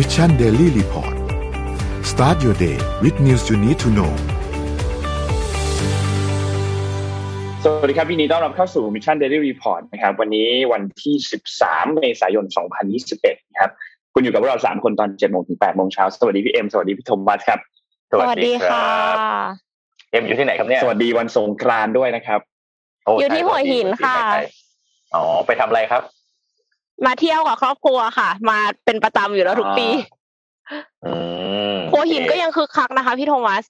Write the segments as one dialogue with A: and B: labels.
A: Mission Daily Report start your day with news you need to know
B: สวัสดีครับวันนี้ต้อนรับเข้าสู่ Mission Daily Report นะครับ วันนี้วันที่ 13 เมษายน 2021 ครับ คุณอยู่กับเรา 3 คนตอน7โมงถึง8โมงเช้า สวัสดีพี่เอ็ม สวัสดีพี่โทมัสครับ
C: สวัสดีค่ะ
D: เอ็มอยู่ที่ไหนครับเนี่ย
B: สวัสดีวันสงกรานต์ด้วยนะครับ
D: โอ
C: ยู่ที่หัวหินค่ะ
D: ใช่อ๋อ ไปทำอะไรครับ
C: มาเที่ยวกับครอบครัวค่ะ มาเป็นประจำอยู่แล้วทุกปี
D: อืม
C: หัวหินก็ยังคึกคักนะคะพี่โทมัส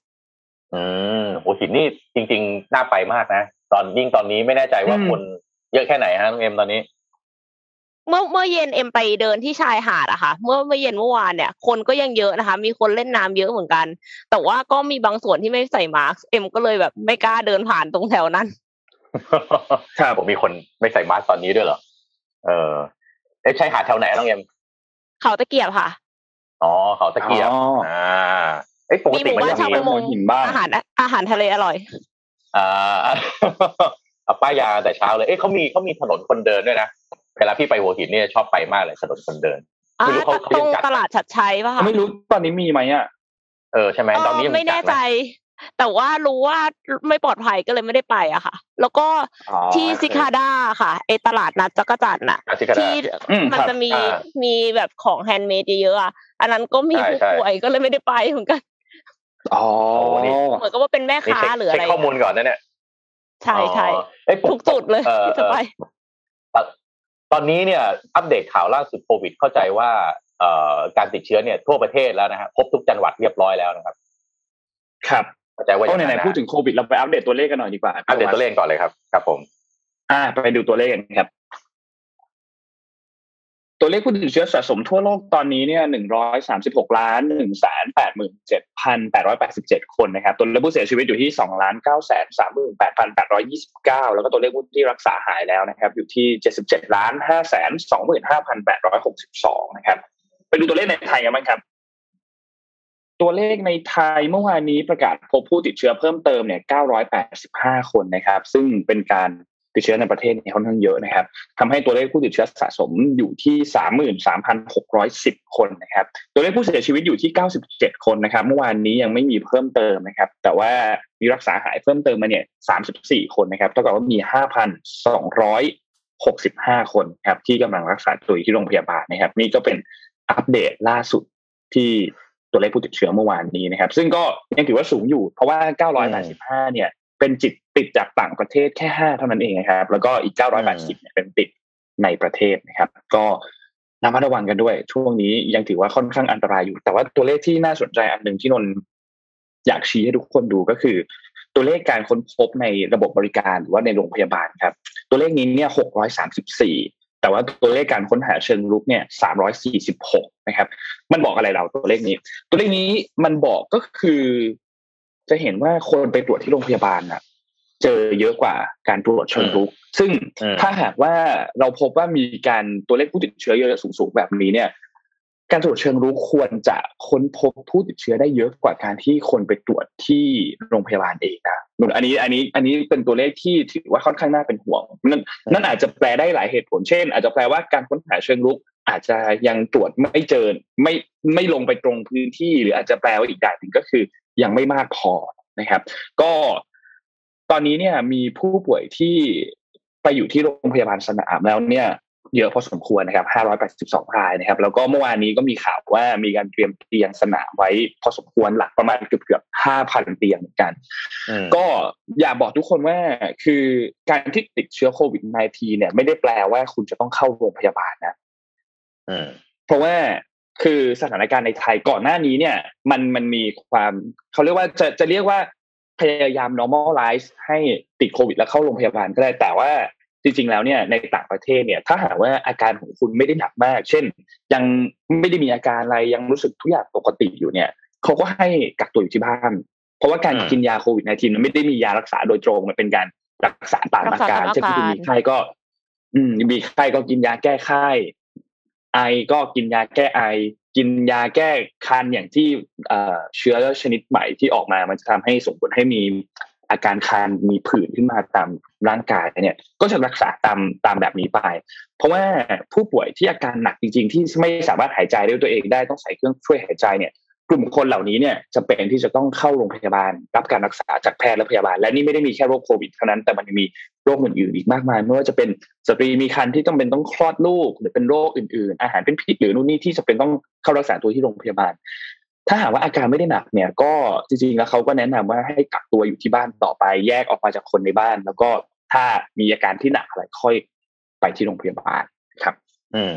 D: อืมหัวหินนี่จริง ๆ น่าไปมากนะตอนยิ่งตอนนี้ไม่แน่ใจว่า
B: อืม
D: คนเยอะแค่ไหนฮะน้องเอ็มตอนนี้
C: เมื่อเมื่อเย็นเอ็มไปเดินที่ชายหาดอะค่ะ เมื่อเมื่อเย็นเมื่อวานเนี่ย คนก็ยังเยอะนะคะ มีคนเล่นน้ำเยอะเหมือนกัน แต่ว่าก็มีบางส่วนที่ไม่ใส่มาสก์เอ็มก็เลยแบบไม่กล้าเดินผ่านตรงแถวนั้น
B: ครับ
D: ผมมีคนไม่ใส่มาสก์ตอนนี้ด้วยเหรอเออเอ๊ะใช่หาดแถวไหนน้องเอ็ม
C: เขาตะเกียบค่ะ
D: อ๋อ เขาตะเกียบ
B: อ๋ออ่
D: อ่าเอ้ยปก
C: มีห
D: ติ
C: มู่
D: มัน
C: บ้าน
D: จะ
C: ชาว
D: มี
C: ประมง
B: หัวหินบ้าง
C: อาหารอาหารทะเลอร่อย
D: อ่าเอาป้ายยาแต่เช้าเลย เอ้ยเขามีเขามีถนนคนเดินด้วยนะ เวลาพี่ไปหัวหินเนี่ยชอบไปมากเลยถนนคนเดิน
C: อ่า
D: ไม่รู้เขาเขา
C: ต
D: ยั
C: รงง
D: จัด
C: ตลาดชัดชัยป่ะคะ
B: ไม่รู้ตอนนี้มีไหมอะ
D: เออใช่ไหมตอนนี้
C: เออไม่แน่
D: จัดห
C: ใจ แต่ว่ารู้ว่าไม่ปลอดภัยก็เลยไม่ได้ไปอะค่ะ แล้วก็
B: อ๋อ
C: ที่
B: โอเค
C: ซิคาด้าค่ะไอตลาดนัดจักรจันทร์น่ะ
D: อะ ที่กระดา
C: ที่
D: ษ
B: อืม
C: มัน
B: ครับ
C: จะมี
D: อ่า
C: มีแบบของแฮนด์เมดเยอะๆอะอันนั้นก็มี
D: ใช่
C: ผู้
D: ใช่
C: ป่วยก็เลยไม่ได้ไปเหมือนกัน
B: อ๋อ
D: โอ้นี่
C: เหมือนกับว่าเป็นแม่
D: นี่
C: ค้า
D: เช็ค
C: หรืออะไร
D: เช็คข้อมูลก่อนนะเนี่ย
C: ใช่ใช่
D: อ๋อเอ้ยป
C: ทุกจุดเลย
D: ออ
C: ที่จะไป
D: เอ่อตอนนี้เนี่ยอัปเดตข่าวล่าสุดโควิดเข้าใจว่าเอ่อการติดเชื้อเนี่ยทั่วประเทศแล้วนะฮะครบทุกจังหวัดเรียบร้อยแล้วนะครับ
B: ครับ
D: เข้าใจว่าอ
B: ก็
D: ย่าง
B: ไหน
D: นั้น
B: ๆ
D: นะ
B: พูดถึงโควิดเราไปอัปเดตตัวเลขกันหน่อยดีกว่า
D: อัปเดตตัวเลขก่อนเลยครับครับผม
B: อ่า ไปดูตัวเลขกันครับ ตัวเลขผู้ติดเชื้อสะสมทั่วโลกตอนนี้เนี่ยหนึ่งร้อยสามสิบหกล้านหนึ่งแสนแปดหมื่นเจ็ดพันแปดร้อยแปดสิบเจ็ดคนนะครับ ตัวเลขผู้เสียชีวิตอยู่ที่สองล้านเก้าแสนสามหมื่นแปดพันแปดร้อยยี่สิบเก้าแล้วก็ตัวเลขผู้ที่รักษาหายแล้วนะครับ อยู่ที่เจ็ดสิบเจ็ดล้านห้าแสนสองหมื่นห้าพันแปดร้อยหกสิบสองนะครับ ไปดูตัวเลขในไทยกันบ้างครับ ตัวเลขในไทยเมื่อวานนี้ประกาศพบผู้ติดเชื้อเพิ่มเติมเนี่ย 985 คนนะครับ ซึ่งเป็นการติดเชื้อในประเทศเนี่ยค่อนข้างเยอะนะครับทำให้ตัวเลขผู้ติดเชื้อสะสมอยู่ที่ 33,610 คนนะครับ ตัวเลขผู้เสียชีวิตอยู่ที่ 97 คนนะครับ เมื่อวานนี้ยังไม่มีเพิ่มเติมนะครับ แต่ว่ามีรักษาหายเพิ่มเติมมาเนี่ย 34 คนนะครับเท่ากับว่ามี 5,265 คนครับที่กำลังรักษาตัวอยู่ที่โรงพยาบาลนะครับ นี่ก็เป็นอัปเดตล่าสุดที่ ตัวเลขผู้ติดเชื้อเมื่อวานนี้นะครับ ซึ่งก็ยังถือว่าสูงอยู่ เพราะว่า 985 เนี่ย เป็นจิตติดจากต่างประเทศแค่ 5 เท่านั้นเองนะครับ แล้วก็อีก 980 เนี่ยเป็นติดในประเทศนะครับ ก็ระมัดระวังกันด้วย ช่วงนี้ยังถือว่าค่อนข้างอันตรายอยู่ แต่ว่าตัวเลขที่น่าสนใจอันหนึ่งที่นนท์อยากชี้ให้ทุกคนดูก็คือ ตัวเลขการค้นพบในระบบบริการหรือว่าในโรงพยาบาลครับ ตัวเลขนี้เนี่ย 634 แต่ว่าตัวเลขการค้นหาเชิงรุกเนี่ย346นะครับ มันบอกอะไรเราตัวเลขนี้ ตัวเลขนี้มันบอกก็คือ จะเห็นว่าคนไปตรวจที่โรงพยาบาลน่ะเจอเยอะกว่าการตรวจเชิงรุก ซึ่ง
D: อืม
B: ถ้าหากว่าเราพบว่ามีการตัวเลขผู้ติดเชื้อเยอะสูงๆแบบนี้เนี่ย การตรวจเชิงรุกควรจะค้นพบผู้ติดเชื้อได้เยอะกว่าการที่คนไปตรวจที่โรงพยาบาลเองนะ อันนี้อันนี้อันนี้เป็นตัวเลขที่ถือว่าค่อนข้างน่าเป็นห่วงนั่นนั่นอาจจะแปลได้หลายเหตุผลเช่น อาจจะแปลว่าการค้นหาเชิงรุก อาจจะยังตรวจไม่เจอไม่ไม่ลงไปตรงพื้นที่ หรืออาจจะแปลว่าอีกอย่างหนึ่งก็คือ ยังไม่มากพอนะครับ ก็ตอนนี้เนี่ยมีผู้ป่วยที่ไปอยู่ที่โรงพยาบาลสนามแล้วเนี่ย เยอะพอสมควรนะครับ 582 รายนะครับ แล้วก็เมื่อวานนี้ก็มีข่าวว่ามีการเตรียมเตียงสนามไว้พอสมควรหลักประมาณเกือบเกือบ5,000 เตียงเหมือนกัน
D: อืม
B: ก็อยากบอกทุกคนว่าคือการที่ติดเชื้อโควิด -19 เนี่ย ไม่ได้แปลว่าคุณจะต้องเข้าโรงพยาบาลนะ
D: อืม
B: เพราะว่าคือสถานการณ์ในไทยก่อนหน้านี้เนี่ย มันมันมีความเขาเรียกว่าจะจะเรียกว่าพยายาม normalize ให้ติดโควิดแล้วเข้าโรงพยาบาลก็ได้แต่ว่า จริงๆแล้วเนี่ยในต่างประเทศเนี่ยถ้าหากว่าอาการของคุณไม่ได้หนักมาก เช่น ยังไม่ได้มีอาการอะไรยังรู้สึกทุกอย่างปกติอยู่เนี่ยเขาก็ให้กักตัวอยู่ที่บ้าน เพราะว่าการ
D: อืม
B: กินยาโควิด -19 มันไม่ได้มียารักษาโดยตรงมันเป็นการรักษาตาม
C: รั
B: อาก
C: ษา
B: การ
C: ตามอาการ
B: เช่นที่คุณมีไข้ก็ อืมมีไข้ก็กินยาแก้ไข้ไอก็กินยาแก้ไอ กินยาแก้คันอย่างที่เอ่อเชื้อชนิดใหม่ที่ออกมา มันจะทำให้ส่งผลให้มี อาการคันมีผื่นขึ้นมาตามร่างกายเนี่ย ก็จะรักษาตามตามแบบนี้ไป เพราะว่าผู้ป่วยที่อาการหนักจริง ๆ ที่ไม่สามารถหายใจด้วยตัวเองได้ต้องใส่เครื่องช่วยหายใจเนี่ยกลุ่มคนเหล่านี้เนี่ยจะเป็นที่จะต้องเข้าโรงพยาบาล รับการรักษาจากแพทย์และพยาบาล และนี่ไม่ได้มีแค่โรคโควิดเท่านั้นแต่มันมีโรคอื่นๆอีกมากมายไม่ว่าจะเป็นสตรีมีครรภ์ที่ต้องเป็นต้องคลอดลูก หรือเป็นโรคอื่นๆ อาหารเป็นพิษหรือนู่นนี่ที่จะเป็นต้องเข้ารักษาตัวที่โรงพยาบาล ถ้าหากว่าอาการไม่ได้หนักเนี่ย ก็จริงๆแล้วเขาก็แนะนำว่าให้กักตัวอยู่ที่บ้านต่อไป แยกออกมาจากคนในบ้าน แล้วก็ถ้ามีอาการที่หนักอะไรค่อยไปที่โรงพยาบาลครับ
D: อืม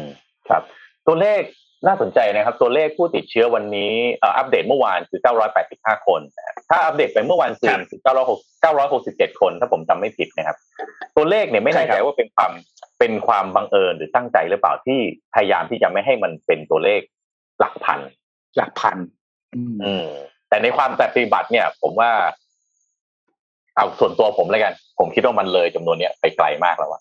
D: ครับ ตัวเลขน่าสนใจนะครับ ตัวเลขผู้ติดเชื้อวันนี้อัปเดตเมื่อวานคือ 985 คน ถ้าอัปเดตไปเมื่อวานซืนคือ967 คน ถ้าผมจำไม่ผิดนะครับ ตัวเลขเนี่ยไม่แน่ใจว่าเป็นความเป็นความบังเอิญหรือตั้งใจหรือเปล่าที่พยายามที่จะไม่ให้มันเป็นตัวเลขหลักพัน
B: หลักพัน
D: อืมแต่ในความปฏิบัติเนี่ย ผมว่า เอาส่วนตัวผมเลยกัน ผมคิดว่ามันเลยจำนวนเนี้ยไปไกลมากแล้วว่า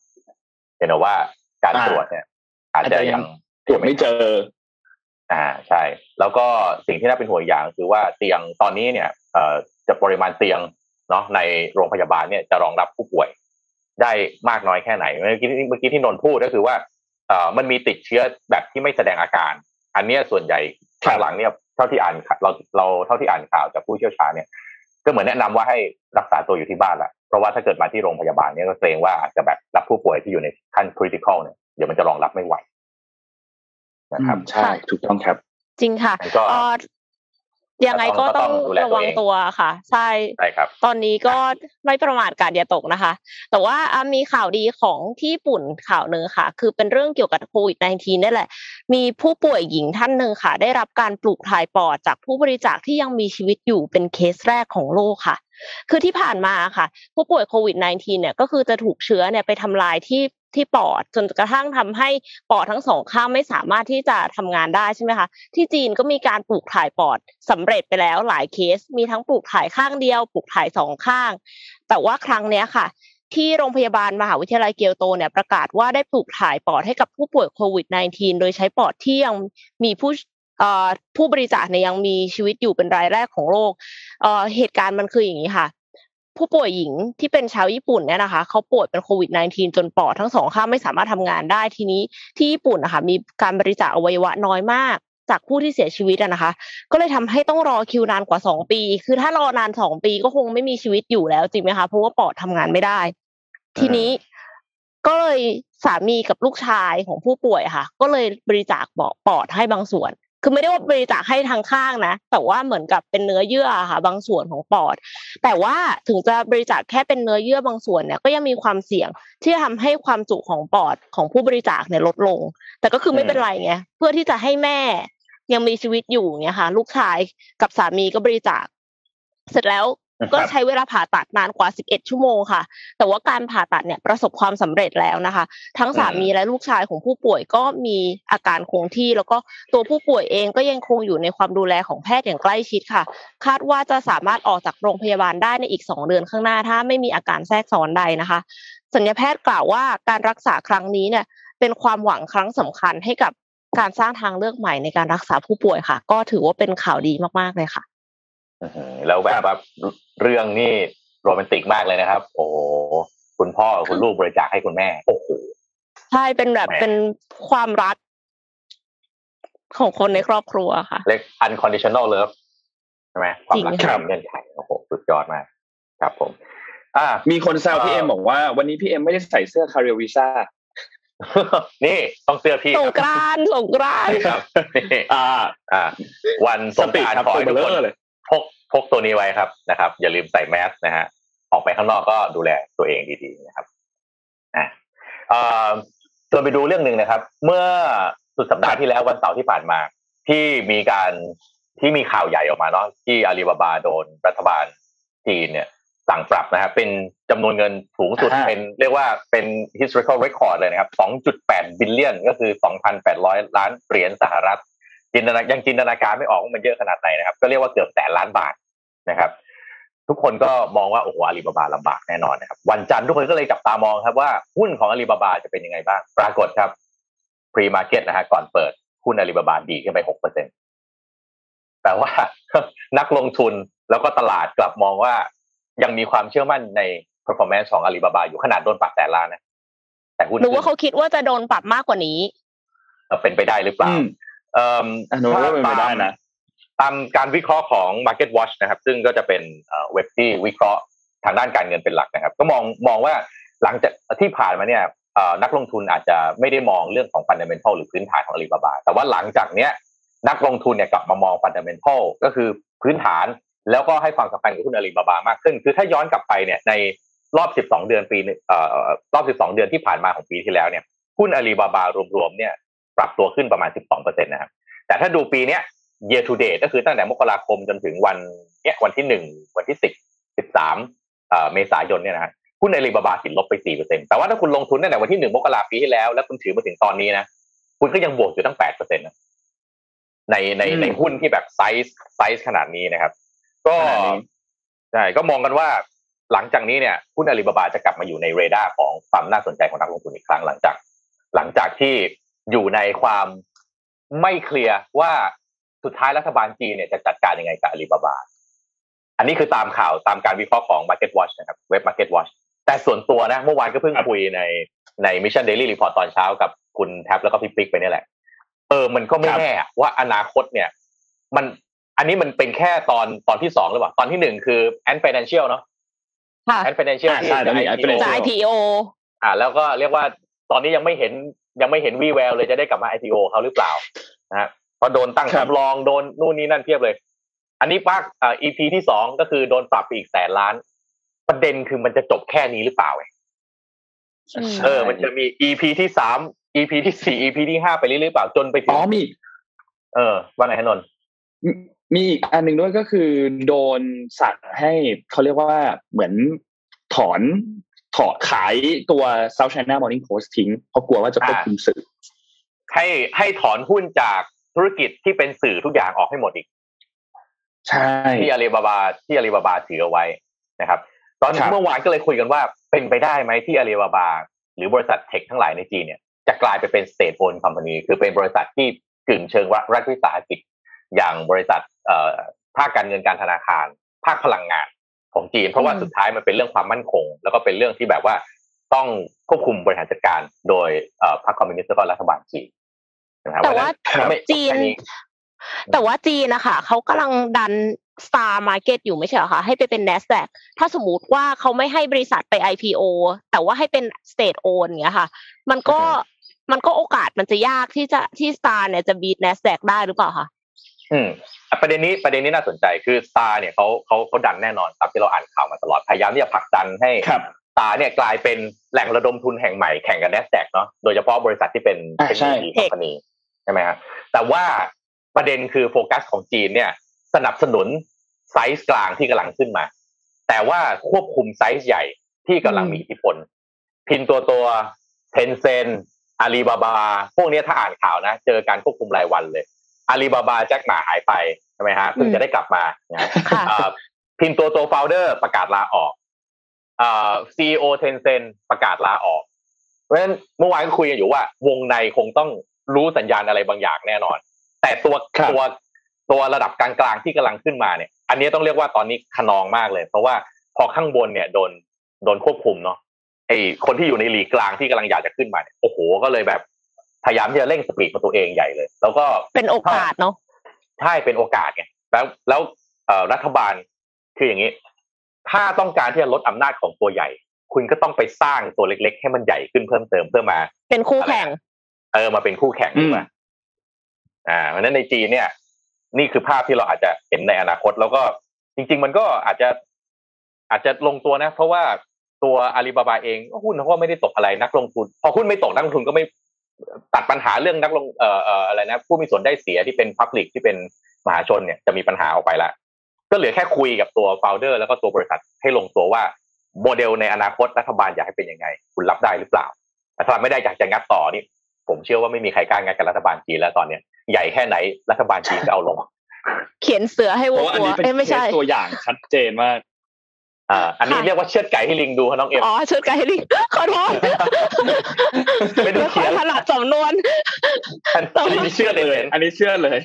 D: เห็นว่าการตรวจเนี่ย อาจจะยัง
B: ตรวจไม่เจอ
D: อ่าใช่ แล้วก็สิ่งที่น่าเป็นห่วงอย่างคือว่าเตียงตอนนี้เนี่ย เอ่อจะปริมาณเตียงเนาะในโรงพยาบาลเนี่ยจะรองรับผู้ป่วย ได้มากน้อยแค่ไหน เมื่อกี้เมื่อกี้ที่นนพูดก็คือว่าเอ่อมันมีติดเชื้อแบบที่ไม่แสดงอาการ อันนี้ส่วนใหญ่ข้างหลังเนี่ยเท่าที่อ่านเราเราเท่าที่อ่านข่าวจากผู้เชี่ยวชาญเนี่ย ก็เหมือนแนะนำว่าให้รักษาตัวอยู่ที่บ้านแหละเพราะว่าถ้าเกิดมาที่โรงพยาบาลเนี่ยก็เกรงว่าอาจจะแบบรับผู้ป่วยที่อยู่ในขั้นคริติคอลเนี่ยเดี๋ยวมันจะรองรับไม่ไหวนะครับ
B: ใช่ถูกต้องครับ
C: จริงค่ะ
D: ก็
C: เอ่อ ยังไงก็ต้องระวังตัวค่ะ ใช่
D: ใช่ครับ
C: ตอนนี้ก็ไม่ประมาทการอย่าตกนะคะ แต่ว่าอะมีข่าวดีของที่ญี่ปุ่นข่าวหนึ่งค่ะ คือเป็นเรื่องเกี่ยวกับโควิด -19 นี่แหละ มีผู้ป่วยหญิงท่านหนึ่งค่ะ ได้รับการปลูกถ่ายปอดจากผู้บริจาคที่ยังมีชีวิตอยู่เป็นเคสแรกของโลกค่ะคือที่ผ่านมาค่ะ ผู้ป่วยโควิด -19 เนี่ยก็คือจะถูกเชื้อเนี่ยไปทำลายที่ ที่ปอดจนกระทั่งทำให้ปอดทั้งสองข้างไม่สามารถที่จะทำงานได้ใช่ไหมคะที่จีนก็มีการปลูกถ่ายปอดสำเร็จไปแล้วหลายเคส มีทั้งปลูกถ่ายข้างเดียว ปลูกถ่ายสองข้าง แต่ว่าครั้งเนี้ยค่ะ ที่โรงพยาบาลมหาวิทยาลัยเกียวโตเนี่ยประกาศว่าได้ปลูกถ่ายปอดให้กับผู้ป่วยโควิด -19 โดยใช้ปอดที่ยังมีผู้ผู้บริจาคเนี่ยยังมีชีวิตอยู่เป็นรายแรกของโลกเหตุการณ์มันคืออย่างนี้ค่ะ ผู้ป่วยหญิงที่เป็นชาวญี่ปุ่นเนี่ยนะคะเขาป่วยเป็นโควิด -19 จนปอดทั้งสองข้างไม่สามารถทำงานได้ทีนี้ที่ญี่ปุ่นนะคะมีการบริจาคอวัยวะน้อยมาก จากผู้ที่เสียชีวิตนะคะ ก็เลยทำให้ต้องรอคิวนานกว่าสองปี คือถ้ารอนานสองปีก็คงไม่มีชีวิตอยู่แล้วจริงไหมคะเพราะว่าปอดทำงานไม่ได้ ทีนี้ก็เลยสามีกับลูกชายของผู้ป่วยค่ะ ก็เลยบริจาคปอดให้บางส่วน คือไม่ได้ว่าบริจาคให้ทางข้างนะ แต่ว่าเหมือนกับเป็นเนื้อเยื่อค่ะ บางส่วนของปอด แต่ว่าถึงจะบริจาคแค่เป็นเนื้อเยื่อบางส่วนเนี่ยก็ยังมีความเสี่ยงที่จะทำให้ความจุของปอดของผู้บริจาคเนี่ยลดลง แต่ก็คือไม่เป็นไรไงเพื่อที่จะให้แม่ยังมีชีวิตอยู่เนี่ยค่ะ ลูกชายกับสามีก็บริจาค เสร็จแล้ว ก็ใช้เวลาผ่าตัดนานกว่า 11 ชั่วโมงค่ะ แต่ว่าการผ่าตัดเนี่ยประสบความสำเร็จแล้วนะคะ ทั้งสามีและลูกชายของผู้ป่วยก็มีอาการคงที่ แล้วก็ตัวผู้ป่วยเองก็ยังคงอยู่ในความดูแลของแพทย์อย่างใกล้ชิดค่ะ คาดว่าจะสามารถออกจากโรงพยาบาลได้ในอีก 2 เดือนข้างหน้า ถ้าไม่มีอาการแทรกซ้อนใดนะคะ สัญญาแพทย์กล่าวว่าการรักษาครั้งนี้เนี่ยเป็นความหวังครั้งสำคัญให้กับการสร้างทางเลือกใหม่ในการรักษาผู้ป่วยค่ะ ก็ถือว่าเป็นข่าวดีมากๆเลยค่ะ
D: แล้วแบบว่าเรื่องนี่โรแมนติกมากเลยนะครับ โอ้คุณพ่อคุณลูกบริจาคให้คุณแม่โอ้โห
C: ใช่เป็นแบบเป็นความรักของคนในครอบครัวค่ะ
D: เรียก unconditional love ใช่ไหมความรักที่ไม่เงื่อนไขโอ้โหสุดยอดมาก ครับผม อ่า
B: มีคนแซวพี่เอ็มบอกว่า วันนี้พี่เอ็มไม่ได้ใส่เสื้อคาเรียวิซ่า
D: นี่ต้องเสื้อพี่
C: สงกรานต์สงกรานต์
D: ครับนี่
B: อ่า
D: อ่า วันสงกรานต์ขอให้ทุกคน
B: เลย
D: พกพกตัวนี้ไว้ครับนะครับ อย่าลืมใส่แมสนะฮะออกไปข้างนอกก็ดูแลตัวเองดีๆนะครับอ่าเอ่อชวนไปดูเรื่องหนึ่งนะครับ เมื่อสุดสัปดาห์ที่แล้ววันเสาร์ที่ผ่านมา ที่มีการที่มีข่าวใหญ่ออกมาเนาะที่อาลีบาบาโดนรัฐบาลจีนเนี่ยสั่งปรับนะครับเป็นจำนวนเงินสูงสุด
B: อ่า
D: เป็นเรียกว่าเป็น historical record เลยนะครับ 2.8 billion ก็คือ 2,800 ล้านเหรียญสหรัฐ จินตนายังจินตนาการไม่ออกว่ามันเยอะขนาดไหนนะครับ ก็เรียกว่าเกือบแสนล้านบาทนะครับ ทุกคนก็มองว่าโอ้โหอาลีบาบาลำบากแน่นอนนะครับ วันจันทร์ทุกคนก็เลยจับตามองครับว่าหุ้นของอาลีบาบาจะเป็นยังไงบ้าง ปรากฏครับ pre market นะฮะก่อนเปิดหุ้นอาลีบาบาดีขึ้นไปหกเปอร์เซ็นต์แต่ว่านักลงทุนแล้วก็ตลาดกลับมองว่ายังมีความเชื่อมั่นใน performance ของอาลีบาบาอยู่ขนาดโดนปรับแต่ล้านนะแต่หุ้น
C: หนูว่าเขาคิดว่าจะโดนปรับมากกว่านี้
D: เป็นไปได้หรือเปล่า
B: อืม
D: เอ่อ
B: อันนู้นก็เป็นไปได้นะ
D: ตามการวิเคราะห์ของ Market Watch นะครับ ซึ่งก็จะเป็นเอ่อเว็บที่วิเคราะห์ทางด้านการเงินเป็นหลักนะครับ ก็มองมองว่าหลังจากที่ผ่านมาเนี่ยเอ่อนักลงทุนอาจจะไม่ได้มองเรื่องของ fundamental หรือพื้นฐานของอาลีบาบา แต่ว่าหลังจากเนี้ยนักลงทุนเนี่ยกลับมามอง fundamental ก็คือพื้นฐานแล้วก็ให้ความสำคัญกับหุ้นอาลีบาบามากขึ้น คือถ้าย้อนกลับไปเนี่ยในรอบ 12 เดือนปีนึงเอ่อรอบ 12 เดือนที่ผ่านมาของปีที่แล้วเนี่ยหุ้นอาลีบาบารวมๆเนี่ย ปรับตัวขึ้นประมาณ 12%นะครับ แต่ถ้าดูปีเนี้ย year to date ก็คือตั้งแต่มกราคมจนถึงวันเนี้ยวันที่หนึ่งวันที่สิบสิบสามเมษายนเนี่ยนะฮะหุ้นอาลีบาบาติดลบไปสี่เปอร์เซ็นแต่ว่าถ้าคุณลงทุนตั้งแต่วันที่หนึ่งมกราปีที่แล้ว แล้วคุณถือมาถึงตอนนี้นะ คุณก็ยังบวกอยู่ตั้งแปดเปอร์เซ็นต์นะในใน
B: อืม
D: ในหุ้นที่แบบ size size ขนาดนี้นะครับ ก็
B: ขนาดนี้
D: ใช่ก็มองกันว่าหลังจากนี้เนี่ยหุ้นอาลีบาบาจะกลับมาอยู่ในเรดาร์ของความน่าสนใจของนักลงทุนอีกครั้งหลังจาก หลังจากที่ อยู่ในความไม่ clear ว่าสุดท้ายรัฐบาลจีนเนี่ยจะจัดการยังไงกับอาลีบาบา อันนี้คือตามข่าวตามการวิเคราะห์ของ Market Watch นะครับเว็บ Market Watch แต่ส่วนตัวนะเมื่อวานก็เพิ่งคุยในใน Mission Daily Report ตอนเช้ากับคุณแท็บแล้วก็พี่ปิ๊กไปเนี่ยแหละ เออมันก็ไม่
B: ครับ
D: แน่ว่าอนาคตเนี่ย มันอันนี้มันเป็นแค่ตอนตอนที่สองหรือเปล่า ตอนที่หนึ่งคือ Ant Financial เนาะ
C: ค่ะ
D: Ant Financial
B: อ่า
D: ที่
B: ใช่ตอนนี้
D: จะ
B: Ant
D: IPO
C: จะ IPO
D: อ่าแล้วก็เรียกว่าตอนนี้ยังไม่เห็น ยังไม่เห็นวีแววเลยจะได้กลับมา IPO เขาหรือเปล่านะฮะเพราะโดนตั้ง
B: ครับ
D: สำรองโดนนู่นนี่นั่นเพียบเลย อันนี้ปักอ่า EP ที่สองก็คือโดนปรับไปอีกแสนล้าน ประเด็นคือมันจะจบแค่นี้หรือเปล่าไง
C: อืม
D: เออ มันจะมี EP ที่สาม EP ที่สี่ EP ที่ห้าไปเรื่อยๆหรือเปล่าจนไปถึ
B: อ๋
D: ง
B: อมี
D: เออว่าไงฮะนนท์
B: มีมีอีกอันหนึ่งด้วยก็คือ โดนสั่งให้เขาเรียกว่าเหมือนถอน ถอดขายตัว South China Morning Post ทิ้งเพราะกลัวว่าจะควบคุมสื่อ
D: ให้ให้ถอนหุ้นจากธุรกิจที่เป็นสื่อทุกอย่างออกให้หมดอีก
B: ใช่
D: ที่อาลีบาบาที่อาลีบาบาถือเอาไว้นะครับ ตอน
B: ครับ
D: เมื่อวานก็เลยคุยกันว่าเป็นไปได้ไหมที่อาลีบาบา หรือบริษัทเทคทั้งหลายในจีนเนี่ยจะกลายไปเป็น state owned company คือเป็นบริษัทที่กึ่งเชิงรัฐวิสาหกิจ อย่างบริษัทเอ่อภาคการเงินการธนาคาร ภาคพลังงาน ของจีน เพราะว่า
C: อืม
D: สุดท้ายมันเป็นเรื่องความมั่นคง แล้วก็เป็นเรื่องที่แบบว่าต้องควบคุมบริหารจัดการโดยเอ่อพรรคคอมมิวนิสต์แล้วก็รัฐบาลจีนนะครับ
C: แต่ว่า
D: เพระฉะนั้นไม่
C: จีน
D: แค่นี้
C: แต่ว่าจีนนะคะเขากำลังดัน Star Market อยู่ไม่ใช่เหรอคะให้ไปเป็น NASDAQ ถ้าสมมติว่าเขาไม่ให้บริษัทไป IPO แต่ว่าให้เป็น State Own อย่างเงี้ยค่ะ มันก็มันก็โอกาสมันจะยากที่จะที่ Star เนี่ยจะบีท NASDAQ ได้หรือเปล่าคะ
D: อืมอะประเด็นนี้ประเด็นนี้น่าสนใจคือ Star เนี่ยเขาเขาเขาดันแน่นอนตามที่เราอ่านข่าวมาตลอดพยายามที่จะผลักดันให้
B: ครับ
D: Star เนี่ยกลายเป็นแหล่งระดมทุนแห่งใหม่แข่งกับ NASDAQ เนาะโดยเฉพาะบริษัทที่เป็น
B: อ่า
D: เป็น tech company ใช่ไหมฮะแต่ว่าประเด็นคือโฟกัสของจีนเนี่ย สนับสนุนไซส์กลางที่กำลังขึ้นมา แต่ว่าควบคุมไซส์ใหญ่ที่กำลังมีอิทธิพล พินตัวตัวเทนเซนต์อาลีบาบาพวกเนี้ยถ้าอ่านข่าวนะ เจอการควบคุมรายวันเลย อาลีบาบาแจ็คหมาหายไปใช่ไหมฮะเพิ่งจะได้กลับมานะฮะ
C: ค่ะ
D: อ่าพินตัวตัวโฟลเดอร์ประกาศลาออกอ่าซีโอเทนเซนประกาศลาออกเพราะฉะนั้นเมื่อวานก็คุยกันอยู่ว่า วงในคงต้องรู้สัญญาณอะไรบางอย่างแน่นอน แต่ตัว
B: ครับ
D: ตัวตัวระดับกลางๆที่กำลังขึ้นมาเนี่ย อันนี้ต้องเรียกว่าตอนนี้ขนองมากเลย เพราะว่าพอข้างบนเนี่ยโดนโดนควบคุมเนาะไอคนที่อยู่ในหลีกกลางที่กำลังอยากจะขึ้นมาเนี่ยโอ้โหก็เลยแบบ พยายามที่จะเร่งสปีดมาตัวเองใหญ่เลย แล้วก็
C: เป็นโอกาสเนาะ
D: ใช่เป็นโอกาสไงแล้วแล้วเอ่อรัฐบาลคืออย่างนี้ ถ้าต้องการที่จะลดอำนาจของตัวใหญ่ คุณก็ต้องไปสร้างตัวเล็ก ๆ ให้มันใหญ่ขึ้นเพิ่มเติมเพื่อมา
C: เป็นคู่แข่ง
D: เออมาเป็นคู่แข่งดีกว่าอ่าเพราะฉะนั้นในจีนเนี่ย นี่คือภาพที่เราอาจจะเห็นในอนาคต แล้วก็จริง ๆ มันก็อาจจะ อาจจะลงตัวนะ เพราะว่าตัวอาลีบาบาเองหุ้นเขาก็ไม่ได้ตกอะไรนักลงทุน พอหุ้นไม่ตกนักลงทุนก็ไม่ ตัดปัญหาเรื่องนักลงเอ่อเอ่ออะไรนะผู้มีส่วนได้เสียที่เป็นพับลิกที่เป็นมหาชนเนี่ยจะมีปัญหาออกไปละก็เหลือแค่คุยกับตัวโฟลเดอร์แล้วก็ตัวบริษัทให้ลงตัวว่าโมเดลในอนาคตรัฐบาลอยากให้เป็นยังไง คุณรับได้หรือเปล่ารัฐบาลไม่ได้อยากจะงัดต่อนี่ผมเชื่อว่าไม่มีใครกล้างัดกับรัฐบาลจีนแล้วตอนเนี้ยใหญ่แค่ไหนรัฐบาลจีนก็เอาลง
C: เขียนเสือให้
B: เพ
C: วั
B: ราะ
C: ว
B: ว่าอัน
C: กลัว
B: นี้เป็น
C: เอ้ยไม่
B: เค
C: ใช่
B: สตัวอย่างชัดเจนมาก
D: อ่าอันนี้
C: ค่ะ
D: เรียกว่าเชือดไก่ให้ลิงดูครับน้องเอ็ม
C: อ๋อชุดไก่ลิงขอโทษ
D: ไม่ต้อง
C: ไม่
D: เขี
C: ค่อย
D: ยน
C: ถนัดสำนวน
D: อันนี้เชื่อดเลย
B: อันนี้เชื่อเลย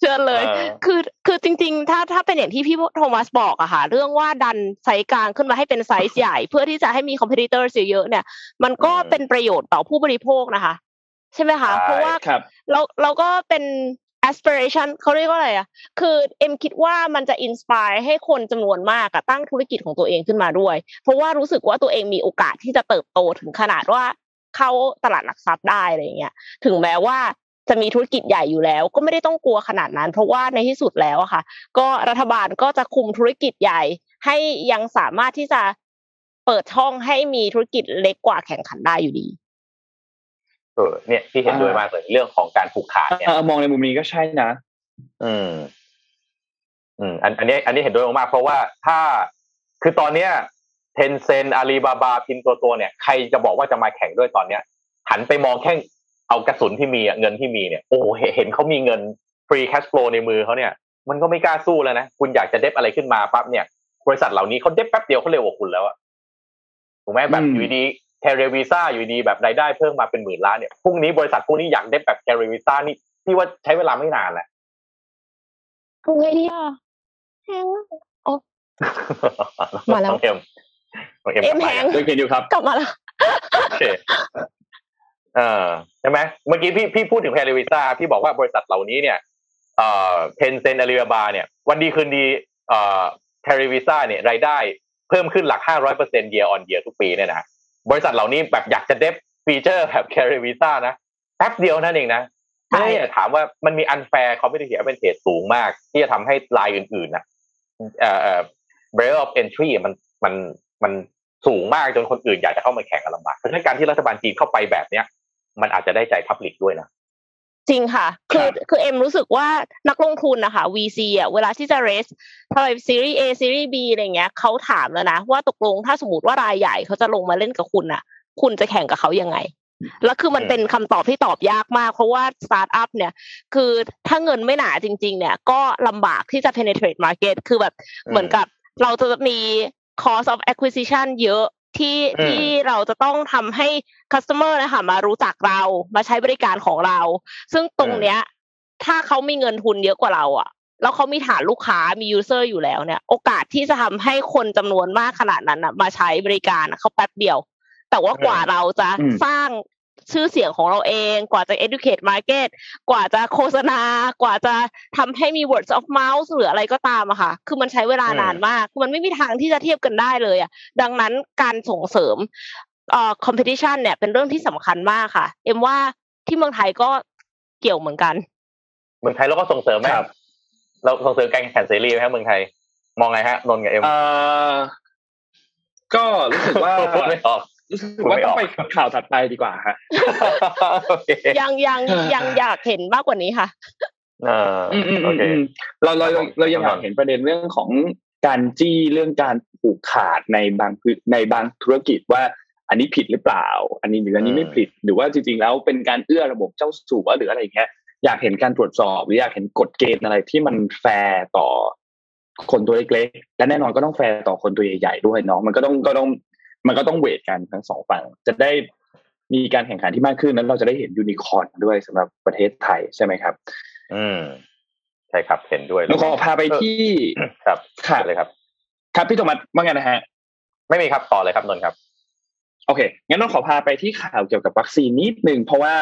C: เชิญเลย คือคือจริง ๆ ถ้าถ้าเป็นอย่างที่พี่โทมัสบอกอะค่ะ เรื่องว่าดันไซส์กลางขึ้นมาให้เป็นไซส์ใหญ่ เพื่อที่จะให้มีคอมเพลเตอร์เยอะเนี่ย มันก็เป็นประโยชน์ต่อผู้บริโภคนะคะ ใช่ไหมคะ เพราะว่าเราเราก็เป็น aspiration เขาเรียกว่าอะไรอะคือเอ็มคิดว่ามันจะอินสปายให้คนจำนวนมากอะตั้งธุรกิจของตัวเองขึ้นมาด้วย เพราะว่ารู้สึกว่าตัวเองมีโอกาสที่จะเติบโตถึงขนาดว่าเข้าตลาดหลักทรัพย์ได้อะไรเงี้ย ถึงแม้ว่าจะมีธุรกิจใหญ่อยู่แล้ว ก็ไม่ได้ต้องกลัวขนาดนั้น เพราะว่าในที่สุดแล้วอะค่ะ ก็รัฐบาลก็จะคุมธุรกิจใหญ่ ให้ยังสามารถที่จะเปิดช่องให้มีธุรกิจเล็กกว่าแข่งขันได้อยู่ดี
D: ออเนี่ยที่เห็นด้วยมากเลยเรื่องของการผูกขาดเนี่ย
B: มองในมุมนี้ก็ใช่นะ
D: อืม อืม อันอันนี้ อันนี้เห็นด้วยมากเพราะว่าถ้าคือตอนเนี้ยเทนเซนต์อาลีบาบาพินตัวตัวเนี่ยใครจะบอกว่าจะมาแข่งด้วยตอนเนี้ย หันไปมองแค่เอากระสุนที่มีเงินที่มีเนี่ยโอ้เห็นเขามีเงิน free cash flow ในมือเขาเนี่ย มันก็ไม่กล้าสู้แล้วนะ คุณอยากจะ dev อะไรขึ้นมาปั๊บเนี่ย บริษัทเหล่านี้เขาเด็บแป๊บเดียวเขาเร็วกว่าคุณแล้วอะถูกไหมแบบอยู่ดี เทเรวีซ่าอยู่ดีแบบรายได้เพิ่มมาเป็นหมื่นล้านเนี่ยพรุ่งนี้บริษัทพวกนี้อยากได้แบบเทเรวีซ่านี่พี่ว่าใช้เวลาไม่นานแหละ
C: ทำไงดีอะแพงโอ้มาแล้ว
D: เอ็ม
C: เอ็มแพง
B: เห็นอยู่ครับ
C: กลับมาแล้วโอเค
D: เออใช่ไหมเมื่อกี้พี่พี่พูดถึงเทเรวีซ่าพี่บอกว่าบริษัทเหล่านี้เนี่ยเอ่อเทนเซนอาลีบาบาเนี่ย วันดีคืนดีเอ่อเทเรวีซ่าเนี่ยรายได้เพิ่มขึ้นหลักห้าร้อยเปอร์เซ็นต์เยียร์ออนเยียร์ทุกปีเนี่ยนะ บริษัทเหล่านี้แบบอยากจะเดฟฟีเจอร์แบบแคริวีซ่านะแป๊บเดียวนั่นเองนะไม่ถามว่ามันมีอันแฟร์คอมพิวเตอร์เป็นเหตุสูงมาก ที่จะทำให้ลายอื่นๆนะเอ่อเอ่อ barrier of entry มันมันมันสูงมากจนคนอื่นอยากจะเข้ามาแข่งกันลำบากเพราะฉะนั้นการที่รัฐบาลจีนเข้าไปแบบเนี้ย มันอาจจะได้ใจพับลิกด้วยนะ
C: จริงค่ะ คือคือเอ็มรู้สึกว่านักลงทุนนะคะ VC อะเวลาที่จะ raise ทำไมซีรีส์ A ซีรีส์ B อะไรเงี้ยเขาถามแล้วนะ ว่าตกลงถ้าสมมติว่ารายใหญ่เขาจะลงมาเล่นกับคุณอะ คุณจะแข่งกับเขายังไง แล้วคือมันเป็นคำตอบที่ตอบยากมาก เพราะว่าสตาร์ทอัพเนี่ย คือถ้าเงินไม่หนาจริง ๆ เนี่ย ก็ลำบากที่จะ penetrate market คือแบบเหมือนกับเราจะมี cost of acquisition เยอะ ที่ที่เราจะต้องทำให้ customer นะคะมารู้จักเรามาใช้บริการของเรา ซึ่งตรงเนี้ย ถ้าเขามีเงินทุนเยอะกว่าเราอะ แล้วเขามีฐานลูกค้ามี user อยู่แล้วเนี่ย โอกาสที่จะทำให้คนจำนวนมากขนาดนั้นอะ มาใช้บริการเขาแป๊บเดียว แต่ว่ากว่าเราจะสร้าง ชื่อเสียงของเราเอง กว่าจะ educate market กว่าจะโฆษณา กว่าจะทำให้มี words of mouth หรืออะไรก็ตามอะค่ะ คือมันใช้เวลานานมาก คือมันไม่มีทางที่จะเทียบกันได้เลยอะดังนั้นการส่งเสริมเอ่อ competition เนี่ยเป็นเรื่องที่สำคัญมากค่ะ เอ็มว่าที่เมืองไทยก็เกี่ยวเหมือนกัน
D: เมืองไทยเราก็ส่งเสริมไหมครับเราส่งเสริมการแข่งเสรีไหมครับเมืองไทย มองไงฮะนนกับเอ็ม
B: ก็รู้สึกว่าไม่ออก รู้สึกว่าต้องไปข่าวถัดไปดีกว่าฮะ
C: ยังยังยังอยากเห็นมากกว่านี้ค่ะ
B: เราเราเรายังอยากเห็นประเด็นเรื่องของการจี้เรื่องการผูกขาดในบางในบางธุรกิจว่า อันนี้ผิดหรือเปล่า อันนี้หรืออันนี้ไม่ผิดหรือว่าจริงๆแล้วเป็นการเอื้อระบบเจ้าสัวหรืออะไรอย่างเงี้ยอยากเห็นการตรวจสอบหรืออยากเห็นกฎเกณฑ์อะไรที่มันแฟร์ต่อคนตัวเล็กๆ และแน่นอนก็ต้องแฟร์ต่อคนตัวใหญ่ๆด้วยเนาะมันก็ต้องก็ต้อง มันก็ต้อง weight กันทั้งสองฝั่ง จะได้มีการแข่งขันที่มากขึ้นนั้นเราจะได้เห็นยูนิคอร์นด้วยสำหรับประเทศไทยใช่ไหมครับ
D: อืมใช่ครับเห็นด้วย
B: แล้วขอพาไปที่
D: ครับค่ะเลยครับ
B: ครับพี่โทมัสว่าไงนะฮะ
D: ไม่มีครับต่อเลยครับนนท์ครับ
B: โอเคงั้นต้องขอพาไปที่ข่าวเกี่ยวกับวัคซีนนิดนึงเพราะว่า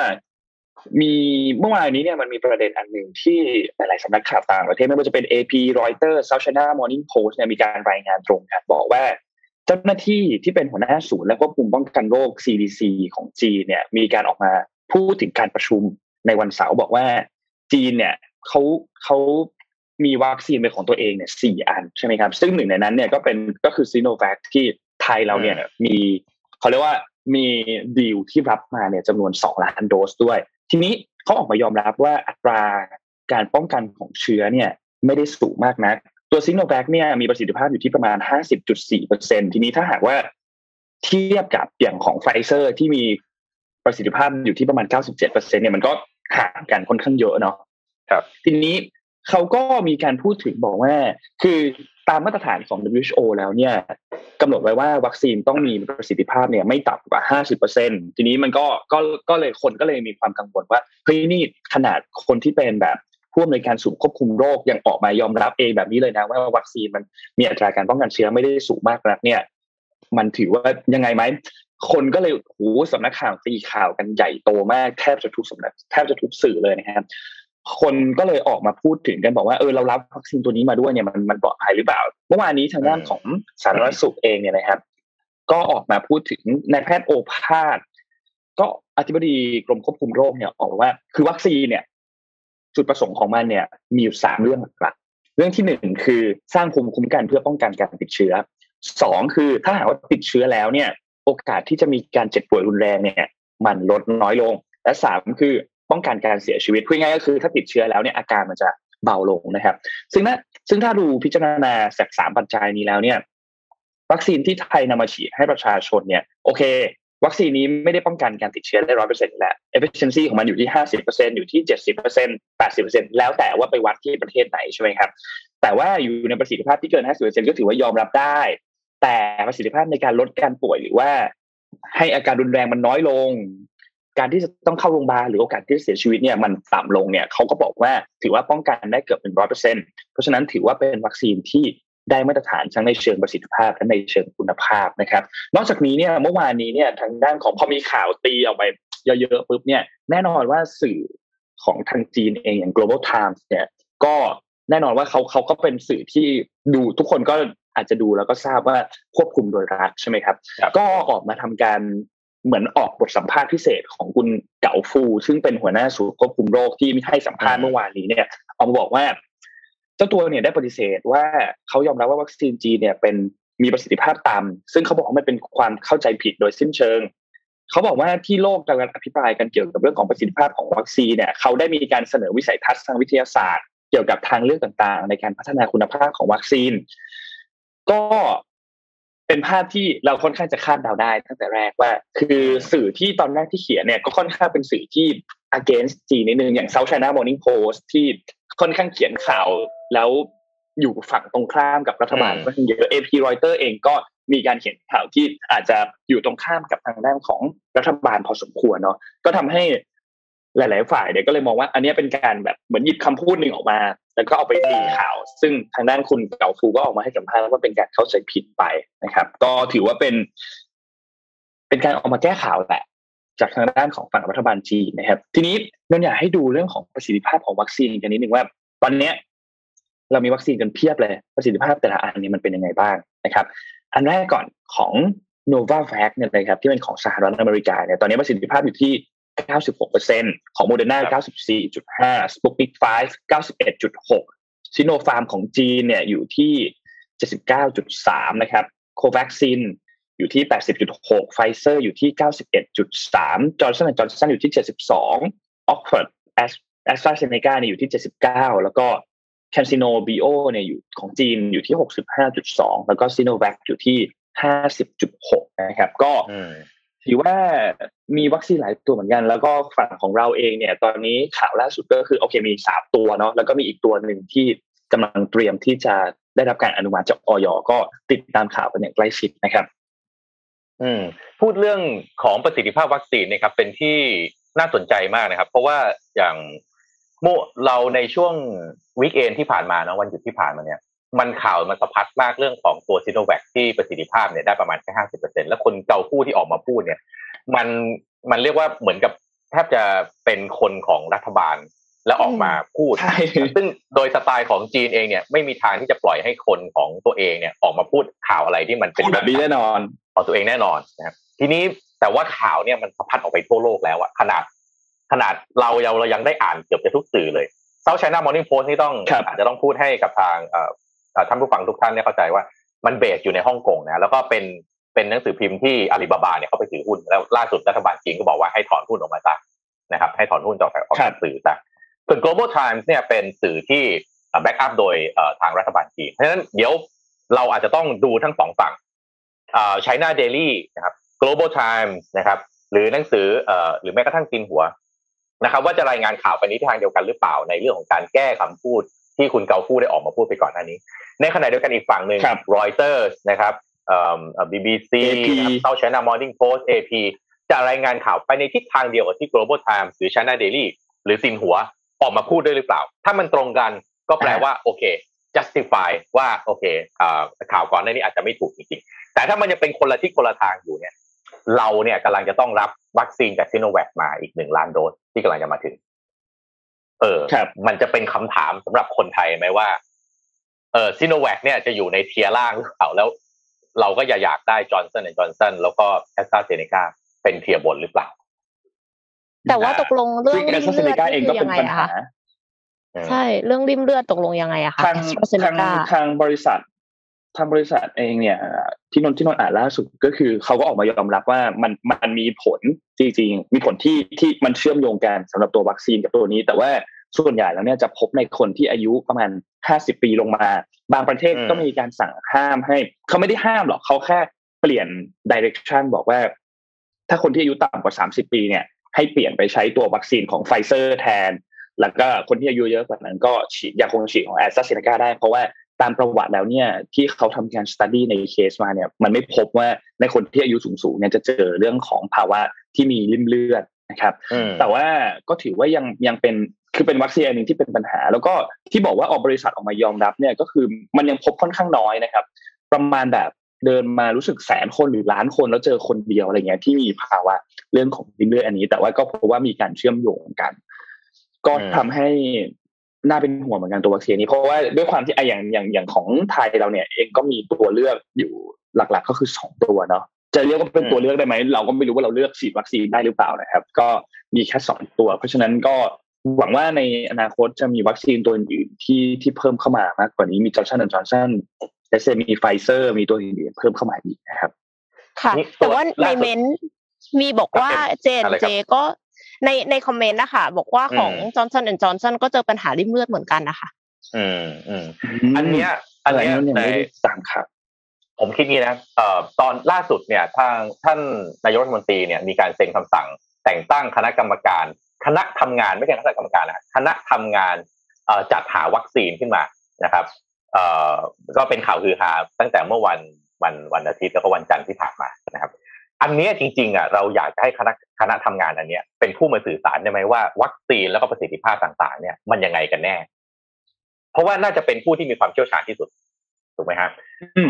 B: มีเมื่อวานนี้เนี่ยมันมีประเด็นอันหนึ่งที่หลาย ๆสำนักข่าวต่างประเทศไม่ว่าจะเป็น AP Reuters South China Morning Post เนี่ยมีการรายงานตรงกันบอกว่า เจ้าหน้าที่ที่เป็นหัวหน้าศูนย์และควบคุมป้องกันโรค CDC ของจีนเนี่ย มีการออกมาพูดถึงการประชุมในวันเสาร์บอกว่าจีนเนี่ยเขาเขามีวัคซีนเป็นของตัวเองเนี่ยสี่อันใช่ไหมครับ ซึ่งหนึ่งในนั้นเนี่ยก็เป็นก็คือซีโนแวคที่ไทยเราเนี่ยมีเขาเรียกว่ามีดีลที่รับมาเนี่ยจำนวนสองล้านโดสด้วย ทีนี้เขาออกมายอมรับว่าอัตราการป้องกันของเชื้อเนี่ยไม่ได้สูงมากนัก ตัวซิโนแวคเนี่ยมีประสิทธิภาพอยู่ที่ประมาณ 50.4%ทีนี้ถ้าหากว่าเทียบกับอย่างของไฟเซอร์ที่มีประสิทธิภาพอยู่ที่ประมาณ 97%เนี่ยมันก็ห่างกันค่อนข้างเยอะเนาะ
D: ครับ
B: ทีนี้เขาก็มีการพูดถึงบอกว่า คือตามมาตรฐานของ WHO แล้วเนี่ยกำหนดไว้ว่าวัคซีนต้องมีประสิทธิภาพเนี่ยไม่ต่ำกว่า 50%ทีนี้มันก็ก็ก็เลยคนก็เลยมีความกังวลว่าเฮ้ยนี่ขนาดคนที่เป็นแบบ ผู้อำนวยการศูนย์ควบคุมโรคยังออกมายอมรับเองแบบนี้เลยนะว่าวัคซีนมันมีอัตราการป้องกันเชื้อไม่ได้สูงมากนักเนี่ย มันถือว่ายังไงไหมคนก็เลยโอ้สำนักข่าวตีข่าวกันใหญ่โตมากแทบจะทุกสำนักแทบจะทุกสื่อเลยนะครับคนก็เลยออกมาพูดถึงกันบอกว่าเออเรารับวัคซีนตัวนี้มาด้วยเนี่ยมันมันปลอดภัยหรือเปล่าเมื่อวานนี้ทางด้านของสาธารณสุขเองเนี่ยนะครับ ก็ออกมาพูดถึงนายแพทย์โอภาสก็อธิบดีกรมควบคุมโรคเนี่ยออกว่า คือวัคซีนเนี่ย จุดประสงค์ของมันเนี่ยมีอยู่สามเรื่องหลักเรื่องที่หนึ่งคือสร้างภูมิคุ้มกันเพื่อป้องกันการติดเชื้อสองคือถ้าหากว่าติดเชื้อแล้วเนี่ย โอกาสที่จะมีการเจ็บป่วยรุนแรงเนี่ย มันลดน้อยลง และสามคือป้องกันการเสียชีวิตพูดง่ายก็คือ ถ้าติดเชื้อแล้วเนี่ยอาการมันจะเบาลงนะครับ ซึ่งถ้าซึ่งถ้าดูพิจารณาจากสามปัจจัยนี้แล้วเนี่ย วัคซีนที่ไทยนำมาฉีดให้ประชาชนเนี่ย โอเค วัคซีนนี้ไม่ได้ป้องกันการติดเชื้อได้ร้อยเปอร์เซ็นต์แล้ว efficiency ของมันอยู่ที่ห้าสิบเปอร์เซ็นอยู่ที่เจ็ดสิบเปอร์เซ็นแปดสิบเปอร์เซ็นแล้วแต่ว่าไปวัดที่ประเทศไหนใช่ไหมครับ แต่ว่าอยู่ในประสิทธิภาพที่เกินห้าสิบเปอร์เซ็นก็ถือว่ายอมรับได้ แต่ประสิทธิภาพในการลดการป่วยหรือว่า ให้อาการรุนแรงมันน้อยลง การที่จะต้องเข้าโรงพยาบาลหรือโอกาสที่จะเสียชีวิตเนี่ยมันต่ำลงเนี่ยเขาก็บอกว่าถือว่าป้องกันได้เกือบเป็นร้อยเปอร์เซ็นเพราะฉะนั้นถือว่าเป็นวัคซีนที่ ได้มาตรฐานทั้งในเชิงประสิทธิภาพและในเชิงคุณภาพนะครับ นอกจากนี้เนี่ยเมื่อวานนี้เนี่ยทางด้านของพอมีข่าวตีออกไปเยอะๆปุ๊บเนี่ยแน่นอนว่าสื่อของทางจีนเองอย่าง global times เนี่ยก็แน่นอนว่าเขาเขาก็เป็นสื่อที่ดูทุกคนก็อาจจะดูแล้วก็ทราบว่าควบคุมโดยรัฐใช่ไหมครับ ก็ออกมาทำการเหมือนออกบทสัมภาษณ์พิเศษของคุณเก๋าฟู ซึ่งเป็นหัวหน้าศูนย์ควบคุมโรคที่ให้สัมภาษณ์เมื่อวานนี้เนี่ยออกมาบอกว่า เจ้าตัวเนี่ยได้ปฏิเสธว่าเขายอมรับว่าวัคซีนจีเนี่ยเป็นมีประสิทธิภาพต่ำซึ่งเขาบอกว่ามันเป็นความเข้าใจผิดโดยสิ้นเชิงเขาบอกว่าที่โลกกำลังอภิปรายกันเกี่ยวกับเรื่องของประสิทธิภาพของวัคซีนเนี่ยเขาได้มีการเสนอวิสัยทัศน์ทางวิทยาศาสตร์ เกี่ยวกับทางเลือกต่างๆ ในการพัฒนาคุณภาพของวัคซีน ก็เป็นภาพที่เราค่อนข้างจะคาดเดาได้ตั้งแต่แรกว่า คือสื่อที่ตอนแรกที่เขียนเนี่ยก็ค่อนข้างเป็นสื่อที่ against จีนนิดนึงอย่าง South China Morning Post ที่ค่อนข้างเขียนข่าว แล้วอยู่ฝั่งตรงข้ามกับรัฐบาลก็เยอะ AP Reuters เองก็มีการเขียนข่าวที่อาจจะอยู่ตรงข้ามกับทางด้านของรัฐบาลพอสมควรเนาะก็ทำให้หลาย ๆ ฝ่ายเนี่ยก็เลยมองว่า อันนี้เป็นการแบบเหมือนหยิบคำพูดหนึ่งออกมา แล้วก็เอาไปตีข่าว ซึ่งทางด้านคุณเก่าฟูก็ออกมาให้สัมภาษณ์ว่าเป็นการเข้าใจผิดไปนะครับ ก็ถือว่าเป็น เป็นการออกมาแก้ข่าวแหละ จากทางด้านของฝั่งรัฐบาลจีนนะครับ ทีนี้นนอยากให้ดูเรื่องของประสิทธิภาพของวัคซีนกันนิดหนึ่งว่า ตอนเนี้ย เรามีวัคซีนกันเพียบเลยประสิทธิภาพแต่ละอันนี้มันเป็นยังไงบ้างนะครับ อันแรกก่อนของ n o v a v a x เนี่ยนะครับที่เป็นของสหรัฐอเมริกาเนี่ยตอนนี้ประสิทธิภาพอยู่ที่ 96%ของโมเดอร์นา94.5 Sputnik 5 91.6ซิโนฟาร์มของจีนเนี่ยอยู่ที่ 79.3 นะครับโควัคซินอยู่ที่ 80.6ไฟเซอร์อยู่ที่ 91.3จอร์นสันจอห์นสันอยู่ที่ 72ออกซ์ฟอร์ดแอสแอสตราเซเนกาเนี่ยอยู่ที่ 79 แล้วก็ CanSino Bio เนี่ยอยู่ของจีนอยู่ที่65.2แล้วก็ซิโนแวคอยู่ที่50.6นะครับ ก็ถือว่ามีวัคซีนหลายตัวเหมือนกัน แล้วก็ฝั่งของเราเองเนี่ย ตอนนี้ข่าวล่าสุดก็คือโอเคมีสามตัวเนาะแล้วก็มีอีกตัวหนึ่งที่กำลังเตรียมที่จะได้รับการอนุมัติจากอย.ก็ติดตามข่าวกันอย่างใกล้ชิดนะครับ
D: อืม พูดเรื่องของประสิทธิภาพวัคซีนนะครับ เป็นที่น่าสนใจมากนะครับ เพราะว่าอย่าง โมเราในช่วงวีคเอนที่ผ่านมานะวันหยุดที่ผ่านมาเนี่ยมันข่าวมันสะพัดมากเรื่องของตัวซิโนแวคที่ประสิทธิภาพเนี่ยได้ประมาณแค่ห้าสิบเปอร์เซ็นแล้วคนเกาผู้ที่ออกมาพูดเนี่ย มันมันเรียกว่าเหมือนกับแทบจะเป็นคนของรัฐบาลแล้วออกมาพูด ซึ่งโดยสไตล์ของจีนเองเนี่ยไม่มีทางที่จะปล่อยให้คนของตัวเองเนี่ยออกมาพูดข่าวอะไรที่มันเป็น
B: แบบนี้แน่นอน
D: ของตัวเองแน่นอนนะครับทีนี้แต่ว่าข่าวเนี่ยมันสะพัดออกไปทั่วโลกแล้วอะขนาด ขนาดเราเราเรายังได้อ่านเกือบจะทุกสื่อเลยเซาท์ไชน่ามอร์นิ่งโพสต์นี่ต้องอาจจะต้องพูดให้กับทางท่านผู้ฟังทุกท่านเนี่ยเข้าใจว่ามันเบสอยู่ในฮ่องกงนะแล้วก็เป็นเป็นหนังสือพิมพ์ที่อาลีบาบาเนี่ยเขาไปถือหุ้นแล้วล่าสุดรัฐบาลจีนก็บอกว่าให้ถอนหุ้นออกมาซะนะครับ ให้ถอนหุ้นจากออกจากสื่อซะส่วน global times เนี่ยเป็นสื่อที่แบ็กอัพโดยทางรัฐบาลจีนเพราะฉะนั้นเดี๋ยวเราอาจจะต้องดูทั้งสองฝั่ง China Daily นะครับ Global Times นะครับ หรือหนังสือหรือแม้กระทั่งซินหัว นะครับว่าจะรายงานข่าวไปในทางเดียวกันหรือเปล่าในเรื่องของการแก้คำพูดที่คุณเกาฟูได้ออกมาพูดไปก่อนหน้านี้ ในขณะเดียวกันอีกฝั่งหนึ่งรอยเตอร์นะครับบีบีซี South China Morning Post เอพีจะรายงานข่าวไปในทิศทางเดียวกับที่ Global Times หรือ China Daily หรือซินหัวออกมาพูดด้วยหรือเปล่า ถ้ามันตรงกันก็แปลว่าโอเค justify ว่าโอเคข่าวก่อนหน้านี้อาจจะไม่ถูกจริงๆแต่ถ้ามันยังเป็นคนละที่คนละทางอยู่เนี่ย เราเนี่ยกำลังจะต้องรับวัคซีนจากซิโนแวคมาอีกหนึ่งล้านโดสที่กำลังจะมาถึง เออมันจะเป็นคำถามสำหรับคนไทยไหมว่า เออซิโนแวคเนี่ยจะอยู่ใน tier ล่างหรือเปล่าแล้ว เราก็อย่าอยากได้จอห์นสันและจอห์นสันแล้วก็แอสตราเซเนกาเป็น tier บนหรือเปล่า
C: แต่ว่าตกลงเรื่องลิ่มเลือด
B: เองก็เป็นปัญหา
C: ใช่ เรื่องลิ่มเลือดตกลงยังไงอะคะ
B: ทางทางทางบริษัท ทางบริษัทเองเนี่ยที่นนที่นนอ่านล่าสุดก็คือเขาก็ออกมายอมรับว่ามันมันมีผลจริงๆมีผลที่ที่มันเชื่อมโยงกันสำหรับตัววัคซีนกับตัวนี้ แต่ว่าส่วนใหญ่แล้วเนี่ยจะพบในคนที่อายุประมาณห้าสิบปีลงมา บางประเทศก็มีการสั่งห้ามให้เขาไม่ได้ห้ามหรอกเขาแค่เปลี่ยน direction บอกว่า ถ้าคนที่อายุต่ำกว่าสามสิบปีเนี่ย ให้เปลี่ยนไปใช้ตัววัคซีนของไฟเซอร์แทน แล้วก็คนที่อายุเยอะกว่านั้นก็ฉีดยังคงฉีดของแอสตราเซเนกาได้เพราะว่า ตามประวัติแล้วเนี่ยที่เขาทำการ study ในเคสมาเนี่ยมันไม่พบว่าในคนที่อายุสูงๆเนี่ยจะเจอเรื่องของภาวะที่มีลิ่มเลือดนะครับ แต่ว่าก็ถือว่ายังยังเป็นคือเป็นวัคซีนอันหนึ่งที่เป็นปัญหา แล้วก็ที่บอกว่าออกบริษัทออกมายอมรับเนี่ยก็คือมันยังพบค่อนข้างน้อยนะครับ ประมาณแบบเดินมารู้สึกแสนคนหรือล้านคนแล้วเจอคนเดียวอะไรเงี้ยที่มีภาวะเรื่องของริ่มเลือดอันนี้ แต่ว่าก็พบว่ามีการเชื่อมโยงกัน ก็ทำให้ น่าเป็นห่วงเหมือนกันตัววัคซีนนี้เพราะว่าด้วยความที่ไออย่างอย่างอย่างของไทยเราเนี่ย เองก็มีตัวเลือกอยู่หลักๆ ก็คือสองตัวเนาะจะเรียกว่าเป็นตัวเลือกได้ไหมเราก็ไม่รู้ว่าเราเลือกฉีดวัคซีนได้หรือเปล่านะครับ ก็มีแค่สองตัว เพราะฉะนั้นก็หวังว่าในอนาคตจะมีวัคซีนตัวอื่นที่ที่เพิ่มเข้ามามากกว่านี้มีจอห์นสันแอนด์จอห์นสันเอสเอมีไฟเซอร์ มีตัวอื่นเพิ่มเข้ามาอีกนะครับ
C: ค่ะ แต่ว่าในเมนต์มีบอกว่าเจนเจก็ ในในคอมเมนต์นะคะบอกว่าของจอห์นสันแอนด์จอห์นสันก็เจอปัญหาลิ่มเลือดเหมือนกันนะคะ
D: อืมอืมอันเนี้ยอันเนี้ยใน
B: ต่างครับ
D: ผมคิดงี้นะเอ่อตอนล่าสุดเนี่ยทางท่านนายกรัฐมนตรีเนี่ยมีการเซ็นคำสั่ง แต่งตั้งคณะกรรมการ คณะทำงานไม่ใช่คณะกรรมการนะคณะทำงานเอ่อจัดหาวัคซีนขึ้นมานะครับเอ่อก็เป็นข่าวคือฮาตั้งแต่เมื่อวันวันวันอาทิตย์แล้วก็วันจันทร์ที่ผ่านมานะครับ อันนี้จริงๆอะเราอยากจะให้คณะคณะทำงานอันเนี้ยเป็นผู้มาสื่อสารได้ไหมว่าวัคซีนแล้วก็ประสิทธิภาพต่างๆ เนี่ยมันยังไงกันแน่ เพราะว่าน่าจะเป็นผู้ที่มีความเชี่ยวชาญที่สุดถูกไหมครับ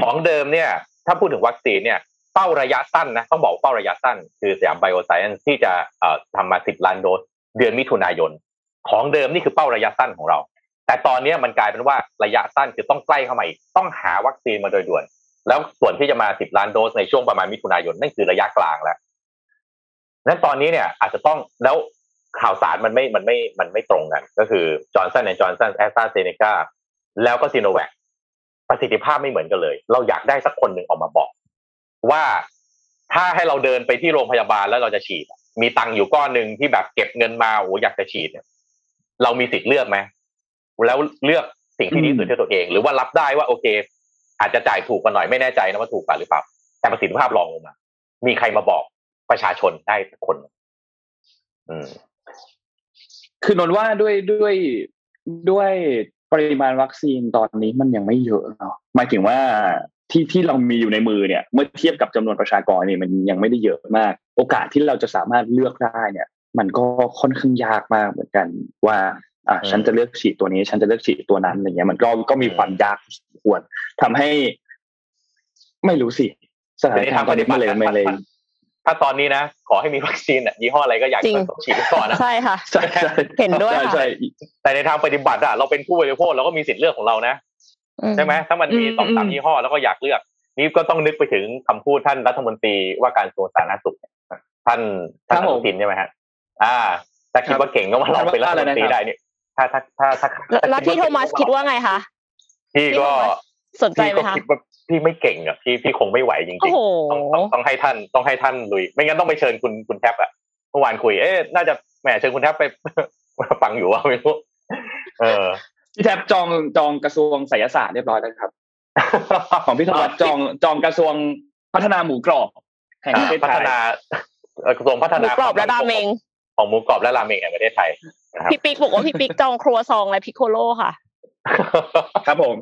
D: ของเดิมเนี่ย ถ้าพูดถึงวัคซีนเนี่ยเป้าระยะสั้นนะต้องบอกเป้าระยะสั้น คือสยามไบโอไซเอนซ์ที่จะเอ่อทำมาสิบล้านโดสเดือนมิถุนายน ของเดิมนี่คือเป้าระยะสั้นของเรา แต่ตอนนี้มันกลายเป็นว่าระยะสั้นคือต้องใกล้เข้ามาอีกต้องหาวัคซีนมาโดยด่วน แล้วส่วนที่จะมาสิบล้านโดสในช่วงประมาณมิถุนายนนั่นคือระยะกลางแล้วนั้นตอนนี้เนี่ย อาจจะต้องแล้วข่าวสารมันไม่มันไม่มันไม่ตรงกัน ก็คือจอห์นสันแอนด์จอห์นสันแอสตราเซเนกาแล้วก็ซีโนแวคประสิทธิภาพไม่เหมือนกันเลย เราอยากได้สักคนหนึ่งออกมาบอก ว่าถ้าให้เราเดินไปที่โรงพยาบาลแล้วเราจะฉีด มีตังค์อยู่ก้อนหนึ่งที่แบบเก็บเงินมาโอ้อยากจะฉีดเนี่ยเรามีสิทธิ์เลือกไหมแล้วเลือกสิ่งที่ดีสุดให้ตัวเอง หรือว่ารับได้ว่าโอเค อาจจะจ่ายถูกกว่าหน่อยไม่แน่ใจนะว่าถูกกว่าหรือเปล่า แต่ประสิทธิภาพรองลงมา มีใครมาบอกประชาชนได้คน อืม
B: คือนนว่าด้วยด้วยด้วยปริมาณวัคซีนตอนนี้มันยังไม่เยอะเนาะหมายถึงว่าที่ที่เรามีอยู่ในมือเนี่ย เมื่อเทียบกับจำนวนประชากรเนี่ยมันยังไม่ได้เยอะมาก โอกาสที่เราจะสามารถเลือกได้เนี่ย มันก็ค่อนข้างยากมากเหมือนกันว่า อ่าฉันจะเลือกฉีดตัวนี้ ฉันจะเลือกฉีดตัวนั้นอะไรเงี้ย มันก็ก็มีความยากควรทำให้ ไม่รู้สิ
D: สถานการณ์ตอนนี้มันเลยไม่เลยถ้าตอนนี้นะขอให้มีวัคซีนอะยี่ห้ออะไรก็อยากฉีดก่อนนะ
C: ใช่ค่ะ
B: ใช่
C: เห็นด้วยค่ะ
D: แต่ในทางปฏิบัติอะเราเป็นผู้บริโภคเราก็มีสิทธิ์เลือกของเรานะใช่ไหมถ้ามันมีสองสามยี่ห้อแล้วก็อยากเลือก นี่ก็ต้องนึกไปถึงคำพูดท่านรัฐมนตรีว่าการกระทรวงสาธารณสุขท่านท่านอนุทินใช่ไหมฮะอ่าถ้าคิดว่าเก่งก็มาลองเป็นรัฐมนตรีได้นี่ ถ้าถ้าถ้าถ้า
C: แล้วที่โทมัสคิดว่าไงคะ
D: พี่ก็
C: สนใจไหมคะ
D: คิดว่าพี่ไม่เก่งอะพี่พี่คงไม่ไหวจริงๆต้องต้องให้ท่านต้องให้ท่านลุย ไม่งั้นต้องไปเชิญคุณคุณแทบอะเมื่อวานคุยเอ๊ะน่าจะแหมเชิญคุณแทบไปฟังอยู่ว่าไม่รู้เออ
B: พี่แทบจองจองกระทรวงศิลศาสตร์เรียบร้อยแล้วครับ ของพี่ธวัฒจองจองกระทรวงพัฒนาหมูกรอบ
D: แห่งประเทศไทยพัฒนากระทรวงพัฒนา
C: หมูกรอบและราเมง
D: ของหมูกรอบและราเมงแห่งประเทศไทย
C: พี่ปิ๊กบอกว่าพี่ปิ๊กจองครัวซองและพิโคโลค่ะ
B: ครับผม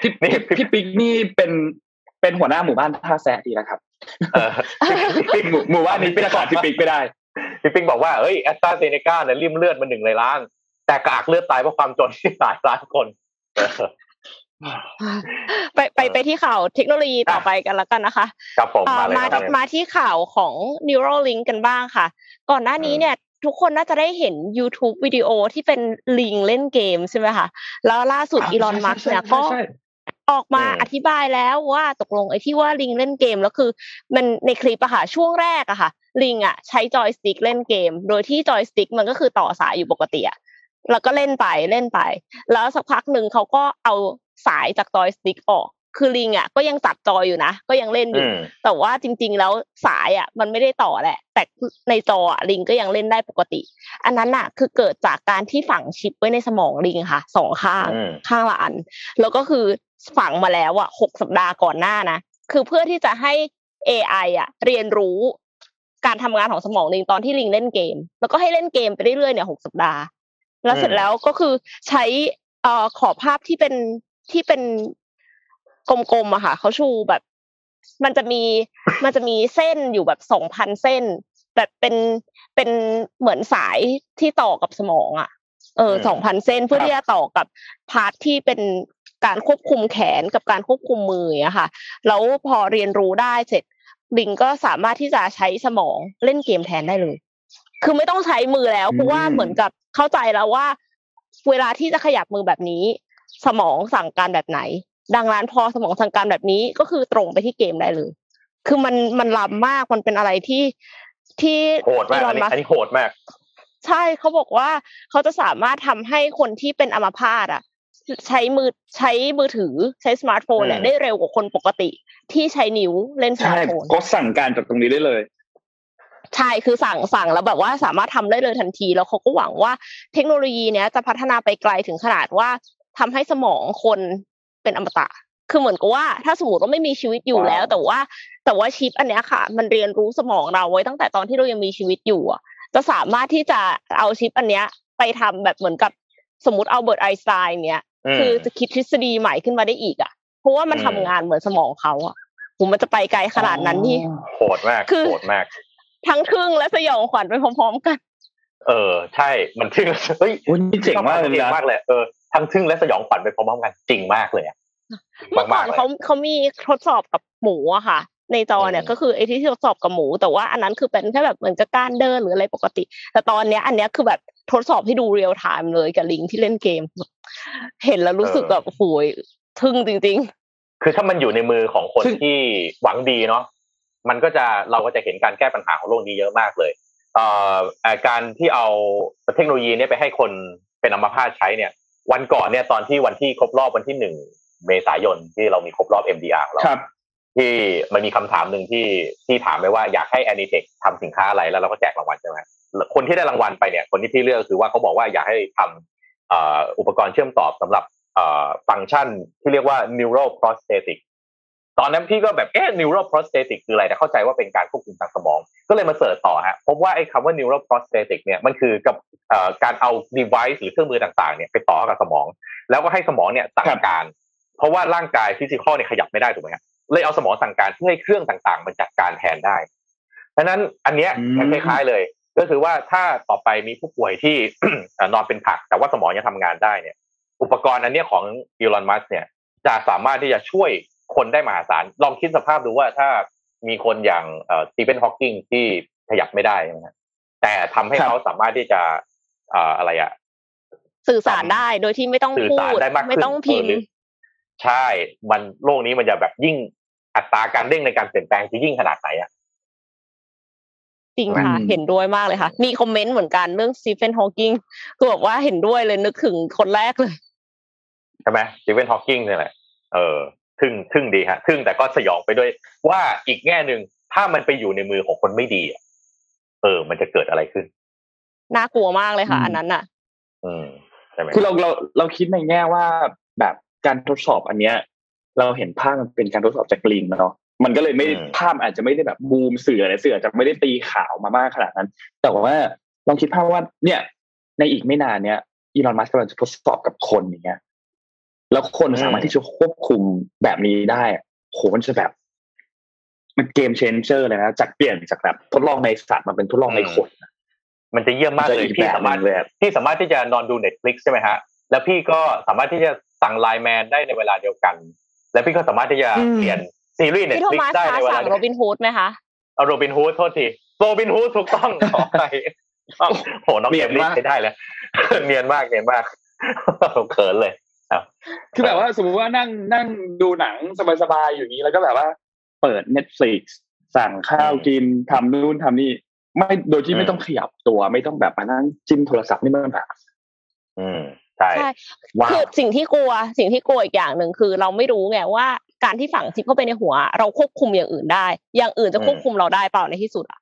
B: พี่พี่ปิ๊กนี่เป็นเป็นหัวหน้าหมู่บ้านท่าแซะดีนะครับหมู่บ้านนี้เป็นขอดพี่ปิ๊กไม่ได้
D: พี่ปิ๊กบอกว่าเอ้ยแอสตราเซเนกาเนี่ยริมเลือดมันหนึ่งในล้านแต่กากเลือดตายเพราะความจนที่หลายล้านคน
C: ไปไปไปที่ข่าวเทคโนโลยีต่อไปกันแล้วกันนะคะ
D: ครับผมมา
C: มามาที่ข่าวของ Neuralink กันบ้างค่ะ ก่อนหน้านี้เนี่ย ทุกคนน่าจะได้เห็น YouTube วิดีโอที่เป็นลิงเล่นเกมใช่ไหมคะแล้วล่าสุดอีลอนมัสก์เนี่ยก็ออกมาอธิบายแล้วว่าตกลงไอ้ที่ว่าลิงเล่นเกมแล้วคือ มันในคลิปอะค่ะช่วงแรกอะค่ะ ลิงอะใช้จอยสติ๊กเล่นเกม โดยที่จอยสติ๊กมันก็คือต่อสายอยู่ปกติอะแล้วก็เล่นไปเล่นไป แล้วสักพักหนึ่งเขาก็เอาสายจากจอยสติ๊กออก คือลิงอะก็ยังตัดจอยอยู่นะก็ยังเล่นอยู่ แต่ว่าจริง ๆ แล้วสายอะมันไม่ได้ต่อแหละ แต่ในจออะลิงก็ยังเล่นได้ปกติ อันนั้นอะ คือเกิดจากการที่ฝังชิปไว้ในสมองลิงค่ะสองข้างข้างละอัน แล้วก็คือฝังมาแล้วอะหกสัปดาห์ก่อนหน้านะคือเพื่อที่จะให้ AI อะ เรียนรู้การทำงานของสมองลิงตอนที่ลิงเล่นเกม แล้วก็ให้เล่นเกมไปเรื่อยๆเนี่ยหกสัปดาห์ แล้วเสร็จแล้วก็คือใช้เอ่อขอภาพที่เป็นที่เป็น กลมๆอะค่ะเขาชูแบบ มันจะมีมันจะมีเส้นอยู่แบบสองพันเส้น แบบเป็นเป็นเหมือนสายที่ต่อกับสมองอะเออสองพันเส้นเพื่อที่จะต่อกับพาร์ทที่เป็นการควบคุมแขนกับการควบคุมมืออะค่ะแล้วพอเรียนรู้ได้เสร็จลิงก็สามารถที่จะใช้สมองเล่นเกมแทนได้เลย คือไม่ต้องใช้มือแล้วเพราะว่าเหมือนกับเข้าใจแล้วว่า เวลาที่จะขยับมือแบบนี้ สมองสั่งการแบบไหน ดังนั้นพอสมองสั่งการแบบนี้ก็คือตรงไปที่เกมได้เลย คือมันมันล้ำมากมันเป็นอะไรที่ที่
D: โหดมากอันนี้โหดมาก
C: ใช่เขาบอกว่าเขาจะสามารถทำให้คนที่เป็นอัมพาตอะ ใช้มือใช้มือถือใช้สมาร์ทโฟนเนี่ยได้เร็วกว่าคนปกติ ที่ใช้นิ้วเล่นสมาร์ทโฟน
B: ก็สั่งการจากตรงนี้ได้เลย
C: ใช่คือสั่งสั่งแล้วแบบว่าสามารถทำได้เลยทันที แล้วเขาก็หวังว่าเทคโนโลยีเนี้ยจะพัฒนาไปไกลถึงขนาดว่าทำให้สมองคน เป็นอมตะคือเหมือนกับว่าถ้าสมมติว่าไม่มีชีวิตอยู่แล้ว แต่ว่าแต่ว่าชิปอันนี้ค่ะ มันเรียนรู้สมองเราไว้ตั้งแต่ตอนที่เรายังมีชีวิตอยู่อะจะสามารถที่จะเอาชิปอันเนี้ยไปทำแบบเหมือนกับสมมติอัลเบิร์ตไอน์สไตน์เนี้ยคือจะคิดทฤษฎีใหม่ขึ้นมาได้อีกอะ เพราะว่ามันทำงานเหมือนสมองเขาอะผมมันจะไปไกลขนาดนั้นนี่
D: โหดมากโหดมาก
C: ทั้งทึ่งและสยองขวัญไปพร้อม ๆ กัน
D: เออ ใช่มันทึ่งเฮ้ย
B: เจ๋งมากเลย
D: นะมากเลยเออ ทั้งทึ่งและสยองขวัญไปพร้อมๆกันจริงมากเลยอะ
C: เมื่อก่อนเขาเขามีทดสอบกับหมูอะค่ะ ในจอเนี่ยก็คือไอ้ที่ทดสอบกับหมู แต่ว่าอันนั้นคือเป็นแค่แบบเหมือนกับการเดินหรืออะไรปกติ แต่ตอนเนี้ย อันเนี้ยคือแบบทดสอบให้ดูเรียลไทม์เลยกับลิงที่เล่นเกม เห็นแล้วรู้สึกแบบโหยทึ่งจริง
D: ๆ คือถ้ามันอยู่ในมือของคนที่หวังดีเนาะมันก็จะเราก็จะเห็นการแก้ปัญหาของโลกนี้เยอะมากเลยเอ่อการที่เอาเทคโนโลยีนี้ไปให้คนเป็นอัมพาตใช้เนี่ย วันก่อนเนี่ยตอนที่วันที่ครบรอบวันที่หนึ่งเมษายนที่เรามีครบรอบ MDR เราที่มันมีคำถามหนึ่งที่ที่ถามไปว่าอยากให้ Anitech ทำสินค้าอะไรแล้วเราก็แจกรางวัลใช่ไหมคนที่ได้รางวัลไปเนี่ย คนที่พี่เลือกคือว่าเขาบอกว่าอยากให้ทำอุปกรณ์เชื่อมต่อสำหรับฟังก์ชันที่เรียกว่า neural prosthetic ตอนนั้นพี่ก็แบบเอ๊ะ neural prosthetic คืออะไรแต่เข้าใจว่าเป็นการควบคุมทางสมอง ก็เลยมา search ต่อฮะพบว่าไอ้คำว่า neural prosthetic เนี่ยมันคือกับการเอา device หรือเครื่องมือต่างๆเนี่ยไปต่อกับสมอง แล้วก็ให้สมองเนี่ยสั่งการ เพราะว่าร่างกาย physical เนี่ยขยับไม่ได้ถูกไหมครับเลยเอาสมองสั่งการเพื่อให้เครื่องต่างๆมันจัดการแทนได้ดังนั้นอันเนี้ยคล้ายๆเลย ก็คือว่าถ้าต่อไปมีผู้ป่วยที่นอนเป็นผัก แต่ว่าสมองยังทำงานได้เนี่ย อุปกรณ์อันนี้ของอีลอนมัสเนี่ยจะสามารถที่จะช่วย คนได้มหาศาลลองคิดสภาพดูว่าถ้ามีคนอย่างสตีเฟนฮอว์กิงที่ขยับไม่ได้นะแต่ทำให้เขาสามารถที่จะอะไรอะ
C: สื่อสารได้โดยที่ไม่ต้องพูดไม่ต้องพิมพ์
D: ใช่ มันโลกนี้มันจะแบบยิ่งอัตราการเด้งในการเปลี่ยนแปลงจะยิ่งขนาดไหนอะ
C: จริงค่ะ เห็นด้วยมากเลยค่ะ มีคอมเมนต์เหมือนกันเรื่องสตีเฟนฮอว์กิงคือบอกว่าเห็นด้วยเลยนึกถึงคนแรกเลย
D: ใช่ไหมสตีเฟนฮอว์กิงนี่แหละ เออ ทึ่งทึ่งดีฮะทึ่งแต่ก็สยองไปด้วยว่าอีกแง่หนึ่งถ้ามันไปอยู่ในมือของคนไม่ดีเออ มันจะเกิดอะไรขึ้น
C: น่ากลัวมากเลยค่ะ อันนั้นอะ
D: อืมใช่ไหม
B: คือเราเราเราคิดในแง่ว่าแบบการทดสอบอันเนี้ย เราเห็นภาพมันเป็นการทดสอบจากลิงเนาะมันก็เลยไม่ภาพอาจจะไม่ได้แบบบูมเสืออะไรเสือจะไม่ได้ตีข่าวมามากขนาดนั้น แต่ว่าลองคิดภาพว่าเนี่ย ในอีกไม่นานเนี้ยอีลอนมัสก์กำลังจะทดสอบกับคนอย่างเงี้ย แล้วคนสามารถที่จะควบคุมแบบนี้ได้โหมันจะแบบ มันเกมเชนเจอร์เลยนะจากเปลี่ยนจากแบบทดลองในสัตว์มาเป็นทดลองในคน
D: มันจะเยี่ยมมากเลย
B: จะอีก
D: พี่
B: แบบ
D: สามารถ
B: หนึ่งเลยอะ
D: พี่สามารถที่จะนอนดู Netflix ใช่ไหมฮะ แล้วพี่ก็สามารถที่จะสั่งไลน์แมนได้ในเวลาเดียวกัน แล้วพี่ก็สามารถที่จะ
B: อืม
D: เปลี่ยนซีรีส์
C: พี่โท
D: Netflix
C: มัส
D: ได้
C: คะ
D: ในเวลา
C: สั่ง
D: เดียว
C: โร
D: กัน
C: บินฮูดไหมคะ
D: เอาโรบินฮูดโทษทีโรบินฮูดถูกต้องขอไปโหน้อง
B: เนี
D: เก
B: ยน
D: มนี้
B: มาก
D: ใช้ได้เลยเนียนมากเนียนมากเขินเลย
B: คือแบบว่าสมมติว่านั่งนั่งดูหนังสบายๆอยู่นี้แล้วก็แบบว่า เปิด Netflix สั่งข้าวกินทำนู่นทำนี่ ไม่โดยที่ไม่ต้องขยับตัวไม่ต้องแบบมานั่งจิ้มโทรศัพท์นี่มันแบบ
D: อืมใช่
C: ใช่
B: ว้า
C: คือ
B: ว
C: สิ่งที่กลัว สิ่งที่กลัวอีกอย่างหนึ่งคือเราไม่รู้ไงว่าการที่ฝังชิปเข้าไปในหัว เราควบคุมอย่างอื่นได้ อย่างอื่นจะควบคุมเราได้เปล่าในที่สุดอะ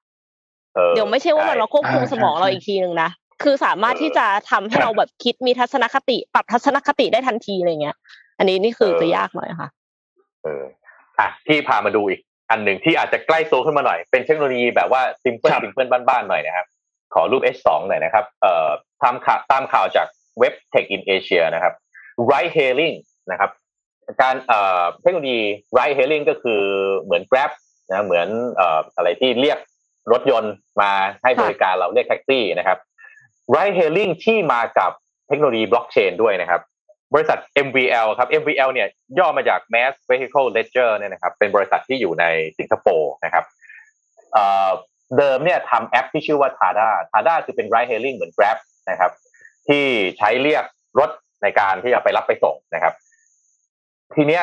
D: ออ
C: เดี๋ยวไม่ใช่ว่ามัน
D: ใช่
C: เราควบคุม
B: อ่า
C: สมอง
B: ใช่
C: เราอีกทีหนึ่งนะ คือสามารถ
D: เออ
C: ที่จะทำให้เราแบบคิดมีทัศนคติ ปรับทัศนคติได้ทันทีอะไรเงี้ย อันนี้นี่คือ
D: เออ
C: จะยากหน่อยค่ะ
D: เอออะที่พามาดูอีกอันหนึ่งที่อาจจะใกล้ตัวขึ้นมาหน่อย เป็นเทคโนโลยีแบบว่าซิมเพิล
B: ครับ
D: ซิมเพิลบ้านๆหน่อยนะครับ ขอรูป H2 หน่อยนะครับ เอ่อตามข่าวตามข่าวจากเว็บ Tech in Asia นะครับ ride hailing นะครับ การเอ่อเทคโนโลยี ride hailing ก็คือเหมือน Grab นะเหมือนเอ่ออะไรที่เรียกรถยนต์มาให้บริการเราเรียกแท็กซี่นะครับ ride hailing ที่มากับเทคโนโลยีบล็อกเชนด้วยนะครับ บริษัท MVL ครับ MVL เนี่ยย่อมาจาก Mass Vehicle Ledger เนี่ยนะครับ เป็นบริษัทที่อยู่ในสิงคโปร์นะครับเเดิมเนี่ยทำแอปที่ชื่อว่า Tada Tada คือเป็น ride hailing เหมือน Grab นะครับ ที่ใช้เรียกรถในการที่จะไปรับไปส่งนะครับ ทีเนี้ย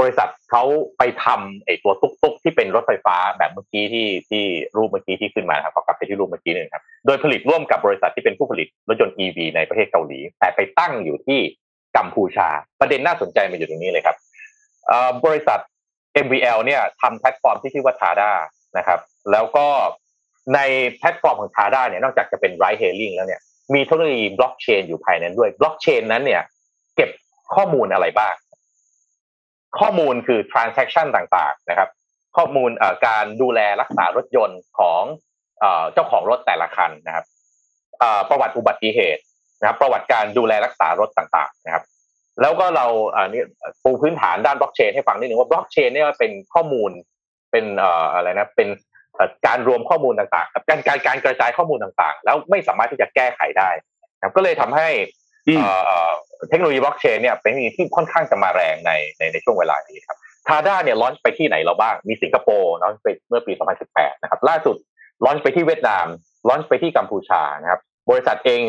D: บริษัทเขาไปทำไอ้ตัวตุ๊กตุ๊กที่เป็นรถไฟฟ้าแบบเมื่อกี้ที่ที่รูปเมื่อกี้ที่ขึ้นมาครับขอกลับไปที่รูปเมื่อกี้หนึ่งครับ โดยผลิตร่วมกับบริษัทที่เป็นผู้ผลิตรถยนต์ EV ในประเทศเกาหลี แต่ไปตั้งอยู่ที่กัมพูชา ประเด็นน่าสนใจมาอยู่ตรงนี้เลยครับบริษัท MVL เนี่ยทำแพลตฟอร์มที่ชื่อว่า Tada นะครับ แล้วก็ในแพลตฟอร์มของ Tada เนี่ยนอกจากจะเป็น ride hailing แล้วเนี่ยมีเทคโนโลยีบล็อกเชนอยู่ภายในด้วยบล็อกเชนนั้นเนี่ย เก็บข้อมูลอะไรบ้าง ข้อมูลคือ transaction ต่างๆนะครับ ข้อมูลการดูแลรักษารถยนต์ของเจ้าของรถแต่ละคันนะครับประวัติอุบัติเหตุนะครับ ประวัติการดูแลรักษารถต่างๆนะครับ แล้วก็เราอ่านี่ปูพื้นฐานด้านบล็อกเชนให้ฟังนิดนึงว่าบล็อกเชนเนี่ยเป็นข้อมูลเป็นอะไรนะเป็นการรวมข้อมูลต่างๆ การการการกระจายข้อมูลต่างๆ แล้วไม่สามารถที่จะแก้ไขได้นะครับก็เลยทำให้ เทคโนโลยีบล็อกเชนเนี่ยเป็นเทคโนโลยีที่ค่อนข้างจะมาแรงในในในช่วงเวลานี้ครับทาด้าเนี่ยลอนไปที่ไหนเราบ้าง มีสิงคโปร์เนะไปเมื่อปี 2018 นะครับ ล่าสุด launch ไปที่เวียดนาม launch ไปที่กัมพูชานะครับ บริษัทเอง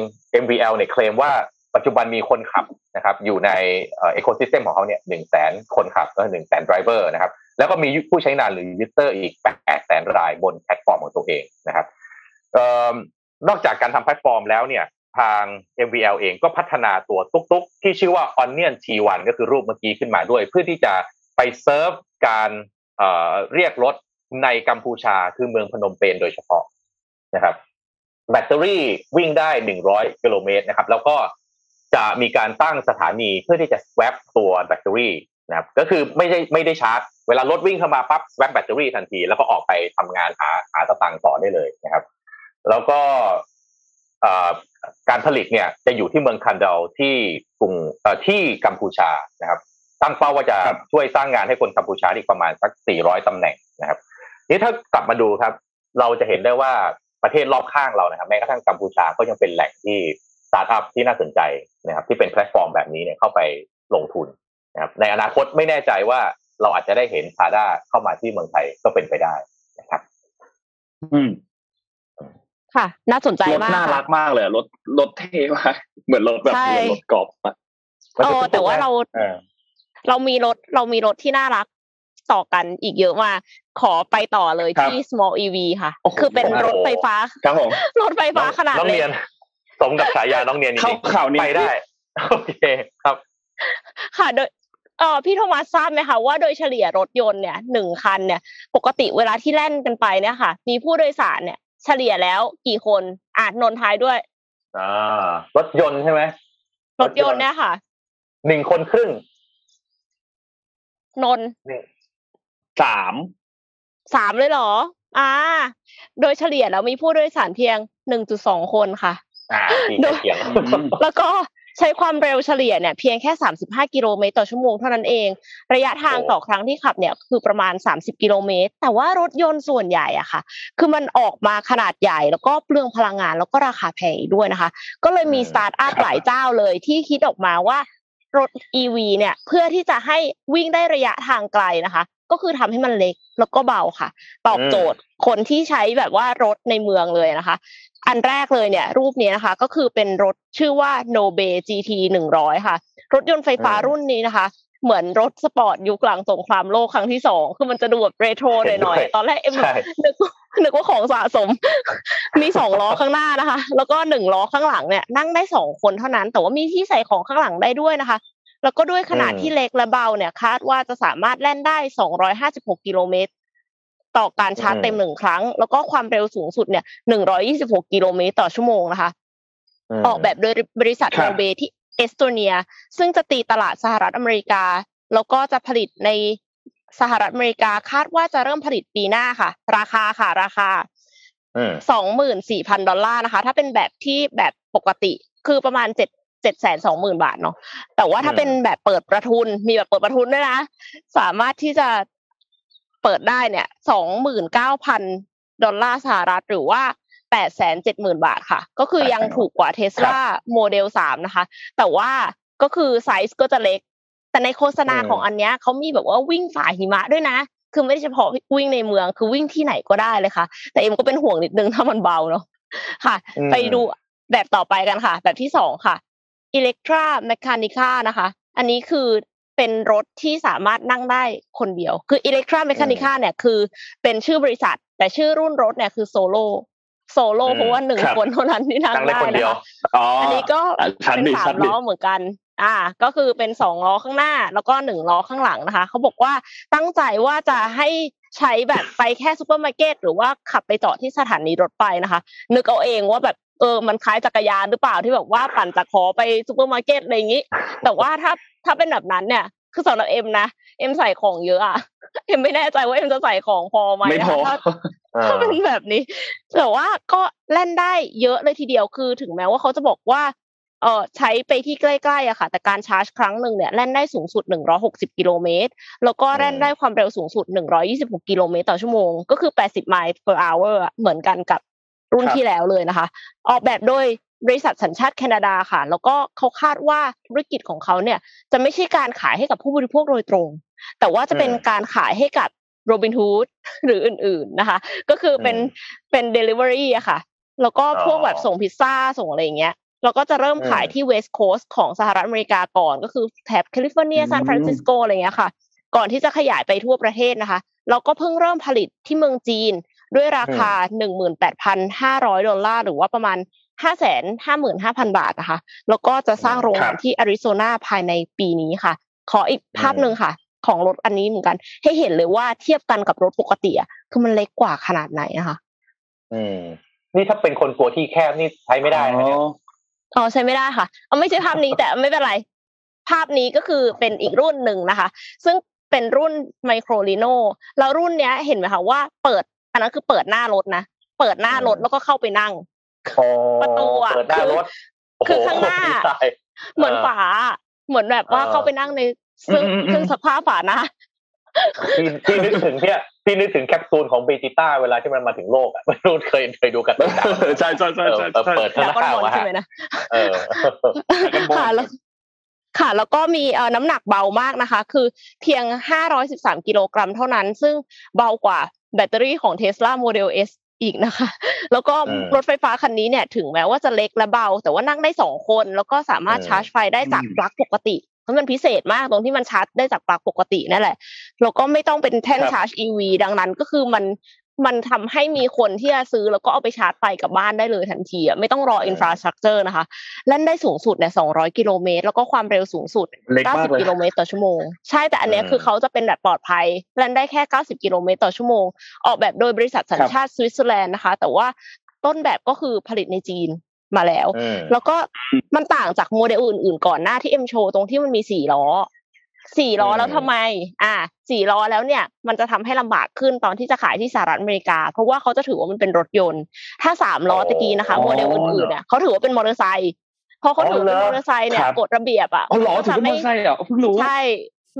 D: MVL เนี่ยเคลมว่าปัจจุบันมีคนขับนะครับ อยู่ในเอ่อ ecosystem ของเขาเนี่ยหนึ่งแสนคนขับก็หนึ่งแสน driver นะครับ แล้วก็มีผู้ใช้งานหรือ user อีก8แสนรายบนแพลตฟอร์มของตัวเองนะครับเออนอกจากการทำแพลตฟอร์มแล้วเนี่ย ทาง MVL เองก็พัฒนาตัวตุ๊กๆ ที่ชื่อว่า Onion T1 ก็คือรูปเมื่อกี้ขึ้นมาด้วย เพื่อที่จะไปเซิร์ฟการเรียกรถในกัมพูชาคือเมืองพนมเปญโดยเฉพาะนะครับ แบตเตอรี่วิ่งได้ 100 กิโลเมตรนะครับ แล้วก็จะมีการตั้งสถานีเพื่อที่จะ swap ตัวแบตเตอรี่นะครับก็คือไม่ได้ไม่ได้ชาร์จ เวลารถวิ่งเข้ามาปั๊บ swap แบตเตอรี่ทันที แล้วก็ออกไปทำงานหาหาสตางค์ต่อได้เลยนะครับ แล้วก็อ่อ การผลิตเนี่ยจะอยู่ที่เมืองคันเดลที่กรุงเอ่อที่กัมพูชานะครับตั้งเป้าว่าจะ
B: ครับ
D: ช่วยสร้างงานให้คนกัมพูชาอีกประมาณสัก 400 ตำแหน่งนะครับ นี่ถ้ากลับมาดูครับ เราจะเห็นได้ว่าประเทศรอบข้างเรานะครับแม้กระทั่งกัมพูชาก็ยังเป็นแหล่งที่สตาร์ทอัพที่น่าสนใจนะครับ ที่เป็นแพลตฟอร์มแบบนี้เนี่ยเข้าไปลงทุนนะครับ ในอนาคตไม่แน่ใจว่าเราอาจจะได้เห็น Zada เข้ามาที่เมืองไทยก็เป็นไปได้นะครับ
B: อืม
C: ค่ะ น่าสนใจ
B: รถ
C: มาก
B: น่ารั
C: ค่ะ
B: กมากเลยอะรถรถเท่มากเหมือนรถแบบ
C: ใช่
B: เหมือนรถกอล์ฟอะ
C: เออแต่ว่าเรา
D: เออ
C: เรามีรถเรามีรถที่น่ารักต่อกันอีกเยอะมากขอไปต่อเลยที่ small EV ค่ะ
B: โอ้โห
C: คือเป็นรถไฟฟ้า
B: ครับผม
C: รถไฟฟ้าขนาด
D: น้อง
C: เล็
D: เนีย
C: ก
D: นสมกับฉายาน้องเนียนจ
B: เข้า
D: ริง
B: ข่าวนี้
D: ๆไปได้โอเคครับ
C: ค่ะโดยเออพี่โทมัสทราบไหมคะว่าโดยเฉลี่ยรถยนต์เนี่ยหนึ่งคันเนี่ย ปกติเวลาที่แล่นกันไปเนี่ยค่ะ มีผู้โดยสารเนี่ย เฉลี่ยแล้วกี่คนอาจนนท้ายด้วย
D: อ่ารถยนต์ใช่ไหม
C: รถยนต์เนี่ยค่ะ
D: หนึ่งคนครึ่ง
C: นน
B: สาม
C: สามเลยเหรอ อ่า โดยเฉลี่ยแล้วมีผู้โดยสารเพียงหนึ่งจุดสองคนค่ะ
D: อ่าที่
C: โดย
D: เขียง
C: แล้วก็ ใช้ความเร็วเฉลี่ยเนี่ยเพียงแค่ 35 กิโลเมตรต่อชั่วโมงเท่านั้นเอง ระยะทางต่อครั้งที่ขับเนี่ยคือประมาณ 30 กิโลเมตร แต่ว่ารถยนต์ส่วนใหญ่อะค่ะ คือมันออกมาขนาดใหญ่แล้วก็เปลืองพลังงานแล้วก็ราคาแพงด้วยนะคะ ก็เลยมีสตาร์ทอัพหลายเจ้าเลยที่คิดออกมาว่า รถ EV เนี่ยเพื่อที่จะให้วิ่งได้ระยะทางไกลนะคะ ก็คือทำให้มันเล็กแล้วก็เบาค่ะ ตอบโจทย์คนที่ใช้แบบว่ารถในเมืองเลยนะคะ อันแรกเลยเนี่ย รูปนี้นะคะ ก็คือเป็นรถชื่อว่า n o b e GT 100 ค่ะ รถยนต์ไฟฟ้ารุ่นนี้นะคะเหมือนรถสปอร์ตยุคหลังสงครามโลกครั้งที่สองคือมันจะดูแบบเรโทรหน่อยๆตอนแรกเอ็มนึก นึกว่าของสะสม มีสองล้อข้างหน้านะคะ แล้วก็หนึ่งล้อข้างหลังเนี่ย นั่งได้สองคนเท่านั้น แต่ว่ามีที่ใส่ของข้างหลังได้ด้วยนะคะ แล้วก็ด้วยขนาดที่เล็กและเบาเนี่ย คาดว่าจะสามารถแล่นได้ 256 กิโลเมตร ต่อการชาร์จเต็มหนึ่งครั้ง แล้วก็ความเร็วสูงสุดเนี่ย 126 กิโลเมตรต่อชั่วโมงนะคะ ออกแบบโดยบริษัทโนเบที่เอสโตเนีย ซึ่งจะตีตลาดสหรัฐอเมริกา แล้วก็จะผลิตใน สหรัฐอเมริกาคาดว่าจะเริ่มผลิตปีหน้าค่ะ ราคาค่ะราคาสองหมื่นสี่พันดอลลาร์นะคะ ถ้าเป็นแบบที่แบบปกติคือประมาณเจ็ดเจ็ดแสนสองหมื่นบาทเนาะแต่ว่าถ้าเป็นแบบเปิดประทุนมีแบบเปิดประทุนด้วยนะ สามารถที่จะเปิดได้เนี่ยสองหมื่นเก้าพันดอลลาร์สหรัฐหรือว่าแปดแสนเจ็ดหมื่นบาทค่ะ ก็คือยังถูกกว่าเทสลาโมเดลสามนะคะ แต่ว่าก็คือไซส์ก็จะเล็ก แต่ในโฆษณาของอันเนี้ยเขามีแบบว่าวิ่งฝ่าหิมะด้วยนะ คือไม่ได้เฉพาะวิ่งในเมือง คือวิ่งที่ไหนก็ได้เลยค่ะ แต่เอ็มก็เป็นห่วงนิดนึงถ้ามันเบาเนาะค่ะ ไปดูแบบต่อไปกันค่ะ แบบที่สองค่ะ Electra Meccanica นะคะ อันนี้คือเป็นรถที่สามารถนั่งได้คนเดียว คือ Electra Meccanica เนี่ยคือเป็นชื่อบริษัท แต่ชื่อรุ่นรถเนี่ยคือ Solo Solo เพราะว่าหนึ่งคนเท่านั้นที่นั่งได้นะคะอันนี้ก็เป็นสามล้อเหมือนกัน อ่า ก็คือเป็นสองล้อข้างหน้า แล้วก็หนึ่งล้อข้างหลังนะคะ เขาบอกว่าตั้งใจว่าจะให้ใช้แบบไปแค่ซูเปอร์มาร์เก็ตหรือว่าขับไปจอดที่สถานีรถไฟนะคะ นึกเอาเองว่าแบบเออมันคล้ายจักรยานหรือเปล่าที่แบบว่าปั่นจากขอไปซูเปอร์มาร์เก็ตอะไรอย่างนี้ แต่ว่าถ้าถ้าเป็นแบบนั้นเนี่ย คือสำหรับเอ็มนะเอ็มใส่ของเยอะอะเอ็มไม่แน่ใจว่าเอ็มจะใส่ของพอไหม
B: ไม่พอ
C: ถ้าเป็นแบบนี้แต่ว่าก็แล่นได้เยอะเลยทีเดียวคือถึงแม้ว่าเขาจะบอกว่า เออใช้ไปที่ใกล้ๆอะค่ะ แต่การชาร์จครั้งหนึ่งเนี่ยแล่นได้สูงสุด 160 กิโลเมตร แล้วก็แล่นได้ความเร็วสูงสุด 126 กิโลเมตรต่อชั่วโมง ก็คือ 80 miles per hour เหมือนกันกับรุ่นที่แล้วเลยนะคะ ออกแบบโดยบริษัทสัญชาติแคนาดาค่ะ แล้วก็เขาคาดว่าธุรกิจของเขาเนี่ยจะไม่ใช่การขายให้กับผู้บริโภคโดยตรง แต่ว่าจะเป็นการขายให้กับโรบินฮูดหรืออื่น ๆนะคะ ก็คือเป็นเป็นเดลิเวอรี่อะค่ะ แล้วก็พวกแบบส่งพิซซ่าส่งอะไรอย่างเงี้ย เราก็จะเริ่มขายที่ West Coast ของสหรัฐอเมริกาก่อน ก็คือแถบแคลิฟอร์เนียซานฟรานซิสโกอะไรเงี้ยค่ะ ก่อนที่จะขยายไปทั่วประเทศนะคะเราก็เพิ่งเริ่มผลิตที่เมืองจีนด้วยราคา 18,500 ดอลลาร์ หรือว่าประมาณ 555,000 บาทนะคะ แล้วก็จะสร้างโรงงานที่อาริโซนาภายในปีนี้ค่ะ ขออีกภาพหนึ่งค่ะ ของรถอันนี้เหมือนกัน ให้เห็นเลยว่าเทียบกันกับรถปกติอะคือมันเล็กกว่าขนาดไหนนะคะ
D: อืมนี่ถ้าเป็นคนกลัวที่แคบนี่ใช้ไม่ได้นะเนี่ย
C: อ๋อใช้ไม่ได้ค่ะเอาไม่ใช่ภาพนี้แต่ไม่เป็นไร ภาพนี้ก็คือเป็นอีกรุ่นหนึ่งนะคะ ซึ่งเป็นรุ่นไมโครลีโนแล้วรุ่นเนี้ยเห็นไหมคะว่าเปิดอันนั้นคือเปิดหน้ารถนะเปิดหน้ารถแล้วก็เข้าไปนั่งประตูอะคือข้างหน้า เหมือนฝา เหมือนแบบว่าเข้าไปนั่งในซึ่งซึ่งสภาพฝานะ
D: ที่ที่นึกถึงเนี่ยที่นึกถึงแคปซูลของเบจิต้าเวลาที่มันมาถึงโลกอะไม่รู้เคยเคยดูกัน
B: ใช่ใช่ใช่ใช่
D: เปิดข้างหน้า
C: ใช่ไหมนะค่ะแล้วค่ะ แล้วก็มีเอ่อน้ำหนักเบามากนะคะ คือเพียง 513 กิโลกรัมเท่านั้น ซึ่งเบากว่าแบตเตอรี่ของ Tesla Model S อีกนะคะ แล้วก็รถไฟฟ้าคันนี้เนี่ยถึงแม้ว่าจะเล็กและเบา แต่ว่านั่งได้สองคน แล้วก็สามารถชาร์จไฟได้จากปลั๊กปกติเพ ราะมันพิเศษมากตรงที่มันชาร์จได้จากปลั๊กปกตินั่นแหละแล้วก็ไม่ต้องเป็นแท่นชาร์จ EV ดังนั้นก็คือมันมันทำให้มีคนที่จะซื้อแล้วก็เอาไปชาร์จไฟกับบ้านได้เลยทันทีอะไม่ต้องรอ infrastructure นะคะแล่นได้สูงสุดเนี่ย200 กิโลเมตร แล้วก็ความเร็วสูงสุด 90 กิโลเมตรต่อชั่วโมง ใช่แต่อันนี้คือเขาจะเป็นแบบปลอดภัยแล่นได้แค่ 90 กิโลเมตรต่อชั่วโมง ออกแบบโดยบริษัทสัญชาติสวิตเซอร์แลนด์นะคะ แต่ว่าต้นแบบก็คือผลิตในจีน มาแล้ว แล้วก็มันต่างจากโมเดลอื่นๆก่อนหน้าที่เอ็มโชว์ตรงที่มันมีสี่ล้อสี่ล้อแล้วทำไม อ่าสี่ล้อแล้วเนี่ย มันจะทำให้ลำบากขึ้นตอนที่จะขายที่สหรัฐอเมริกา เพราะว่าเขาจะถือว่ามันเป็นรถยนต์ ถ้าสามล้อตะกี้นะคะโมเดลอื่นๆเนี่ยเขาถือว่าเป็นมอเตอร์ไซค์พอเขาถือเป็นมอเตอร์ไซค์เนี่ยกฎระเบียบอะ
B: อ๋อเหรอถือเป็นมอเตอร์ไซค์เหรอเพิ่งรู้
C: ใช่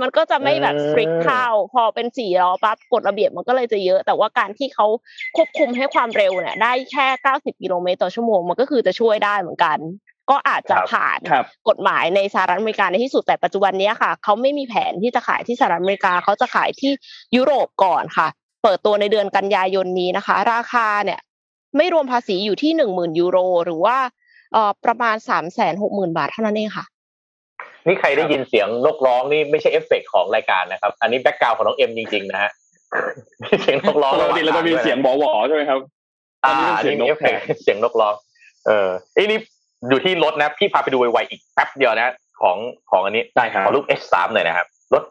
C: มันก็จะไม่แบบฟริกเข้าพอเป็นสี่ล้อปั๊บกฎระเบียบมันก็เลยจะเยอะ แต่ว่าการที่เขาควบคุมให้ความเร็วเนี่ย ได้แค่เก้าสิบกิโลเมตรต่อชั่วโมงมันก็คือจะช่วยได้เหมือนกัน ก็อาจจะผ่าน
B: ครับ
C: กฎหมายในสหรัฐอเมริกาในที่สุดแต่ปัจจุบันนี้ค่ะเขาไม่มีแผนที่จะขายที่สหรัฐอเมริกาเขาจะขายที่ยุโรปก่อนค่ะ เปิดตัวในเดือนกันยายนนี้นะคะ ราคาเนี่ย ไม่รวมภาษีอยู่ที่หนึ่งหมื่นยูโร หรือว่าเอ่อประมาณสามแสนหกหมื่นบาทเท่านั้นเองค่ะ
D: นี่ใครได้ยินเสียงนกร้องนี่ไม่ใช่เอฟเฟกต์ของรายการนะครับ อันนี้ background ของน้องเอ็มจริงๆนะฮะเสียงนกร้อง
B: ปกติเราจะมีเสียงหวอๆใช่ไหมครับ
D: อ่า
B: อันนี้
D: นี่
B: เป็นเสียงนก
D: มีเอฟเฟกต์เสียงนกร้อง เออไอ้นี่อยู่ที่รถนะพี่พาไปดูไวๆอีกแป๊บเดียวนะ ของของอันนี้
B: ได้ครับ
D: ขอรูป H3 หน่อยนะครับรถ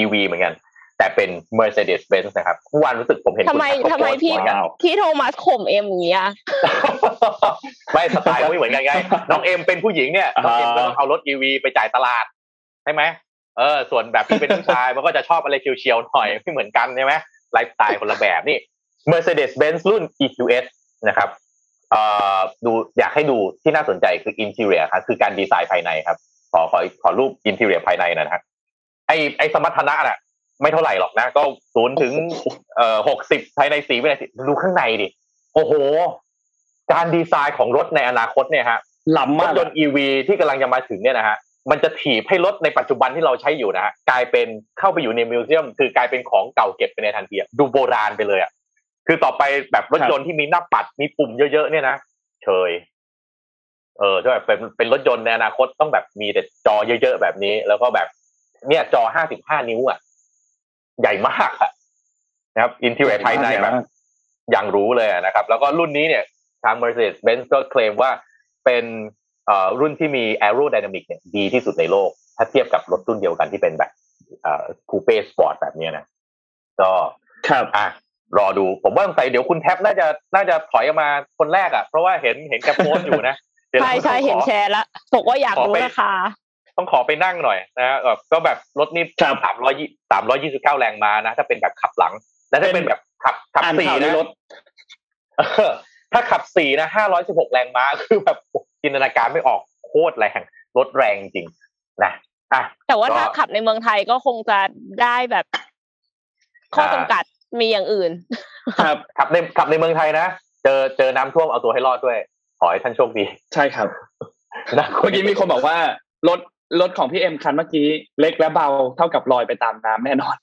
D: EV เหมือนกัน แต่เป็น Mercedes-Benz นะครับเมื่อวานรู้สึกผมเห็น
C: ทำไม
D: คุณแท็บ
C: ทำไม
D: โพสต์
C: พี่
D: เหมือนกัน
C: พี่โทมัสข่มเอ็มอย่างเงี้ย
D: ไม่สไตล์ก็ไม่เหมือนกันไงน้องเอ็มเป็นผู้หญิงเนี่ยน้องเอ็มก็ต้องเอารถ EV ไปจ่ายตลาดใช่ไหมเออ ส่วนแบบพี่เป็นผู้ชายมันก็จะชอบอะไรเฉี่ยวๆหน่อยไม่เหมือนกันใช่ไหมไลฟ์สไตล์คนละแบบนี่ Mercedes-Benz รุ่น EQS นะครับเอ่อดูอยากให้ดูที่น่าสนใจคือ interior ครับคือการดีไซน์ภายในครับ ขอขอขอรูป interior ภายในหนะฮะไอไอสมรรถนะน่ะ ไม่เท่าไหร่หรอกนะ ก็ศูนย์ถึงเอ่อหกสิบภายในสี่วินาทีดูข้างในดิโอ้โห การดีไซน์ของรถในอนาคตเนี่ยฮะ
B: ล้ำ
D: ร
B: มา
D: ถ
B: ก
D: ยนต์ EV ที่กำลังจะมาถึงเนี่ยนะฮะมันจะถีบให้รถในปัจจุบันที่เราใช้อยู่นะฮะกลายเป็นเข้าไปอยู่ในมิวเซียม คือกลายเป็นของเก่าเก็บไปในทันทีอะดูโบราณไปเลยอะคือต่อไปแบบรถยนต์ที่มีหน้าปัดมีปุ่มเยอะๆเนี่ยนะเชยเออถ้าแบบเป็นเป็นรถยนต์ในอนาคตต้องแบบมีแต่จอเยอะๆแบบนี้ แล้วก็แบบ เนี่ยจอห้าสิบห้านิ้วอะ ใหญ่มากอะนะครับอินทีเรียภายในแบบอย่างรู้เลยอะนะครับ แล้วก็รุ่นนี้เนี่ยทาง Mercedes-Benz ก็เคลมว่าเป็นเอ่อรุ่นที่มี aerodynamic เนี่ยดีที่สุดในโลก ถ้าเทียบกับรถรุ่นเดียวกันที่เป็นแบบเอ่อคูเป้สปอร์ตแบบเนี้ยนะก็
B: ครับ
D: อะรอดูผมว่าสงสัยเดี๋ยวคุณแท็บน่าจะน่าจะถอยออกมาคนแรกอะเพราะว่าเห็นเห็นแกโพสต์อยู่นะเดี๋ยว
C: ใช่ใช่
D: ต้องขอ
C: เห็นแชร์แล้วบอกว่าอยาก
D: ขอ
C: รู้
D: ไป
C: ราคา
D: ต้องขอไปนั่งหน่อยนะแบบก็แบบรถนี่
B: ครับ
D: สามร้อยสามร้อยยี่สิบเก้าแรงม้านะ ถ้าเป็นแบบขับหลัง แล้วถ้าเป็นแบบขับขับ
B: อ่าน
D: สี่
B: ข่าวใน
D: นะ
B: รถ
D: เออถ้าขับสี่นะห้าร้อยสิบหกแรงม้าคือแบบจินตนาการไม่ออกโคตรแรงรถแรงจริงนะอะ
C: แต่ว่า
D: ก็
C: ถ้าขับในเมืองไทยก็คงจะได้แบบ ข้อจำกัดมีอย่างอื่น
B: ครับ
D: ขับในขับในเมืองไทยนะเจอเจอน้ำท่วมเอาตัวให้รอดด้วย ขอให้ท่านโชคดี
B: ใช่ครับ
D: นะ
B: เมื่อกี้มีคนบอกว่ารถ รถของพี่เอ็มคันเมื่อกี้เล็กและเบาเท่ากับลอยไปตามน้ำแน่นอน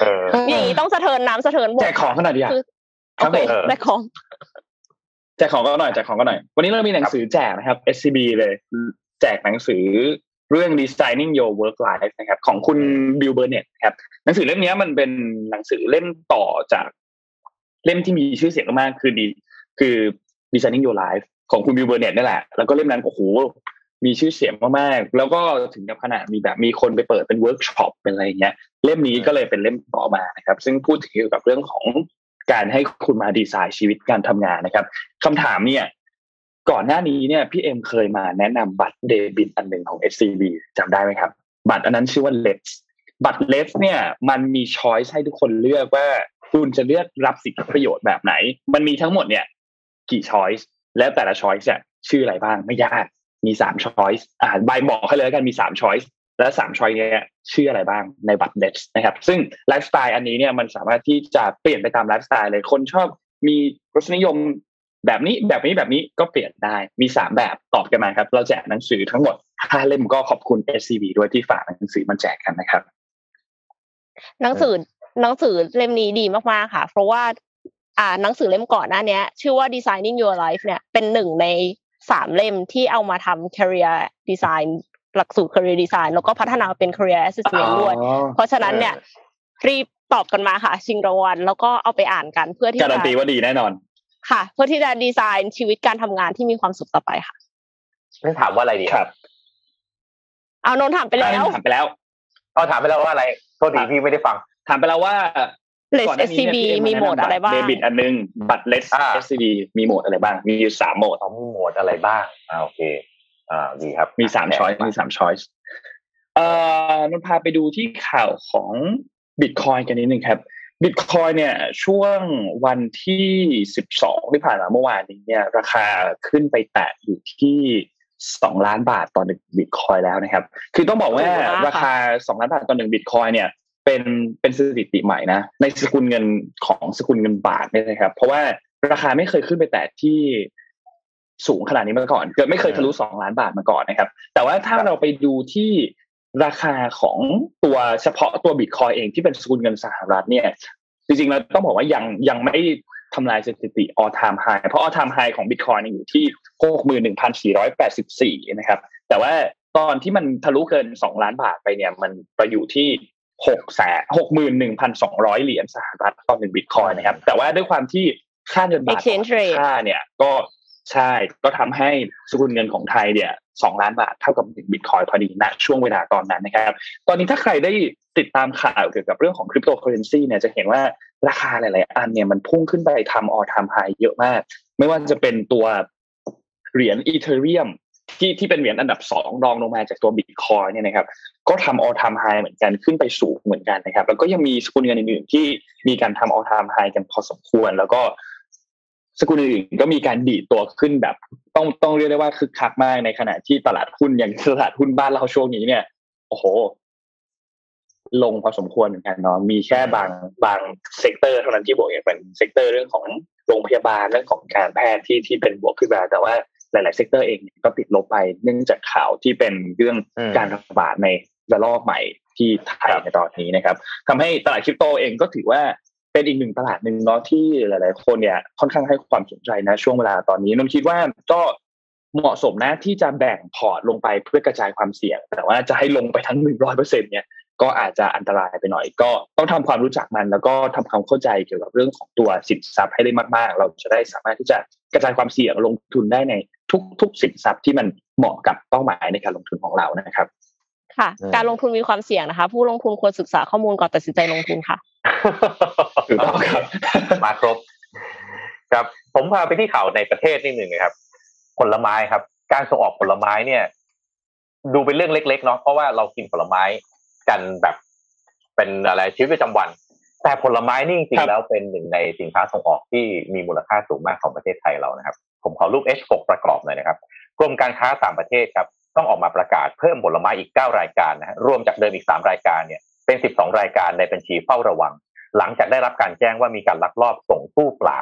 D: เออ
C: อย่างนี้ต้องสะเทินน้ำสะเทินบก
B: แจกของขนาดนี้
C: คือ
B: ครั
C: โอบเค
B: ผม
C: ได้ของ
B: แจกของก็หน่อยแจกของก็หน่อย วันนี้เรามีหนังสือแจกนะครับ SCB เลย แจกหนังสือเรื่อง designing your work life นะครับ ของคุณบิลเบอร์เน็ตครับ หนังสือเล่มนี้มันเป็นหนังสือเล่มต่อจาก เล่มที่มีชื่อเสียงมากๆคือดีคือ designing your life ของคุณบิลเบอร์เน็ตนี่แหละ แล้วก็เล่มนั้นโอ้โหมีชื่อเสียงมากๆ แล้วก็ถึงกับขนาดมีแบบมีคนไปเปิดเป็นเวิร์กช็อปเป็นอะไรเงี้ย เล่มนี้ก็เลยเป็นเล่มต่อมานะครับ ซึ่งพูดถึงเกี่ยวกับเรื่องของการให้คุณมาดีไซน์ชีวิตการทำงานนะครับคำถามเนี่ย ก่อนหน้านี้เนี่ยพี่เอ็มเคยมาแนะนำบัตรเดบิตอันหนึ่งของ SCB จำได้ไหมครับ บัตรอันนั้นชื่อว่า Let's บัตร Let's เนี่ย มันมี choice ให้ทุกคนเลือกว่าคุณจะเลือกรับสิทธิประโยชน์แบบไหน มันมีทั้งหมดเนี่ย กี่ choice แล้วแต่ละ choice เนี่ยชื่ออะไรบ้างไม่ยากมีสาม choice อ่าใบ้บอกให้เลยแล้วกันมีสาม choiceและสามช้อยเนี่ยชื่ออะไรบ้างในบัตรเดชนะครับ ซึ่งไลฟ์สไตล์อันนี้เนี่ยมันสามารถที่จะเปลี่ยนไปตามไลฟ์สไตล์เลยคนชอบมีรสนิยมแบบนี้แบบนี้แบบนี้ก็เปลี่ยนได้มีสามแบบตอบกันมาครับ เราแจกหนังสือทั้งหมดห้าเล่มก็ขอบคุณ SCB ด้วยที่ฝากหนังสือมาแจกกันนะครับ
C: หนังสือหนังสือเล่มนี้ดีมากๆค่ะ เพราะว่า อ่าหนังสือเล่มก่อนหน้าเนี้ยชื่อว่า designing your life เนี่ยเป็นหนึ่งในสามเล่มที่เอามาทำ career design หลักสูตร career design แล้วก็พัฒนาเป็น career assessment ด้วยเพราะฉะนั้นเนี่ยรีบตอบกันมาค่ะ ชิงรางวัลแล้วก็เอาไปอ่านกันเพื่อที่
B: การั
C: จะ
B: นตีว่าดีแน่นอน
C: ค่ะ เพื่อที่จะดีไซน์ชีวิตการทำงานที่มีความสุขต่อไปค่ะ
D: ไม่ถามว่าอะไรดี
B: ครับ
C: เอานนท์ถามไปแล้ว
B: ถามไปแล้ว
D: ก็ถามไปแล้วว่าอะไรโทษทีพี่ไม่ได้ฟัง
B: ถามไปแล้วว่า
C: Less
B: ก่อนหน้านี้
C: SCB
B: เนี่ย
C: มีโหมดอะไรบ้าง
B: เดบิตอันนึง บัตรเลส
D: อ่า
B: SCB มีโหมดอะไรบ้าง มีอยู่สามโหมด
D: เขามีโหมดอะไรบ้างอ่าโอเค อ่าดีครับ
B: มีสามช้อยมีสามช้อยส์เอ่อนนท์พาไปดูที่ข่าวของบิตคอยกันนิดนึงครับบิตคอยเนี่ยช่วงวันที่สิบสองที่ผ่านมาเมื่อวานนี้เนี่ย ราคาขึ้นไปแตะอยู่ที่สองล้านบาทต่อหนึ่งบิตคอยแล้วนะครับ คือต้องบอกว่าราคาสองล้านบาทต่อหนึ่งบิตคอยเนี่ย เป็นเป็นสถิติใหม่นะในสกุลเงินของสกุลเงินบาทเนี่ยนะครับ เพราะว่าราคาไม่เคยขึ้นไปแตะที่สูงขนาดนี้มาก่อนเกิดไม่เคยทะลุสองล้านบาทมาก่อนนะครับ แต่ว่าถ้าเราไปดูที่ราคาของตัวเฉพาะตัวบิตคอยเองที่เป็นสกุลเงินสหรัฐเนี่ย จริงๆเราต้องบอกว่ายังยังไม่ทำลายสถิติ all time high เพราะ all time high ของบิตคอยอยู่ที่หกหมื่นหนึ่งพันสี่ร้อยแปดสิบสี่นะครับ แต่ว่าตอนที่มันทะลุเกินสองล้านบาทไปเนี่ย มันไปอยู่ที่ หกแสนหกหมื่นหนึ่งพันสองร้อยเหรียญสหรัฐต่อหนึ่งบิตคอยน์นะครับ แต่ว่าด้วยความที่ค่าเงินบาทค่าเนี่ยก็ใช่ก็ทำให้สกุลเงินของไทยเนี่ยสองล้านบาทเท่ากับหนึ่งบิตคอยน์พอดีณช่วงเวลาตอนนั้นนะครับ ตอนนี้ถ้าใครได้ติดตามข่าวเกี่ยวกับเรื่องของคริปโตเคอเรนซีเนี่ยจะเห็นว่าราคาหลาย ๆ อันเนี่ยมันพุ่งขึ้นไปทำ all-time high เยอะมาก ไม่ว่าจะเป็นตัวเหรียญอีเทเรียม ที่ที่เป็นเหรียญอันดับสองรองลงมาจากตัวบิตคอยเนี่ยนะครับก็ทำออทามไฮเหมือนกันขึ้นไปสูงเหมือนกันนะครับ แล้วก็ยังมีสกุลเงินอื่นๆที่มีการทำออทามไฮกันพอสมควร แล้วก็สกุลอื่นก็มีการดีดตัวขึ้นแบบ ต้องต้องเรียกได้ว่าคึกคักมากในขณะที่ตลาดหุ้นอย่างตลาดหุ้นบ้านเราช่วงนี้เนี่ยโอ้โห ลงพอสมควรเหมือนกันเนาะมีแค่บางบาง sector เท่านั้นที่บวกอย่างเป็น sector เรื่องของโรงพยาบาลเรื่องของการแพทย์ที่ที่เป็นบวกขึ้นมาแต่ว่า หลาย ๆ sector เองก็ติดลบไปเนื่องจากข่าวที่เป็นเรื่องการระบาดในระลอกใหม่ที่ไทยในตอนนี้นะครับทำให้ตลาดคริปโตเองก็ถือว่าเป็นอีกหนึ่งตลาดหนึ่งเนาะที่หลาย ๆ คนเนี่ยค่อนข้างให้ความสนใจนะช่วงเวลาตอนนี้นนคิดว่าก็เหมาะสมนะที่จะแบ่งพอร์ตลงไปเพื่อกระจายความเสี่ยง แต่ว่าจะให้ลงไปทั้งหนึ่งร้อยเปอร์เซ็นเนี่ยก็อาจจะอันตรายไปหน่อย ก็ต้องทำความรู้จักมัน แล้วก็ทำความเข้าใจเกี่ยวกับเรื่องของตัวสินทรัพย์ให้ได้มาก ๆ เราจะได้สามารถที่จะกระจายความเสี่ยงลงทุนได้ใน ทุกๆสินทรัพย์ที่มันเหมาะกับเป้าหมายในการลงทุนของเรานะครับ
C: ค่ะ การลงทุนมีความเสี่ยงนะคะ ผู้ลงทุนควรศึกษาข้อมูลก่อนตัดสินใจลงทุนค่ะ
B: ถูกต้องครับ
D: มาครบ ครับ ผมพาไปที่ข่าวในประเทศนิดหนึ่งนะครับผลไม้ครับ การส่งออกผลไม้เนี่ย ดูเป็นเรื่องเล็กๆเนาะเพราะว่าเรากินผลไม้กันแบบเป็นอะไรชีวิตประจำวัน แต่ผลไม้นี่จริงๆแล้วเป็นหนึ่งในสินค้าส่งออกที่มีมูลค่าสูงมากของประเทศไทยเรานะครับ ผมขอรูป H6 ประกอบหน่อยนะครับกรมการค้าต่างประเทศครับต้องออกมาประกาศเพิ่มผลไม้อีก 9 รายการนะฮะรวมจากเดิมอีก 3 รายการเนี่ยเป็น 12 รายการในบัญชีเฝ้าระวัง หลังจากได้รับการแจ้งว่ามีการลักลอบส่งตู้เปล่า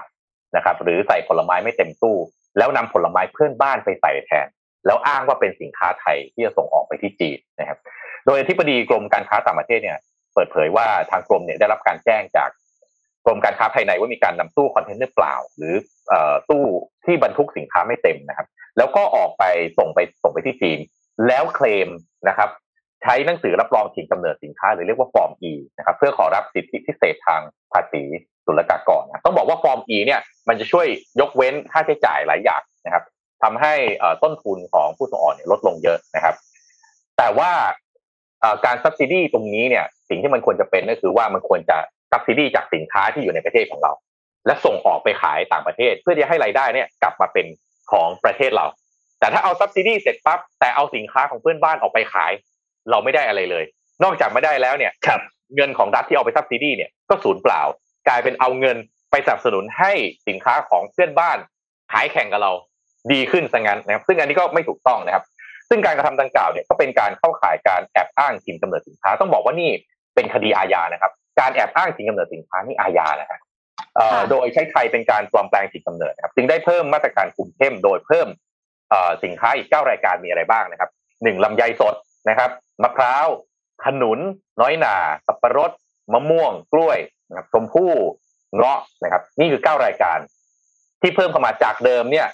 D: นะครับหรือใส่ผลไม้ไม่เต็มตู้ แล้วนำผลไม้เพื่อนบ้านไปใส่แทน แล้วอ้างว่าเป็นสินค้าไทยที่จะส่งออกไปที่จีนนะครับ โดยอธิบดีกรมการค้าต่างประเทศเนี่ยเปิดเผยว่าทางกรมเนี่ยได้รับการแจ้งจากกรมการค้าภายในว่ามีการนำตู้คอนเทนเนอร์เปล่า หรือตู้ที่บรรทุกสินค้าไม่เต็มนะครับ แล้วก็ออกไปส่งไปส่งไปที่จีน แล้วเคลมนะครับ ใช้หนังสือรับรองถิ่นกำเนิดสินค้า หรือเรียกว่าฟอร์ม E นะครับเพื่อขอรับสิทธิพิเศษทางภาษีศุลกากรนะต้องบอกว่าฟอร์ม E เนี่ยมันจะช่วยยกเว้นค่าใช้จ่ายหลายอย่างนะครับทำให้ต้นทุนของผู้ส่งออกเนี่ยลดลงเยอะนะครับ แต่ว่าการ subsidy ตรงนี้เนี่ยสิ่งที่มันควรจะเป็นก็คือว่ามันควรจะ subsidy จากสินค้าที่อยู่ในประเทศของเรา และส่งออกไปขายต่างประเทศ เพื่อที่ให้รายได้เนี่ยกลับมาเป็นของประเทศเรา แต่ถ้าเอา subsidy เสร็จปั๊บแต่เอาสินค้าของเพื่อนบ้านออกไปขาย เราไม่ได้อะไรเลย นอกจากไม่ได้แล้วเนี่ย
B: ครับ
D: เงินของรัฐที่เอาไปซับซิดีเนี่ยก็สูญเปล่า กลายเป็นเอาเงินไปสนับสนุนให้สินค้าของเพื่อนบ้านขายแข่งกับเราดีขึ้นซะงั้นนะครับ ซึ่งอันนี้ก็ไม่ถูกต้องนะครับ ซึ่งการกระทำดังกล่าวเนี่ยก็เป็นการเข้าข่ายการแอบอ้างถิ่นกำเนิดสินค้า ต้องบอกว่านี่เป็นคดีอาญานะครับ การแอบอ้างถิ่นกำเนิดสินค้านี่อาญานะครับ โดยใช้ไทยเป็นการปลอมแปลงถิ่นกำเนิดนะครับจึงได้เพิ่มมาตรการคุมเข้มโดยเพิ่มสินค้าอีกเก้ารายการมีอะไรบ้างนะครับหนึ่งลำไยสดนะครับมะพร้าวขนุน น้อยหนาสับปะรด มะม่วง กล้วยนะครับชมพู่เงาะนะครับ นี่คือเก้ารายการ ที่เพิ่มเข้ามาจากเดิมเนี่ย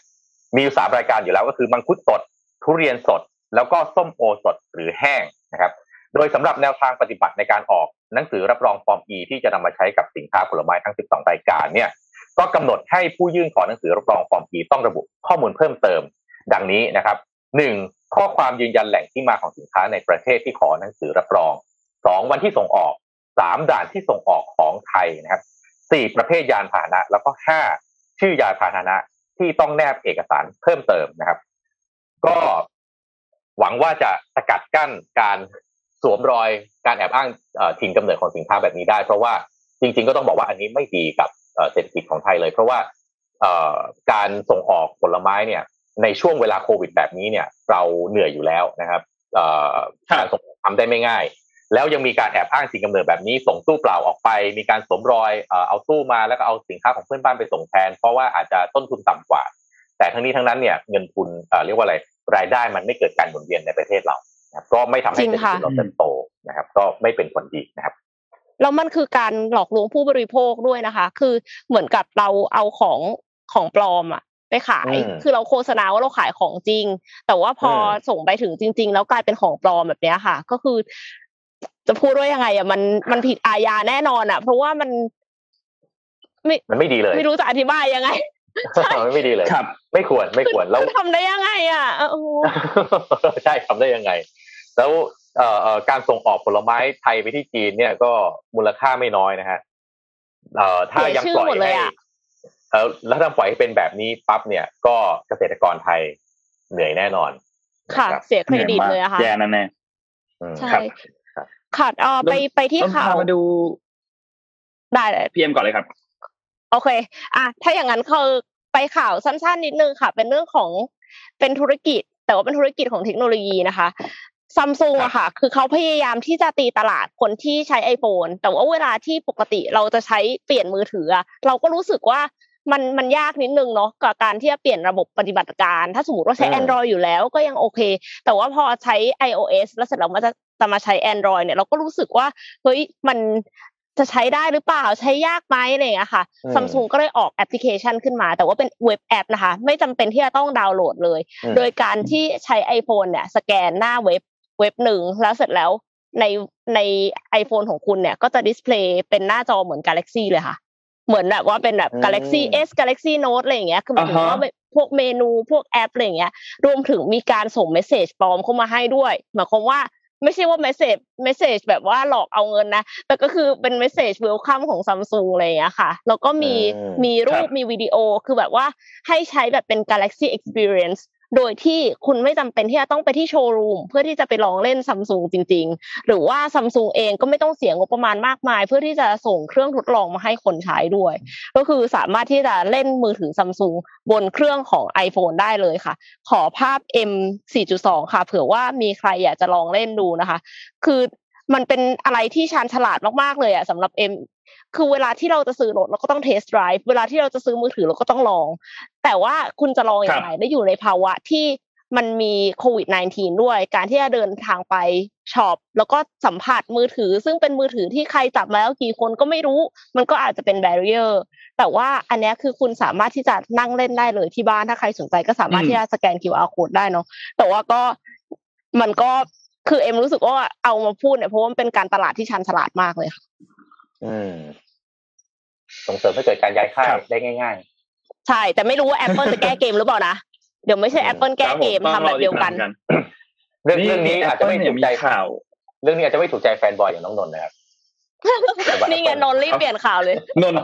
D: มีอยู่สามรายการอยู่แล้วก็คือมังคุดสด ทุเรียนสด แล้วก็ส้มโอสดหรือแห้งนะครับ โดยสำหรับแนวทางปฏิบัติในการออก หนังสือรับรองฟอร์ม E ที่จะนำมาใช้กับสินค้าผลไม้ทั้ง 12 รายการเนี่ยก็กำหนดให้ผู้ยื่นขอหนังสือรับรองฟอร์ม E ต้องระบุข้อมูลเพิ่มเติม ดังนี้นะครับหนึ่งข้อความยืนยันแหล่งที่มาของสินค้าในประเทศที่ขอหนังสือรับรองสองวันที่ส่งออกสามด่านที่ส่งออกของไทยนะครับสี่ประเภทยานพาหนะ แล้วก็ห้าชื่อยานพาหนะที่ต้องแนบเอกสารเพิ่มเติมนะครับ ก็หวังว่าจะสกัดกั้นการ สวมรอยการแอบอ้างถิ่นกำเนิดของสินค้าแบบนี้ได้ เพราะว่าจริง ๆ ก็ต้องบอกว่าอันนี้ไม่ดีกับเศรษฐกิจของไทยเลย เพราะว่าการส่งออกผลไม้เนี่ย ในช่วงเวลาโควิดแบบนี้เนี่ย เราเหนื่อยอยู่แล้วนะครับการส่งทำได้ไม่ง่าย แล้วยังมีการแอบอ้างสิ่งกำเนิดแบบนี้ ส่งตู้เปล่าออกไป มีการสวมรอยเอาตู้มาแล้วก็เอาสินค้าของเพื่อนบ้านไปส่งแทน เพราะว่าอาจจะต้นทุนต่ำกว่า แต่ทั้งนี้ทั้งนั้นเนี่ยเงินทุนเรียกว่าอะไรรายได้มันไม่เกิดการหมุนเวียนในประเทศเรา ก็ไม่ทำให้เศรษฐกิจเราเติบโตนะครับ ก็ไม่เป็นผลดีนะครับ
C: แล้วมันคือการหลอกลวงผู้บริโภคด้วยนะคะ คือเหมือนกับเราเอาของของปลอมอะไปขาย คือเราโฆษณาว่าเราขายของจริง แต่ว่าพอส่งไปถึงจริง ๆ แล้วกลายเป็นของปลอมแบบนี้ค่ะ ก็คือ จะพูดว่ายังไงอะมันมันผิดอาญาแน่นอนอะเพราะว่ามัน
D: ไม่มันไม่ดีเลย
C: ไม่รู้จะอธิบายยังไง
D: ใช่ไม่ดีเลยครับ ไม่ควรไม่ควร
C: แล้วทำได้ยังไง อะ
D: ใช่ทำได้ยังไง แล้วเอ่อการส่งออกผลไม้ไทยไปที่จีนเนี่ยก็มูลค่าไม่น้อยนะฮะเอ่อถ้ายังปล่อยให้เออแล้วถ้าปล่อยให้เป็นแบบนี้ปั๊บเนี่ย ก็เกษตรกรไทยเหนื่อยแน่นอน
C: ค่ะ เสียเครดิตเลยอะค่ะแย่
B: นั่นแน่
C: ใช่ค่ะเออไปไปที่ข่าว
B: มาดู
C: ได้เลย
B: พีเอ็มก่อนเลยครับ
C: โอเค อะถ้าอย่างนั้นคือไปข่าวสั้น ๆ นิดนึงค่ะ เป็นเรื่องของเป็นธุรกิจแต่ว่าเป็นธุรกิจของเทคโนโลยีนะคะ ซัมซุงอะค่ะ คือเขาพยายามที่จะตีตลาดคนที่ใช้ iPhone แต่ว่าเวลาที่ปกติเราจะใช้เปลี่ยนมือถือ เราก็รู้สึกว่ามันมันยากนิดนึงเนาะกับการที่จะเปลี่ยนระบบปฏิบัติการ ถ้าสมมติว่าใช้ Android อยู่แล้วก็ยังโอเค แต่ว่าพอใช้ iOS แล้วเสร็จแล้วมันจะจะมาใช้ Android เนี่ยเราก็รู้สึกว่าเฮ้ยมันจะใช้ได้หรือเปล่าใช้ยากไหมอะไรอย่างเงี้ยค่ะซัมซุงก็เลยออกแอปพลิเคชันขึ้นมา แต่ว่าเป็น web app นะคะ ไม่จำเป็นที่จะต้องดาวน์โหลดเลย โดยการที่ใช้ iPhone เนี่ยสแกนหน้าเว็บ เว็บหนึ่งแล้วเสร็จแล้วในใน iPhone ของคุณเนี่ยก็จะ display เป็นหน้าจอเหมือน Galaxy เลยค่ะ เหมือนแบบว่าเป็นแบบ Galaxy S Galaxy Note อะไรอย่างเงี้ยคือหมายถึงว่าพวกเมนูพวกแอปอะไรอย่างเงี้ยรวมถึงมีการส่ง message ปลอมเข้ามาให้ด้วยหมายความว่าไม่ใช่ว่า message message แบบว่าหลอกเอาเงินนะ แต่ก็คือเป็น message welcome ของซัมซุงอะไรอย่างเงี้ยค่ะ แล้วก็มีมีรูปมีวิดีโอคือแบบว่าให้ใช้แบบเป็น Galaxy Experience โดยที่คุณไม่จำเป็นที่จะต้องไปที่โชว์รูมเพื่อที่จะไปลองเล่นซัมซุงจริง ๆ หรือว่าซัมซุงเองก็ไม่ต้องเสียงบประมาณมากมาย เพื่อที่จะส่งเครื่องทดลองมาให้คนใช้ด้วย ก็คือสามารถที่จะเล่นมือถือซัมซุงบนเครื่องของ iPhone ได้เลยค่ะ ขอภาพ M 4.2 ค่ะ เผื่อว่ามีใครอยากจะลองเล่นดูนะคะ คือ มันเป็นอะไรที่ชาญฉลาดมากๆเลยอะสำหรับ M คือเวลาที่เราจะซื้อรถเราก็ต้อง test drive เวลาที่เราจะซื้อมือถือเราก็ต้องลอง แต่ว่าคุณจะลองอย่างไรได้อยู่ในภาวะที่มันมีโควิด -19 ด้วย การที่จะเดินทางไปช็อปแล้วก็สัมผัสมือถือ ซึ่งเป็นมือถือที่ใครจับมาแล้วกี่คนก็ไม่รู้ มันก็อาจจะเป็นแบร r เออร์แต่ว่าอันนี้คือคุณสามารถที่จะนั่งเล่นได้เลยที่บ้านถ้าใครสนใจก็สามารถที่จะสแกน QR code ได้เนาะแต่ว่าก็มันก็ คือเอ็มรู้สึกว่าเอามาพูดเนี่ยเพราะว่ามันเป็นการตลาดที่ชันฉลาดมากเลยค่ะ
D: อืม ส่งเสริมให้เกิดการย้ายค่ายได้ง่าย
C: ๆ ใช่ แต่ไม่รู้ว่า Apple จะแก้เกมหรือเปล่านะ เดี๋ยวไม่ใช่ Apple แก้เกมทำแบบเดียวกัน
D: เรื่องเรื่องนี้อาจจะไม่ถูกใจข่าว เรื่องนี้อาจจะไม่ถูกใจแฟนบอยอย่างน้องนนท์นะครับ
C: นี่ไงนนรีบเปลี่ยนข่าวเลย
B: นน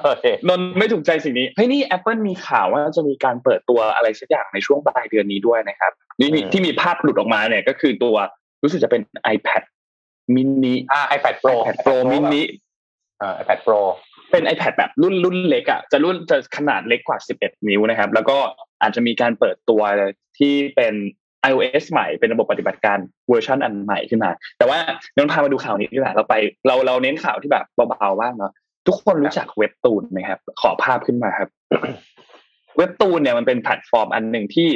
B: นนไม่ถูกใจสิ่งนี้เฮ้ยนี่ Apple มีข่าวว่าจะมีการเปิดตัวอะไรสักอย่างในช่วงปลายเดือนนี้ด้วยนะครับนี่ที่มีภาพหลุดออกมาเนี่ยก็คือตัว รู้สึกจะเป็น iPad mini
D: อ่า iPad Pro
B: iPad Pro mini
D: อ่า iPad Pro
B: เป็น iPad แบบรุ่นรุ่นเล็กอะจะรุ่นจะขนาดเล็กกว่า 11 นิ้วนะครับ แล้วก็อาจจะมีการเปิดตัวที่เป็น iOS ใหม่เป็นระบบปฏิบัติการเวอร์ชันอันใหม่ขึ้นมา แต่ว่าน้องพามาดูข่าวนี้ดีกว่าเราไป เราเราเน้นข่าวที่แบบเบาๆบ้างเนาะทุกคนรู้จักเว็บตูนไหมครับ ขอภาพขึ้นมาครับ เว็บตูนเนี่ยมันเป็นแพลตฟอร์มอันหนึ่งที่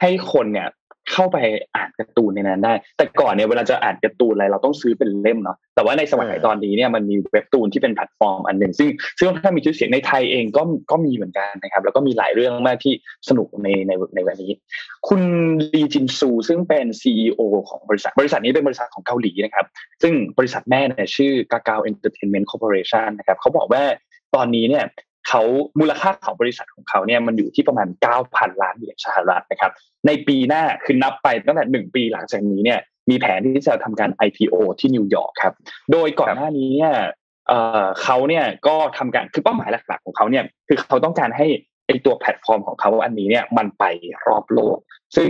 B: ให้คนเนี่ย เข้าไปอ่านการ์ตูนในนั้นได้ แต่ก่อนเนี่ยเวลาจะอ่านการ์ตูนอะไรเราต้องซื้อเป็นเล่มเนาะแต่ว่าในสมัยตอนนี้เนี่ยมันมีเว็บตูนที่เป็นแพลตฟอร์มอันหนึ่งซึ่งซึ่งถ้ามีชื่อเสียงในไทยเองก็ก็มีเหมือนกันนะครับ แล้วก็มีหลายเรื่องมากที่สนุกในในในวันนี้ คุณลีจินซู ซึ่งเป็น CEO ของบริษัทบริษัทนี้เป็นบริษัทของเกาหลีนะครับ ซึ่งบริษัทแม่เนี่ยชื่อ Kakao Entertainment Corporation นะครับเขาบอกว่าตอนนี้เนี่ย เขามูลค่าของบริษัทของเขาเนี่ยมันอยู่ที่ประมาณ 9,000 ล้านเหรียญสหรัฐนะครับ ในปีหน้าคือนับไปตั้งแต่หนึ่งปีหลังจากนี้เนี่ยมีแผนที่จะทำการ IPO ที่นิวยอร์กครับ โดยก่อนหน้านี้เนี่ยเขาเนี่ยก็ทำการคือเป้าหมายหลักๆของเขาเนี่ยคือเขาต้องการให้ไอตัวแพลตฟอร์มของเขาอันนี้เนี่ยมันไปรอบโลก ซึ่ง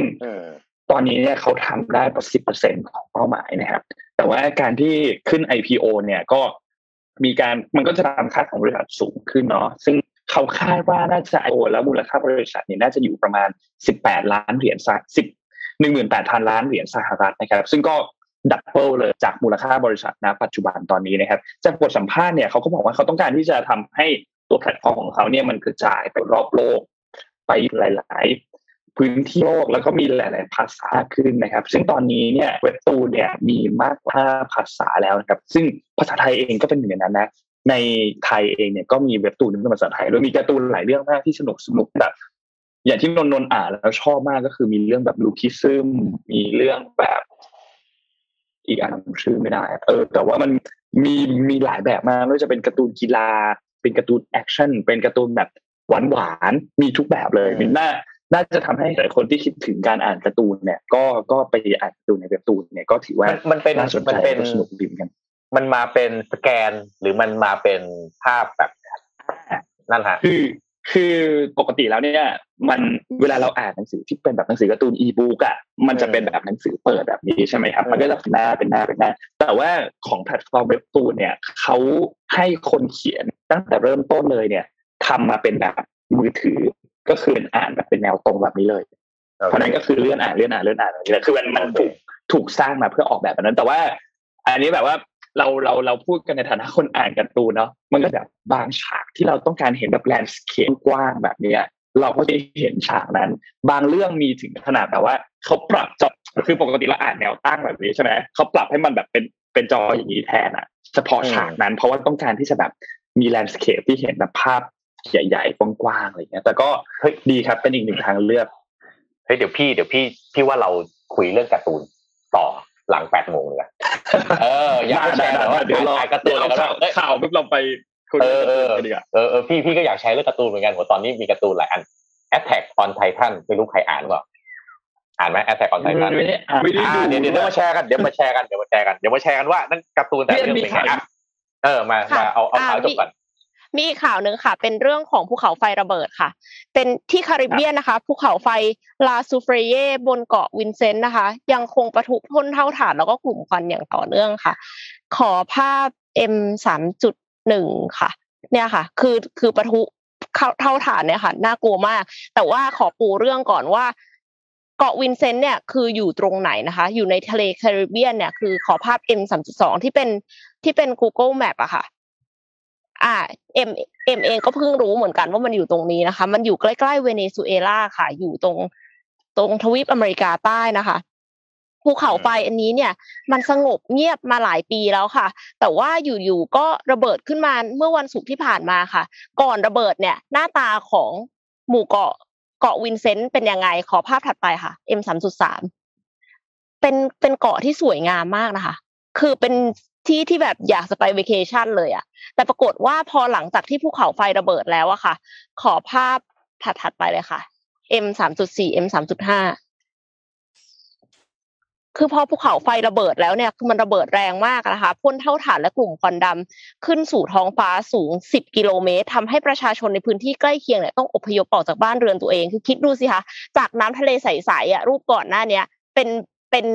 B: ตอนนี้เนี่ยเขาทำได้ประสิบเปอร์เซ็นของเป้าหมายนะครับ แต่ว่าการที่ขึ้น IPO เนี่ยก็ มีการมันก็จะทำค่าของบริษัทสูงขึ้นเนาะซึ่งเขาคาดว่าน่าจะโอแล้วมูลค่าบริษัทเนี่ยน่าจะอยู่ประมาณ 18 ล้านเหรียญสหสิบหนึ่งหมื่นแปดพันล้านเหรียญสหรัฐนะครับ ซึ่งก็ double เลยจากมูลค่าบริษัทณปัจจุบันตอนนี้นะครับ จากบทสัมภาษณ์เนี่ยเขาก็บอกว่าเขาต้องการที่จะทำให้ตัวแพลตฟอร์มของเขาเนี่ยมันกระจายไปรอบโลก ไปหลาย พื้นที่โลกแล้วก็มีหลาย ๆ ภาษาขึ้นนะครับ ซึ่งตอนนี้เนี่ยเว็บตูนเนี่ยมีมากกว่าภาษาแล้วนะครับ ซึ่งภาษาไทยเองก็เป็นหนึ่งในนั้นนะในไทยเองเนี่ยก็มีเว็บตูนเป็นภาษาไทยด้วยมีการ์ตูนหลายเรื่องมากที่สนุกสนุกแบบอย่างที่นนนนอ่านแล้วชอบมากก็คือมีเรื่องแบบ Lookism มีเรื่องแบบ อีกอันชื่อไม่ได้ เออ แต่ว่ามันมีมีหลายแบบมากไม่ว่าจะเป็นการ์ตูนกีฬา เป็นการ์ตูนแอคชั่นเป็นการ์ตูนแบบหวานหวานมีทุกแบบเลยมันน่า น่าจะทำให้หลายคนที่คิดถึงการอ่านการ์ตูนเนี่ย ก็ก็ไปอ่านการ์ตูนในเว็บตูนเนี่ยก็ถือว่า
D: มันเป็น
B: น่าสนใจมั
D: นเป็น
B: สนุกดีเหมือนกัน
D: มันมาเป็นสแกนหรือมันมาเป็นภาพแบบนั่นฮะ
B: คือคือปกติแล้วเนี่ย มันเวลาเราอ่านหนังสือที่เป็นแบบหนังสือการ์ตูนอีบุ๊กอะมันจะเป็นแบบหนังสือเปิดแบบนี้ใช่ไหมครับ มันก็จะเป็นหน้าเป็นหน้าเป็นหน้า แต่ว่าของแพลตฟอร์มเว็บตูนเนี่ยเขาให้คนเขียนตั้งแต่เริ่มต้นเลยเนี่ยทำมาเป็นแบบมือถือ ก็คือเป็นอ่านแบบเป็นแนวตรงแบบนี้เลย เพราะนั้นก็คือเลื่อนอ่านเลื่อนอ่านเลื่อนอ่านแบบนี้เลยคือมันมันถูกถูกสร้างมาเพื่อออกแบบแบบนั้น แต่ว่า อันนี้แบบว่าเราเราเราพูดกันในฐานะคนอ่านการ์ตูนเนาะมันก็แบบบางฉากที่เราต้องการเห็นแบบ landscape กว้างแบบเนี้ยเราก็จะเห็นฉากนั้น บางเรื่องมีถึงขนาดแบบว่าเขาปรับจอคือปกติเราอ่านแนวตั้งแบบนี้ใช่ไหมเขาปรับให้มันแบบเป็นเป็นจออย่างนี้แทนอะเฉพาะฉากนั้น เพราะว่าต้องการที่จะแบบมี landscape ที่เห็นแบบภาพ ใหญ่ๆกว้างๆอะไรเงี้ย แต่ก็เฮ้ยดีครับเป็นอีกหนึ่งทางเลือก
D: เฮ้ยเดี๋ยวพี่เดี๋ยวพี่พี่ว่าเราคุยเรื่องการ์ตูนต่อหลังแปดโมงเลยเอออยากให้แชร์หน่อยว่า
B: เดี๋ยวเรา
D: อ่านการ์ตูนอะไรกันบ้างเอ้ย
B: ข่าวปุ๊บเราไปคุย
D: เออเออ
B: กันดีกว่า
D: เออเออพี่พี่ก็อยากใช้เรื่องการ์ตูนเหมือนกันว่าตอนนี้มีการ์ตูนหลายอัน Attack on Titan ไม่รู้ใครอ่านหรือเปล่าอ่านไหม Attack on Titan
B: ไม่ได้อ่านไม่ได้
D: อ่า
B: ดู
D: เดี๋ยวเดี๋ยวเดี๋ยวมาแชร์กันเดี๋ยวมาแชร์กันเดี๋ยวมาแชร์กันเดี๋ยวมาแชร์กันว่านั่นการ์ตูนแต่ละเรื่องเป็นไงอะเออมามาเอาเอาข่าวจบก่อน
C: มีอีกข่าวหนึ่งค่ะ เป็นเรื่องของภูเขาไฟระเบิดค่ะ เป็นที่คาริบเบียนนะคะภูเขาไฟลาซูเฟรเยบนเกาะวินเซนต์นะคะ ยังคงประทุพ่นเถ้าถ่านแล้วก็กลุ่มควันอย่างต่อเนื่องค่ะ ขอภาพ M สามจุดหนึ่งค่ะ เนี่ยค่ะ คือคือประทุเข้าเท่าฐานเนี่ยค่ะน่ากลัวมาก แต่ว่าขอปูเรื่องก่อนว่าเกาะวินเซนต์เนี่ยคืออยู่ตรงไหนนะคะ อยู่ในทะเลแคริบเบียนเนี่ยคือขอภาพ M สามจุดสองที่เป็นที่เป็น Google Map อะค่ะ อ่าเอ็มเอ็มเองก็เพิ่งรู้เหมือนกันว่ามันอยู่ตรงนี้นะคะ มันอยู่ใกล้ๆเวเนซุเอลาค่ะ อยู่ตรงตรงทวีปอเมริกาใต้นะคะภูเขาไฟอันนี้เนี่ย มันสงบเงียบมาหลายปีแล้วค่ะ แต่ว่าอยู่ๆก็ระเบิดขึ้นมาเมื่อวันศุกร์ที่ผ่านมาค่ะ ก่อนระเบิดเนี่ย หน้าตาของหมู่เกาะเกาะวินเซนต์เป็นยังไงขอภาพถัดไปค่ะ M สามจุดสามเป็นเป็นเกาะที่สวยงามมากนะคะ คือเป็น ที่ที่แบบอยากจะไปวเคชั่นเลยอะแต่ปรากฏว่าพอหลังจากที่ภูเขาไฟระเบิดแล้วอะค่ะ ขอภาพถัดๆไปเลยค่ะ M สามจุดสี่ M สามจุดห้าคือพอภูเขาไฟระเบิดแล้วเนี่ยคือมันระเบิดแรงมากนะคะพ่นเท่าฐานและกลุ่มควันดำขึ้นสู่ท้องฟ้าสูง 10 กิโลเมตรทำให้ประชาชนในพื้นที่ใกล้เคียงเนี่ยต้องอพยพออกจากบ้านเรือนตัวเองคือคิดดูสิคะจากน้ำทะเลใสๆอะรูปก่อนหน้าเนี้ยเป็นเป็น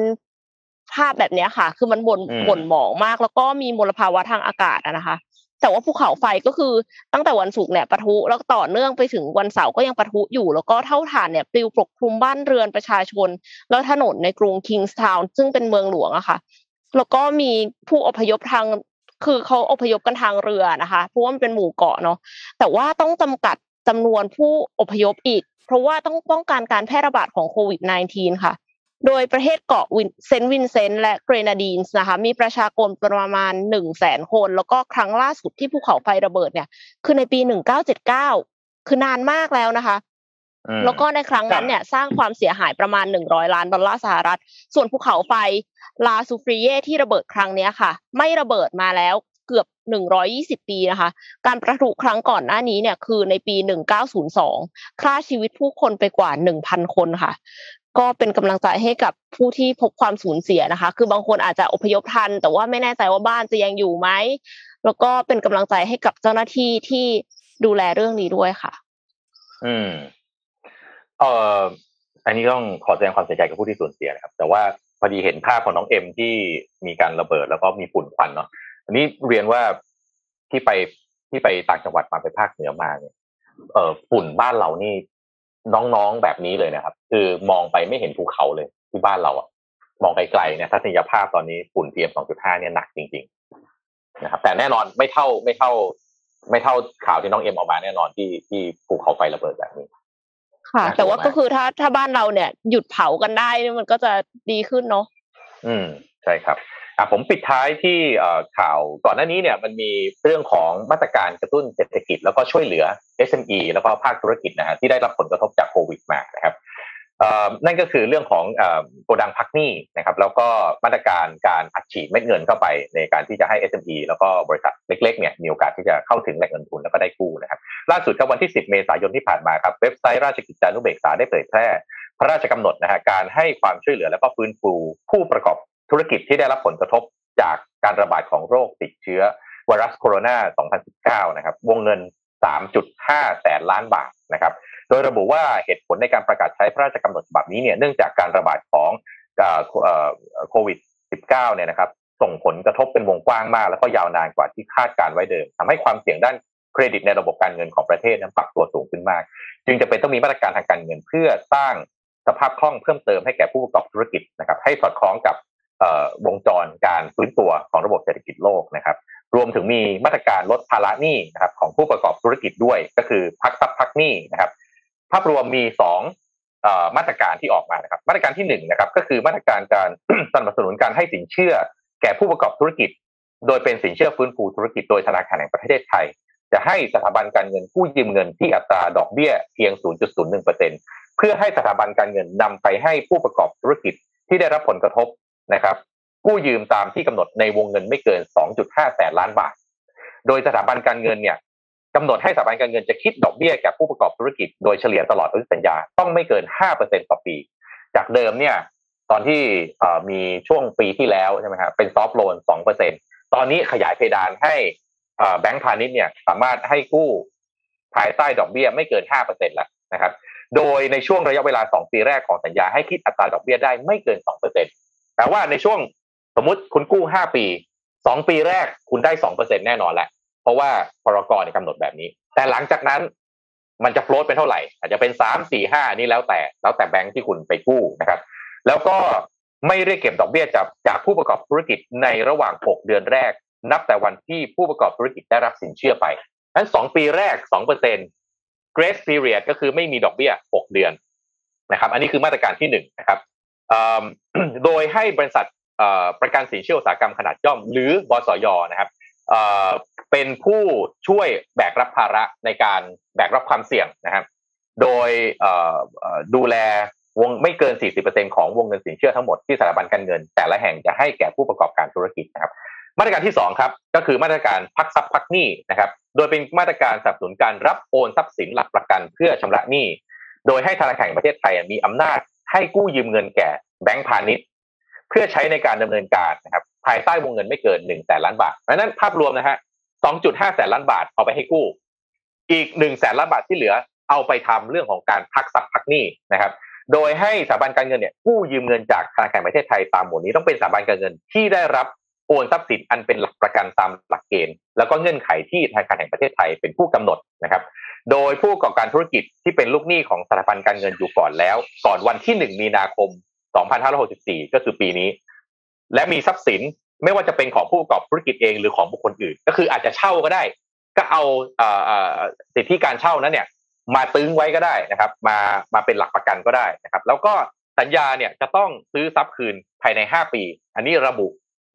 C: ภาพแบบเนี้ยค่ะ คือมันบน
D: อืม
C: บนหมองมาก แล้วก็มีมลภาวะทางอากาศอะนะคะ แต่ว่าภูเขาไฟก็คือตั้งแต่วันศุกร์เนี่ยปะทุแล้วก็ต่อเนื่องไปถึงวันเสาร์ก็ยังปะทุอยู่ แล้วก็เท่าฐานเนี่ยปลิวปกคลุมบ้านเรือนประชาชน แล้วถนนในกรุงคิงส์ทาวน์ซึ่งเป็นเมืองหลวงอะค่ะ แล้วก็มีผู้อพยพทางคือเขาอพยพกันทางเรือนะคะเพราะว่ามันเป็นหมู่เกาะเนาะแต่ว่าต้องจำกัดจำนวนผู้อพยพอีก เพราะว่าต้องป้องกันการแพร่ระบาดของโควิด -19 ค่ะ โดยประเทศเกาะวินเซนต์วินเซนต์และเกรนาดีนส์นะคะมีประชากรประมาณหนึ่งแสนคน แล้วก็ครั้งล่าสุดที่ภูเขาไฟระเบิดเนี่ย คือในปีหนึ่งเก้าเจ็ดเก้าคือนานมากแล้วนะคะ
D: อืม
C: แล้วก็ในครั้งนั้นเนี่ยสร้างความเสียหายประมาณ 100 ล้านดอลลาร์สหรัฐ ส่วนภูเขาไฟลาซูเฟรเยที่ระเบิดครั้งเนี้ยค่ะ ไม่ระเบิดมาแล้วเกือบ 120 ปีนะคะ การประทุครั้งก่อนหน้านี้เนี่ยคือในปี 1902 ฆ่าชีวิตผู้คนไปกว่า 1,000 คนค่ะ ก็เป็นกำลังใจให้กับผู้ที่พบความสูญเสียนะคะ คือบางคนอาจจะอพยพทัน แต่ว่าไม่แน่ใจว่าบ้านจะยังอยู่ไหมแล้วก็เป็นกำลังใจให้กับเจ้าหน้าที่ที่ดูแลเรื่องนี้ด้วยค่ะ
D: อืม เอ่อ อันนี้ต้องขอแสดงความเสียใจกับผู้ที่สูญเสียนะครับ แต่ว่าพอดีเห็นภาพของน้องเอ็มที่มีการระเบิดแล้วก็มีฝุ่นควันเนาะ อันนี้เรียนว่าที่ไปที่ไปต่างจังหวัดมาไปภาคเหนือมาเนี่ย เอ่อฝุ่นบ้านเรานี่ น้องๆแบบนี้เลยนะครับ คือมองไปไม่เห็นภูเขาเลยที่บ้านเราอะมองไกลๆเนี่ยทัศนียภาพตอนนี้ฝุ่น PM 2.5เนี่ยหนักจริง ๆ นะครับ แต่แน่นอนไม่เท่าไม่เท่า ไม่เท่าข่าวที่น้องเอ็มออกมาแน่นอนที่ที่ภูเขาไฟระเบิดแบบนี้
C: ค่ะ แต่ว่าก็คือถ้าถ้าบ้านเราเนี่ย หยุดเผากันได้มันก็จะดีขึ้นเนาะ
D: อืมใช่ครับ อะผมปิดท้ายที่ข่าวก่อนหน้านี้เนี่ยมันมีเรื่องของมาตรการกระตุ้นเศรษฐกิจ แล้วก็ช่วยเหลือ SME แล้วก็ภาคธุรกิจนะฮะที่ได้รับผลกระทบจากโควิดมานะครับนั่นก็คือเรื่องของโกดังพักหนี้นะครับแล้วก็มาตรการการอัดฉีดเม็ดเงินเข้าไปในการที่จะให้ SME แล้วก็บริษัทเล็กๆเนี่ยมีโอกาสที่จะเข้าถึงแหล่งเงินทุนแล้วก็ได้กู้นะครับล่าสุดครับวันที่ 10 เมษายนที่ผ่านมาครับเว็บไซต์ราชกิจจานุเบกษาได้เผยแพร่ พระราชกำหนดนะฮะการให้ความช่วยเหลือแล้วก็ฟื้นฟูผู้ประกอบ ธุรกิจที่ได้รับผลกระทบจากการระบาดของโรคติดเชื้อไวรัสโคโรนา 2019 นะครับ วงเงิน 3.5 แสนล้านบาทนะครับ โดยระบุว่าเหตุผลในการประกาศใช้พระราชกำหนดฉบับนี้เนี่ย เนื่องจากการระบาดของโควิด 19 เนี่ยนะครับ ส่งผลกระทบเป็นวงกว้างมาก แล้วก็ยาวนานกว่าที่คาดการไว้เดิมทำให้ความเสี่ยงด้านเครดิตในระบบการเงินของประเทศนั้นปรับตัวสูงขึ้นมาก จึงจะเป็นต้องมีมาตรการทางการเงินเพื่อสร้างสภาพคล่องเพิ่มเติมให้แก่ผู้ประกอบธุรกิจนะครับ ให้สอดคล้องกับ วงจรการฟื้นตัวของระบบเศรษฐกิจโลกนะครับ รวมถึงมีมาตรการลดภาระหนี้นะครับของผู้ประกอบธุรกิจด้วย ก็คือพักทรัพย์พักหนี้นะครับ ภาพรวมมีสองมาตรการที่ออกมานะครับ มาตรการที่หนึ่งนะครับ ก็คือมาตรการการสนับสนุนการให้สินเชื่อ แก่ผู้ประกอบธุรกิจ โดยเป็นสินเชื่อฟื้นฟูธุรกิจโดยธนาคารแห่งประเทศไทย จะให้สถาบันการเงินกู้ยืมเงินที่อัตราดอกเบี้ยเพียง 0.01%เพื่อให้สถาบันการเงินนำไปให้ผู้ประกอบธุรกิจที่ได้รับผลกระทบ นะครับกู้ยืมตามที่กำหนดในวงเงินไม่เกิน 2.5 แสนล้านบาท โดยสถาบันการเงินเนี่ยกำหนดให้สถาบันการเงินจะคิดดอกเบี้ยแก่ผู้ประกอบธุรกิจโดยเฉลี่ยตลอดอายุสัญญาต้องไม่เกิน 5%ต่อปี จากเดิมเนี่ยตอนที่มีช่วงปีที่แล้วใช่ไหมครับเป็นซอฟท์โลน 2%ตอนนี้ขยายเพดานให้แบงก์พาณิชย์เนี่ยสามารถให้กู้ภายใต้ดอกเบี้ยไม่เกิน 5%แล้วนะครับ โดยในช่วงระยะเวลา 2 ปีแรกของสัญญาให้คิดอัตราดอกเบี้ยได้ไม่เกิน 2% แปลว่าในช่วงสมมติคุณกู้ห้าปีสองปีแรกคุณได้สองเปอร์เซ็นแน่นอนแหละ เพราะว่าพรกรกำหนดแบบนี้ แต่หลังจากนั้นมันจะโฟลตเป็นเท่าไหร่ อาจจะเป็นสามสี่ห้านี่แล้วแต่ แล้วแต่แบงค์ที่คุณไปกู้นะครับ แล้วก็ไม่เรียกเก็บดอกเบี้ยจากจากผู้ประกอบธุรกิจในระหว่างหกเดือนแรก นับแต่วันที่ผู้ประกอบธุรกิจได้รับสินเชื่อไปนั้นสองปีแรกสองเปอร์เซ็นต์ grace period ก็คือไม่มีดอกเบี้ยหกเดือนนะครับ อันนี้คือมาตรการที่หนึ่งนะครับ โดยให้บริษัทประกันสินเชื่ออุตสาหกรรมขนาดย่อม หรือบสยนะครับเป็นผู้ช่วยแบกรับภาระในการแบกรับความเสี่ยงนะครับ โดยดูแลวงไม่เกิน 40%ของวงเงินสินเชื่อทั้งหมดที่สถาบันการเงิน แต่ละแห่งจะให้แก่ผู้ประกอบการธุรกิจนะครับ มาตรการที่2ครับก็คือมาตรการพักทรัพย์พักหนี้นะครับ โดยเป็นมาตรการสนับสนุนการรับโอนทรัพย์สินหลักประกันเพื่อชำระหนี้ โดยให้ธนาคารแห่งประเทศไทยมีอำนาจ ให้กู้ยืมเงินแก่แบงก์พาณิชย์ เพื่อใช้ในการดำเนินการนะครับภายใต้วงเงินไม่เกิน1แสนล้านบาทเพราะนั้นภาพรวมนะฮะ2.5แสนล้านบาทเอาไปให้กู้ อีก1แสนล้านบาทที่เหลือเอาไปทำเรื่องของการพักทรัพย์พักหนี้นะครับ โดยให้สถาบันการเงินเนี่ยกู้ยืมเงินจากธนาคารประเทศไทยตามหมวดนี้ต้องเป็นสถาบันการเงินที่ได้รับโอนทรัพย์สินอันเป็นหลักประกันตามหลักเกณฑ์ แล้วก็เงื่อนไขที่ธนาคารแห่งประเทศไทยเป็นผู้กำหนดนะครับ โดยผู้ประกอบการธุรกิจที่เป็นลูกหนี้ของสถาบันการเงินอยู่ก่อนแล้ว ก่อนวันที่ 1 มีนาคม 2564 ก็คือปีนี้ และมีทรัพย์สินไม่ว่าจะเป็นของผู้ประกอบธุรกิจเองหรือของบุคคลอื่น ก็คืออาจจะเช่าก็ได้ ก็เอาสิทธิการเช่านั้นเนี่ย มาตึงไว้ก็ได้นะครับ มามาเป็นหลักประกันก็ได้นะครับ แล้วก็สัญญาเนี่ยจะต้องซื้อทรัพย์คืนภายใน 5 ปี อันนี้ระบุ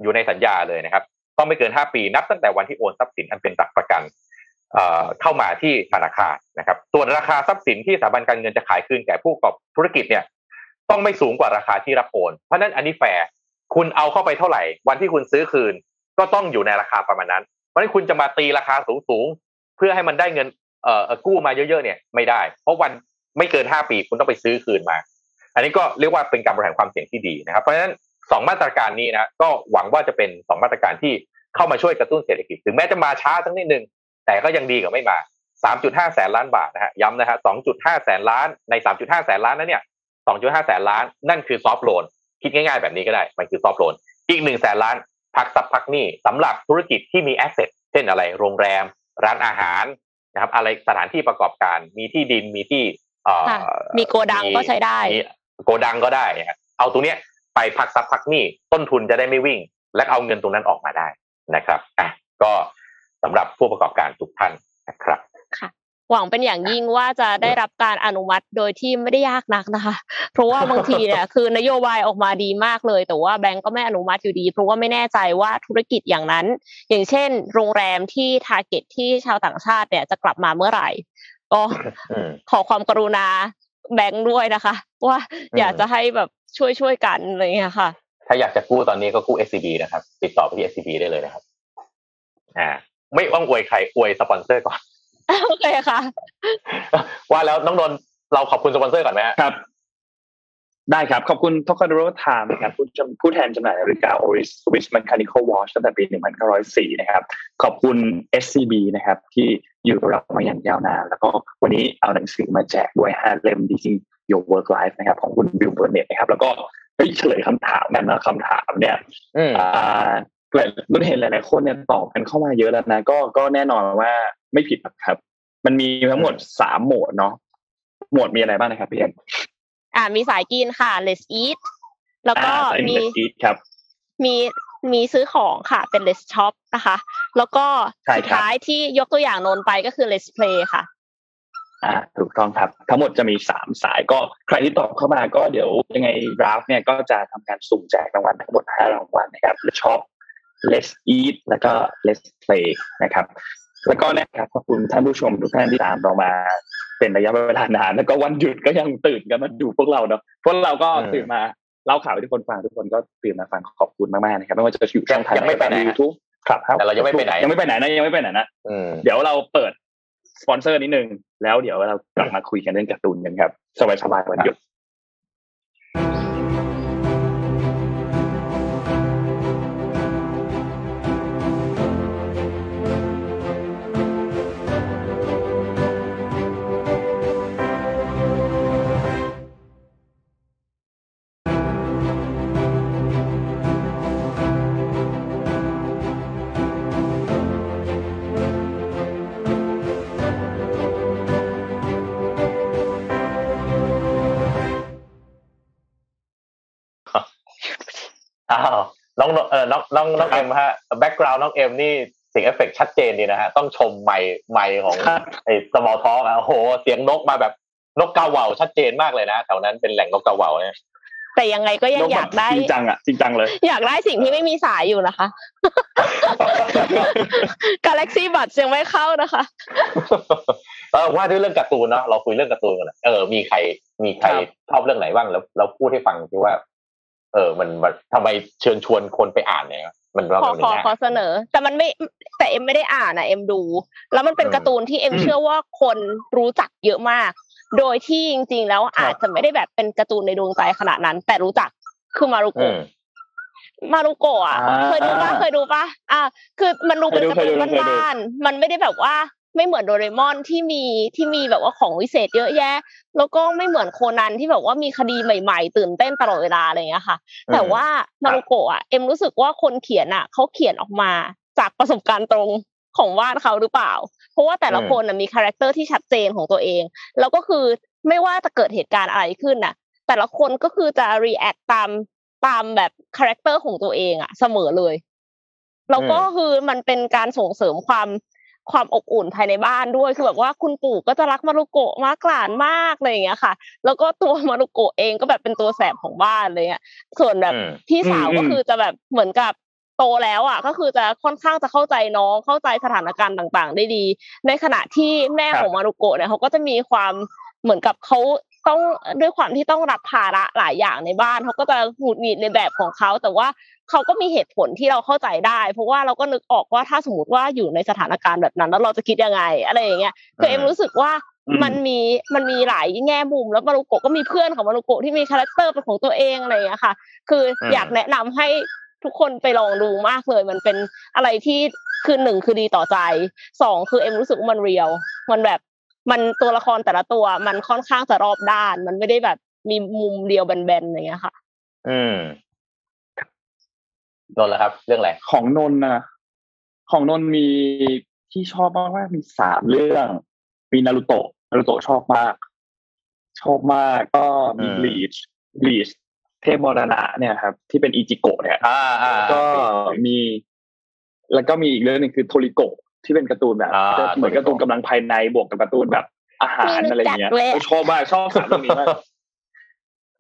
D: อยู่ในสัญญาเลยนะครับ ต้องไม่เกิน 5 ปีนับตั้งแต่วันที่โอนทรัพย์สินอันเป็นหลักประกัน เข้ามาที่ธนาคารนะครับ ส่วนราคาทรัพย์สินที่สถาบันการเงินจะขายคืนแก่ผู้ประกอบธุรกิจเนี่ยต้องไม่สูงกว่าราคาที่รับโอนเพราะนั้นอันนี้แฟร์คุณเอาเข้าไปเท่าไหร่ วันที่คุณซื้อคืนก็ต้องอยู่ในราคาประมาณนั้น เพราะนั้นคุณจะมาตีราคาสูงๆเพื่อให้มันได้เงินเอ่อกู้มาเยอะๆเนี่ยไม่ได้ เพราะวันไม่เกินห้าปีคุณต้องไปซื้อคืนมา อันนี้ก็เรียกว่าเป็นการบริหารความเสี่ยงที่ดีนะครับ เพราะฉะนั้นสองมาตรการนี้นะก็หวังว่าจะเป็นสองมาตรการที่เข้ามาช่วยกระตุ้นเศรษฐกิจ ถึงแม้จะมาช้าสักนิดหนึง แต่ก็ยังดีกว่าไม่มา 3.5 แสนล้านบาทนะฮะย้ำนะฮะ 2.5 แสนล้านใน 3.5 แสนล้านนั้นเนี่ย 2.5 แสนล้านนั่นคือ soft loan คิดง่ายๆแบบนี้ก็ได้ มันคือ soft loan อีก1แสนล้านพักทรัพย์พักหนี้สำหรับธุรกิจที่มี asset เช่นอะไรโรงแรม ร้านอาหารนะครับ อะไรสถานที่ประกอบการมีที่ดินมีที่เอ่อ
C: ค่ะมีโกดังก็ใช้ได้
D: มีโกดังก็ได้นะครับเอาตรงเนี้ยไปพักทรัพย์พักหนี้ต้นทุนจะได้ไม่วิ่ง และเอาเงินตรงนั้นออกมาได้นะครับอะก็ สำหรับผู้ประกอบการทุกท่านนะครับ
C: หวังเป็นอย่างยิ่งว่าจะได้รับการอนุมัติโดยที่ไม่ได้ยากนักนะคะ เพราะว่าบางทีเนี่ยคือนโยบายออกมาดีมากเลย แต่ว่าแบงก์ก็ไม่อนุมัติอยู่ดี เพราะว่าไม่แน่ใจว่าธุรกิจอย่างนั้น อย่างเช่น โรงแรมที่ทาร์เก็ตที่ชาวต่างชาติเนี่ยจะกลับมาเมื่อไหร่ ก็
D: อืม
C: ขอความกรุณาแบงก์ด้วยนะคะ ว่าอยากจะให้แบบช่วยช่วยๆกันอะไรอย่างเงี้ยค่ะ
D: ถ้าอยากจะกู้ตอนนี้ก็กู้ SCB นะครับ ติดต่อไปที่ SCB ได้เลยนะครับ อ่า ไม่ต้องอวยใครอวยสปอนเซอร์ก่อน
C: โอเคค่ะ
D: ว่าแล้วน้องนนท์เราขอบคุณสปอนเซอร์ก่อนไหมฮะ
B: ครับ ได้ครับ ขอบคุณท o ค a d o r o Time นะครับผู้จำผู้แทนจำหน่ายนาฬิกา Oris Swiss Mechanical Watch ตั้งแต่ปี 1904 นะครับ ขอบคุณ SCB นะครับ ที่อยู่กับเรามาอย่างยาวนาน แล้วก็วันนี้เอาหนังสือมาแจกด้วย5เล่ม Design Your Work Life นะครับ ของคุณบิลเบอร์เน็ตนะครับ แล้วก็เฮ้ยเฉลยคำถามกันนะคำถามเนี่ย
D: อืม
B: อ่ารุ่นเห็นหลาย ๆ คนเนี่ยตอบกันเข้ามาเยอะแล้วนะก็ก็แน่นอนว่าไม่ผิดหรอกครับ มันมีทั้งหมดสามโหมดเนาะหมวดมีอะไรบ้างนะครับพี่เอ็ม
C: อ่ามีสายกินค่ะ let's eat แล้วก็
B: อ่าใส่
C: มี
B: เนอีทครับ
C: มีมีซื้อของค่ะเป็น let's shop นะคะ แล้วก็
B: ใช่ครับ
C: สุดท้ายที่ยกตัวอย่างนนไปก็คือ let's play ค่ะ
B: อ่าถูกต้องครับ ทั้งหมดจะมีสามสายก็ใครที่ตอบเข้ามาก็เดี๋ยวยังไงราฟเนี่ยก็จะทำการสุ่มแจกรางวัลทั้งหมดห้ารางวัลนะครับและชอบ let's eat แล้วก็ let's play นะครับ แล้วก็นะครับขอบคุณท่านผู้ชมทุกท่านที่ตามเรามาเป็นระยะเวลานานแล้วก็วันหยุดก็ยังตื่นกันมาดูพวกเราเนาะพวกเราก็
D: อืม
B: ตื่นมาเล่าข่าวให้ทุกคนฟังทุกคนก็ตื่นมาฟังขอบคุณมากๆนะครับไม่ว่าจะอยู่ช่องทาง
D: ยังไม่ไปไหน
B: ยูทูบครับ
D: แต่เรายังไม่ไปไหน
B: ยังไม่ไปไหนนะยังไม่ไปไหนนะ
D: อืม
B: เดี๋ยวเราเปิดสปอนเซอร์นิดนึงแล้วเดี๋ยวเรากลับมาคุยกันเรื่องการ์ตูนกันครับสบายๆวันหยุด
D: อ้าวน้องเออน้องน้องน้องเอ็มฮะ background น้องเอ็มนี่เสียงเอฟเฟกต์ชัดเจนดีนะฮะต้องชมไมค์ไมค์ของ
B: ครับ
D: ไอ้ small talk อะโอ้โหเสียงนกมาแบบนกกาเหว่าชัดเจนมากเลยนะแถวนั้นเป็นแหล่งนกกาเหว่าเนี่ย
C: แต่ยังไงก็ยังอยากได้
B: จริงจังอะจริงจังเลย
C: อยากได้สิ่งที่ไม่มีสายอยู่นะคะ Galaxy Buds ยังไม่เข้านะคะ
D: เออว่าด้วยเรื่องการ์ตูนเนาะเราคุยเรื่องการ์ตูนกันนะเออมีใครมีใคร
B: ครับ
D: ชอบเรื่องไหนบ้างแล้วเราพูดให้ฟังที่ว่า เออ มันมันทำไมเชิญชวนคนไปอ่านเนี่ยมันเรา
C: ขอ
D: แบบ
C: ขอ
D: นี้
C: ขอเสนอ แต่มันไม่แต่เอ็มไม่ได้อ่านนะเอ็มดู แล้วมันเป็น
D: อืม
C: การ์ตูนที่เอ็ม
B: อืม
C: เชื่อว่าคนรู้จักเยอะมาก โดยที่จริง ๆ แล้ว
B: ครับ
C: อาจจะไม่ได้แบบเป็นการ์ตูนในดวงใจขนาดนั้น แต่รู้จักคือมารุ
D: อื
C: โกะ
D: ม
C: มารุโกะอะ
B: อ่า
C: เคยดูปะเคยดูปะอะ คือมันดูเป็น
B: เค
C: กาย
B: ดู
C: ร์ตูน
B: เคยดูเคยดู
C: บ้านๆมันไม่ได้แบบว่า ไม่เหมือนโดราเอมอนที่มีที่มีแบบว่าของวิเศษเยอะแยะ แล้วก็ไม่เหมือนโคนันที่แบบว่ามีคดีใหม่ๆ ตื่นเต้นตลอดเวลาอะไรอย่างเงี้ยค่ะ แต่ว่ามารุโกะอะเอ็มรู้สึกว่าคนเขียนอะเขาเขียนออกมาจากประสบการณ์ตรงของวาดเขาหรือเปล่า เพราะว่าแต่ละ
D: อืม
C: คนน่ะมี character ที่ชัดเจนของตัวเอง แล้วก็คือไม่ว่าจะเกิดเหตุการณ์อะไรขึ้นน่ะ แต่ละคนก็คือจะ react ตามตามแบบ character ของตัวเองอะเสมอเลย แล้วก็คือมันเป็นการส่งเสริมความ ความอบอุ่นภายในบ้านด้วยคือแบบว่าคุณปู่ก็จะรักมารุโกะมากหลานมากอะไรอย่างเงี้ยค่ะ แล้วก็ตัวมารุโกะเองก็แบบเป็นตัวแสบของบ้านเลยอะส่วนแบบ
D: อืม
C: พี่สาว
B: อืม
C: ก็คือจะแบบเหมือนกับโตแล้วอะก็คือจะค่อนข้างจะเข้าใจน้องเข้าใจสถานการณ์ต่าง ๆ ได้ดี ในขณะที่แม่
B: ครับ
C: ของมารุโกะเนี่ยเขาก็จะมีความเหมือนกับเขา ต้องด้วยความที่ต้องรับภาระหลายอย่างในบ้านเขาก็จะหงุดหงิดในแบบของเขาแต่ว่าเขาก็มีเหตุผลที่เราเข้าใจได้ เพราะว่าเราก็นึกออกว่าถ้าสมมติว่าอยู่ในสถานการณ์แบบนั้น แล้วเราจะคิดยังไง อะไรอย่างเงี้ยคือเอ็มรู้สึกว่า
B: อืม
C: มันมีมันมีหลายแง่มุมแล้วมารุโกะก็มีเพื่อนของมารุโกะที่มี character เป็นของตัวเองอะไรอย่างเงี้ยค่ะ คือเอ็
D: ม
C: อยากแนะนำให้ทุกคนไปลองดูมากเลย มันเป็นอะไรที่คือหนึ่งคือดีต่อใจสองคือเอ็มรู้สึกว่ามัน real มันแบบ มันตัวละครแต่ละตัว มันค่อนข้างจะรอบด้าน มันไม่ได้แบบมีมุมเดียวแบนๆอย่างเงี้ยค่ะ
D: อืมนนท์ละครับ เรื่องอะไร
B: ของนนท์นะของนนท์มีที่ชอบมากว่ามีสามเรื่อง มีนารูโตะนารูโตะชอบมาก ชอบมากก็มีบลีชบลีชเทพมรณะเนี่ยครับ ที่เป็นอิจิโกะเนี่ย
D: อ่าอ่า
B: ก็มี แล้วก็มีอีกเรื่องหนึงคือโทริโกะ ที่เป็นการ์ตูนแบบ
D: อ่า
B: เหมือนการ์ตูนกำลังภายในบวกกับการ์ตูนแบบอาหารอะไรเงี้ย
C: ไม่รู้จักเลย
B: ชอบมากชอบสามเรื่องนี้มาก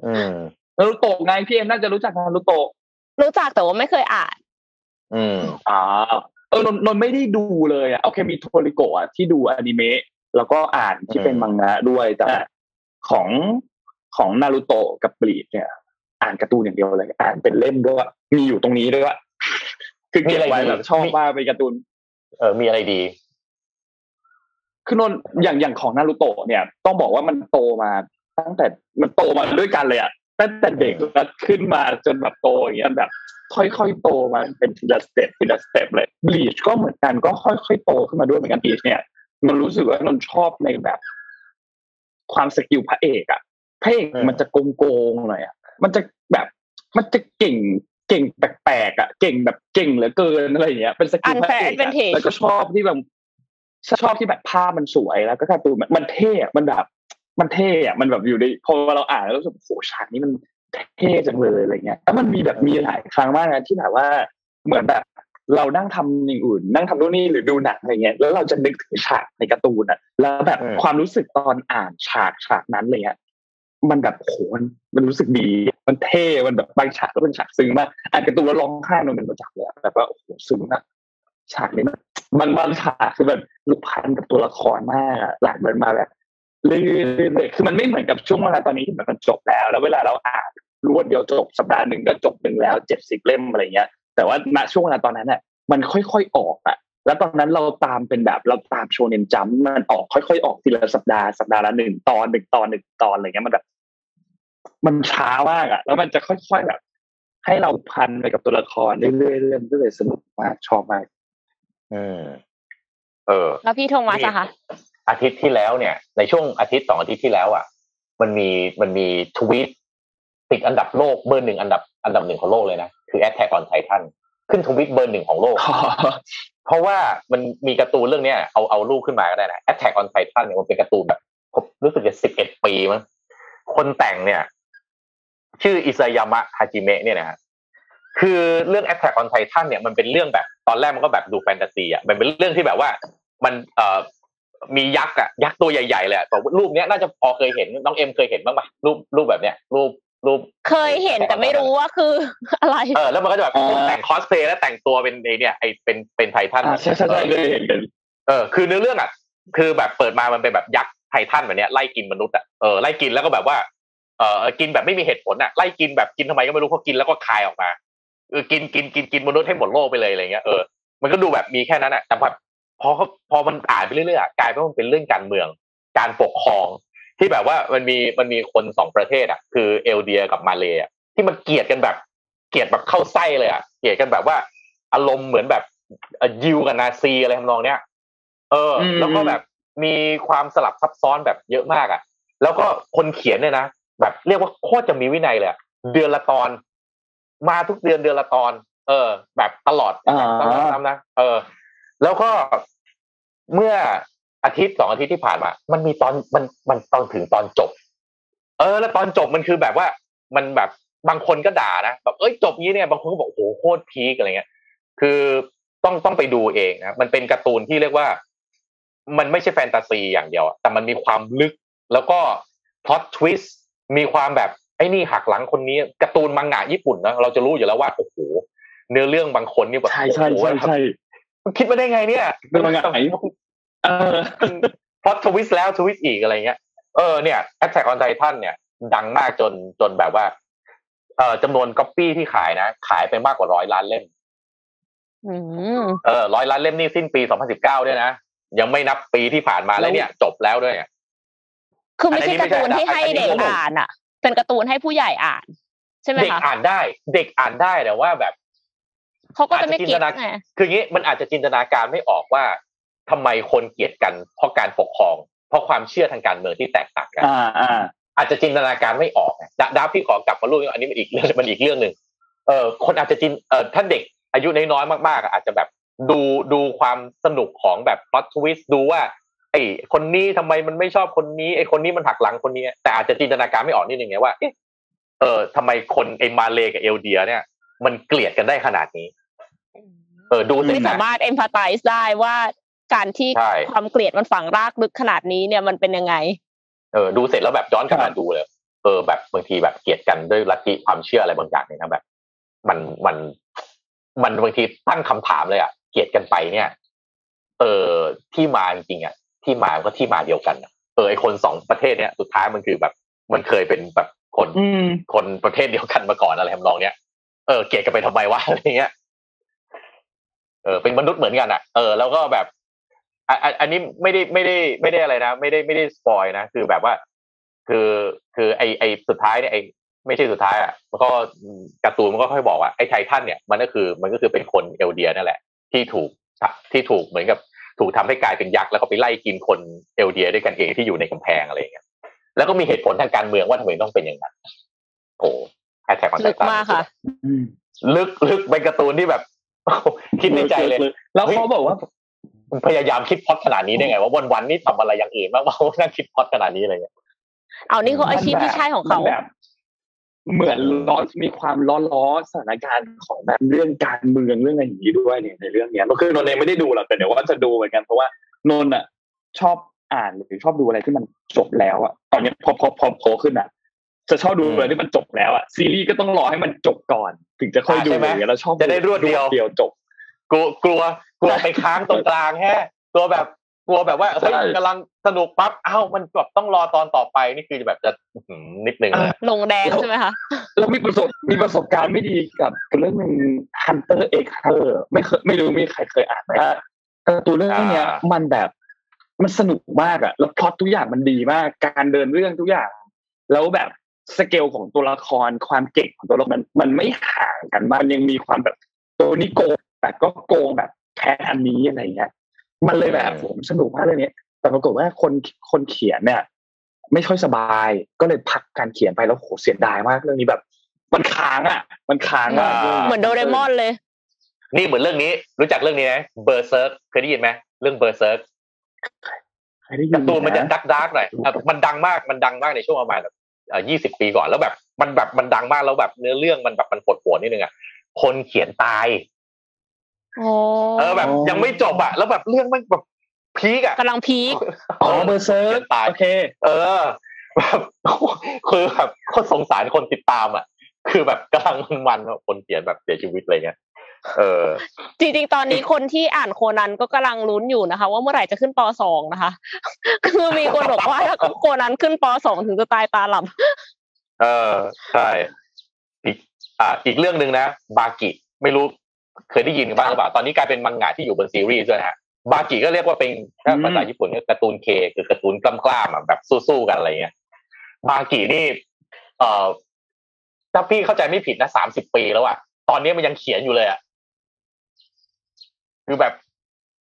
D: อืม
B: นารูโตะไงพี่เอ็มน่าจะรู้จักนารูโตะ
C: รู้จักแต่ว่าไม่เคยอ่าน
D: อืม
B: อ่าเออนนนนไม่ได้ดูเลยอะโอเคมีโทริโกะอะที่ดูอนิเมะแล้วก็อ่านที่เป็น
D: อืม
B: มังงะด้วยแต่ของของนารูโตะกับบลีดเนี่ย อ่านการ์ตูนอย่างเดียวเลย อ่านเป็นเล่มด้วยมีอยู่ตรงนี้ด้วยคือเก็บไว้แบบชอบมากเป็นการ์ตูน
D: เออมีอะไรดี
B: คือนนอย่างอย่างของนารูโตะเนี่ย ต้องบอกว่ามันโตมาตั้งแต่มันโตมาด้วยกันเลยอะตั้งแต่เด็กแล้วขึ้นมาจนแบบโตอย่างเงี้ยแบบค่อยๆโตมาเป็นทีละ step ทีละ step เลยบลีชก็เหมือนกันก็ค่อยๆโตขึ้นมาด้วยเหมือนกันบลีชเนี่ย มันรู้สึกว่านนชอบในแบบ ความ skill พระเอกอะพระเอก
D: มั
B: นจะโกงๆหน่อยอะมันจะแบบมันจะเก่ง เก่งแปลกๆอะเก่งแบบเก่งเหลือเกินอะไรอย่างเงี้ยเป็นสกิลพระเอก
C: Unfair
B: อะ
C: advantage
B: แล้วก็ชอบที่แบบชอบที่แบบภาพมันสวยแล้วก็การ์ตูนมันมันเท่อะมันแบบ มันเท่อะมันแบบอยู่ในพอเราอ่านแล้วรู้สึกโอ้โหฉากนี้มันเท่จังเลยอะไรเงี้ยแล้วมันมีแบบมีหลายครั้งมากนะที่แบบว่าเหมือนแบบเรานั่งทำอย่างอื่น นั่งทำนู่นนี่หรือดูหนังอะไรเงี้ยแล้วเราจะนึกถึงฉากในการ์ตูนอะแล้วแบบ
D: อืม
B: ความรู้สึกตอนอ่านฉากฉากนั้นอะไรเงี้ย มันแบบโหมันมันรู้สึกดี มันเท่ มันแบบบางฉากก็เป็นฉากซึ้งมากอ่านการ์ตูนแล้วร้องไห้มันเป็นประจักษ์เลยอะแบบว่าโอ้โหซึ้งมากฉากนี้มันมันบางฉากคือแบบผูกพันกับตัวละครมากหลังมันมาแบบเรื่อยๆคือมันไม่เหมือนกับช่วงเวลาตอนนี้ที่มันจบแล้ว แล้วเวลาเราอ่านรวดเดียวจบสัปดาห์หนึ่งก็จบหนึ่งแล้วเจ็ดสิบเล่มอะไรเงี้ย แต่ว่าณช่วงเวลาตอนนั้นน่ะมันค่อยๆออกอะ แล้วตอนนั้นเราตามเป็นแบบเราตามโชเนนจัมป์มันออกค่อยๆออกทีละสัปดาห์สัปดาห์ละหนึ่งตอนหนึ่งตอนหนึ่งตอนอะไรเงี้ยมันแบบมันช้ามากอะแล้วมันจะค่อยๆแบบ ให้เราพันไปกับตัวละครเรื่อยๆเรื่อยๆก็เลยสนุกมากชอบมาก
D: อืมเออ
C: แล้วพี่โทมัสอะคะ
D: อาทิตย์ที่แล้วเนี่ย ในช่วงอาทิตย์สองอาทิตย์ที่แล้วอะ มันมีมันมีทวีตติดอันดับโลกเบอร์หนึ่งอันดับอันดับหนึ่งของโลกเลยนะ คือ Attack on Titan ขึ้นทวีตเบอร์หนึ่งของโลก เพราะว่ามันมีการ์ตูนเรื่องเนี้ยเอาเอารูปขึ้นมาก็ได้นะ Attack on Titan เนี่ยมันเป็นการ์ตูนแบบผมรู้สึกจะสิบเอ็ดปีมั้งคนแต่งเนี่ย ชื่ออิซายามะฮาจิเมะเนี่ยนะฮะคือเรื่อง Attack on Titan เนี่ยมันเป็นเรื่องแบบตอนแรกมันก็แบบดูแฟนตาซีอะมันเป็นเรื่องที่แบบว่ามันเอ่อมียักษ์อะยักษ์ตัวใหญ่ๆเลยอะแต่ว่ารูปเนี้ยน่าจะพอเคยเห็นน้องเอ็มเคยเห็นบ้างปะรูปรูปแบบเนี้ยรูป รูป
C: เคยเห็นแต่ไม่รู้ว่าคืออะไร
D: เออแล้วมันก็จะแบบ
B: อ่า
D: แต่งคอสเพลย์แล้วแต่งตัวเป็นไอเนี่ยไอเป็นเป็นไททัน
B: อ่าใช่ใช่ใช่เลยเห็นกัน
D: เออคือเนื้อเรื่องอะคือแบบเปิดมามันเป็นแบบยักษ์ไททันแบบเนี้ยไล่กินมนุษย์อะเออไล่กินแล้วก็แบบว่าเออกินแบบไม่มีเหตุผลอะไล่กินแบบกินทำไมก็ไม่รู้เขากินแล้วก็คายออกมาเออกินกินกินกินมนุษย์ให้หมดโลกไปเลยอะไรเงี้ยเออมันก็ดูแบบมีแค่นั้นอะแต่แบบพอเขาพอมันอ่านไปเรื่อยๆอะกลายเป็นว่ามันเป็นเรื่องการเมือง การปกครอง ที่แบบว่ามันมีมันมีคนสองประเทศอะ คือเอลเดียกับมาเลย์อะที่มันเกลียดกันแบบ เกลียดแบบเข้าไส้เลยอะเกลียดกันแบบว่า อารมณ์เหมือนแบบเอ่อยิวกับนาซีอะไรทำนองเนี้ยเอออ
B: ม
D: แล้วก็แบบมีความสลับซับซ้อนแบบเยอะมากอะ แล้วก็คนเขียนเนี่ยนะแบบเรียกว่าโคตรจะมีวินัยเลยอะเดือนละตอน มาทุกเดือนเดือนละตอน เออ แบบตลอด
B: อ่า
D: ตลอดทำนะเออ แล้วก็เมื่อ อาทิตย์สองอาทิตย์ที่ผ่านมา มันมีตอนมันมันตอนถึงตอนจบ เออ แล้วตอนจบมันคือแบบว่ามันแบบบางคนก็ด่านะแบบเอ้ยจบงี้เนี่ยบางคนก็บอกโอ้โหโคตร peak อะไรเงี้ย คือต้องต้องไปดูเองนะมันเป็นการ์ตูนที่เรียกว่า มันไม่ใช่แฟนตาซีอย่างเดียวอะแต่มันมีความลึกแล้วก็ plot twist มีความแบบไอ้นี่หักหลังคนนี้การ์ตูนมังงะญี่ปุ่นนะเราจะรู้อยู่แล้วว่าโอ้โหเนื้อเรื่องบางคนนี่แบบ
B: ใช่ใช่
D: โอ้โห
B: ใช่ใช่
D: มันคิดมาได้ไงเนี่ย
B: เป็นมังงะไหน เออ
D: plot twist แล้ว twist อีกอะไรเงี้ยเออเนี่ย Attack on Titan เนี่ย ดังมากจนจนแบบว่า เอ่อจำนวนก๊อปปี้ที่ขายนะ ขายไปมากกว่าร้อยล้านเล่ม
C: อืม
D: เออร้อยล้านเล่มนี่สิ้นปี2019ด้วยนะยังไม่นับปีที่ผ่านมาแล้วเนี่ย จบแล้วด้วยเนี่ย
C: คือไม่ใช่
D: อันนี้
C: การ์ตูน
D: ไม่
C: ที่
D: ใช่
C: ให้
D: อันนี้
C: เด็ก
D: ผมบอก
C: อ่านอะ เป็นการ์ตูนให้ผู้ใหญ่อ่าน ใช่ไหม
D: เด็ก
C: คะ
D: อ่านได้ เด็กอ่านได้แต่ว่าแบบ
C: เขาก็จะไม่
D: อาจจะจิ
C: เก็
D: น
C: ต
D: ตนา
C: ไง
D: คืออย่างนี้มันอาจจะจินตนาการไม่ออกว่า ทำไมคนเกลียดกันเพราะการปกครอง เพราะความเชื่อทางการเมืองที่แตกต่างกัน
B: อ่าอ่า
D: อาจจะจินตนาการไม่ออกนะดาดาพี่ขอกลับมาลูกอันนี้มันอีกเรื่องมันอีกเรื่องหนึ่งเออคนอาจจะจินเออถ้าเด็กอายุน้อยๆมากๆอะอาจจะแบบดูดูความสนุกของแบบพล็อตทวิสดูว่าไอ้คนนี้ทำไมมันไม่ชอบคนนี้ไอ้คนนี้มันหักหลังคนนี้ แต่อาจจะจินตนาการไม่ออกนิดนึงไงว่าเอ๊ะเออทำไมคนไอ้มาเลกับเอลเดีย เนี่ย มันเกลียดกันได้ขนาดนี้ เออดูสิ
C: ไม่สามารถเอมพัตไตส์ได้ว่า การที่
D: ใช่
C: ความเกลียดมันฝังรากลึกขนาดนี้เนี่ยมันเป็นยังไง
D: เออดูเสร็จแล้วแบบย้อนกลับมาดูเลย เออ แบบบางทีแบบเกลียดกันด้วยลัทธิความเชื่ออะไรบางอย่างเนี่ยนะแบบ มันมันมันบางทีตั้งคำถามเลยอะเกลียดกันไปเนี่ย เออที่มาจริงๆอะ ที่มาก็ที่มาเดียวกันอะเออไอคนสองประเทศเนี่ยสุดท้ายมันคือแบบ มันเคยเป็นแบบคน
B: อืม
D: คนประเทศเดียวกันมาก่อนอะไรทำนองเนี้ยเออเกลียดกันไปทำไมวะอะไรเงี้ยเออเป็นมนุษย์เหมือนกันอะเออแล้วก็แบบ อะอะอันนี้ไม่ได้ไม่ได้ไม่ได้อะไรนะ ไม่ได้ไม่ได้สปอยนะคือแบบว่า คือคือไอไอสุดท้ายเนี่ยไอไม่ใช่สุดท้ายอะมันก็การ์ตูนมันก็ค่อยบอกว่าไอไททันเนี่ยมันก็คือมันก็คือเป็นคนเอลเดียนั่นแหละ ที่ถูกที่ถูกเหมือนกับถูกทำให้กลายเป็นยักษ์แล้วก็ไปไล่กินคนเอลเดียด้วยกันเองที่อยู่ในกำแพงอะไรอย่างเงี้ยแล้วก็มีเหตุผลทางการเมืองว่าทำไมต้องเป็นอย่างนั้นโอ้แฮชแท็กมัน
C: ลึกมากค่ะ
B: อืม
D: ลึกลึกเป็นการ์ตูนที่แบบคิดในใจเลย
B: แล้วเขาบอกว่า
D: พยายามคิดพล็อดขนาดนี้ได้ไง ว่าวันวันๆนี่ทำอะไรอย่างอื่นบ้างว่านั่งคิดพล็อดขนาดนี้อะไรเงี้ย
C: เอานี่เขาอาชีพที่ใช่ของเขา
B: มันแบบ เหมือนร้อนมีความร้อนล้อสถานการณ์ของแบบเรื่องการเมืองเรื่องอะไรอย่างนี้ด้วยเนี่ยในเรื่องเนี้ยก็คือนนท์เองไม่ได้ดูหรอกแต่เดี๋ยวว่าจะดูเหมือนกันเพราะว่านนท์อะ ชอบอ่านหรือชอบดูอะไรที่มันจบแล้วอะตอนเนี้ยพอพอพอโตขึ้นอะจะชอบดูอะไรที่มันจบแล้วอะซีรีส์ก็ต้องรอให้มันจบก่อน ถึงจะค่อยดู
D: ใช่ไหม
B: อย่างเงี้ยแล้วชอบ
D: จะได้รวดเดียว
B: เดียวจบ
D: กลัวกลัวกลัวไปค้างตรงกลางแฮะกลัวแบบกลัวแบบว่าเฮ้ย
B: ใช่
D: กำลังสนุกปั๊บเอ้ามันแบบต้องรอตอนต่อไปนี่คือแบบจะอื้อหือนิดนึงเลย
C: ลงแดงใช่ไหมคะ
B: แล้วมีประสบมีประสบการณ์ไม่ดีกับเรื่องหนึ่ง Hunter x Hunter ไม่เคยไม่รู้มีใครเคยอ่านไหมว่าการ์ตูนเรื่องเนี้ยมันแบบมันสนุกมากอะแล้วพล็อตทุกอย่างมันดีมาก การเดินเรื่องทุกอย่าง แล้วแบบสเกลของตัวละครความเก่งของตัวละครมันมันไม่ห่างกันมันยังมีความแบบ ตัวนี้โกงแต่ก็โกงแบบแพ้อันนี้อะไรเงี้ย มันเลยแบบผมสนุกมากเรื่องนี้แต่ปรากฏว่าคนคนเขียนเนี่ย ไม่ค่อยสบายก็เลยพักการเขียนไปแล้วโหเสียดายมากเรื่องนี้แบบ มันค้างอะ มันค้างอะ
C: เหมือนโดราเอมอนเลย
D: นี่เหมือนเรื่องนี้ รู้จักเรื่องนี้ไหมเบอร์เซิร์กเคยได้ยินไหมเรื่องเบอร์เซิร์ก
B: เคยได้ยิ
D: การ์ตูนมันจะ
B: นะ
D: ดักดักหน่อยอะมันดังมากมันดังมากในช่วงประมาณแบบยี่สิบปีก่อนแล้วแบบ มันแบบมันดังมากแล้วแบบเนื้อเรื่องมันแบบมันปวดปวดนิดนึงอะ คนเขียนตาย
C: โอ้
D: เออแบบยังไม่จบอะแล้วแบบเรื่องมันแบบ peak อะ
C: กำลัง peak
B: อ๋อเบอร์เซิร์ก
D: ตาย
B: โอเค
D: เออแบบคือแบบโคตรสงสารคนติดตามอะคือแบบกำลังมันๆอะคนเขียนแบบเสียชีวิตอะไรเงี้ยเออ
C: จริงๆ ตอนนี้คนที่อ่านโคนันก็กำลังลุ้นอยู่นะคะ ว่าเมื่อไหร่จะขึ้นปสองนะคะ คือมีคนบอกว่าถ้าโคนันขึ้นปสองถึงจะตายตาหลับ
D: เออใช่ อีกอ่าอีกเรื่องหนึ่งนะ บากิไม่รู้เคยได้ยินกันบ้างหรือเปล่าตอนนี้กลายเป็นมังงะที่อยู่บนซีรีส์ด้วยนะฮะบากิก็เรียกว่าเป็นถ้าภาษาญี่ปุ่นก็การ์ตูนเคคือการ์ตูนกล้ามๆอะแบบสู้ๆกันอะไรเงี้ยบากินี่ เอ่อถ้าพี่เข้าใจไม่ผิดนะสามสิบปีแล้วอะตอนนี้มันยังเขียนอยู่เลยอะคือแบบ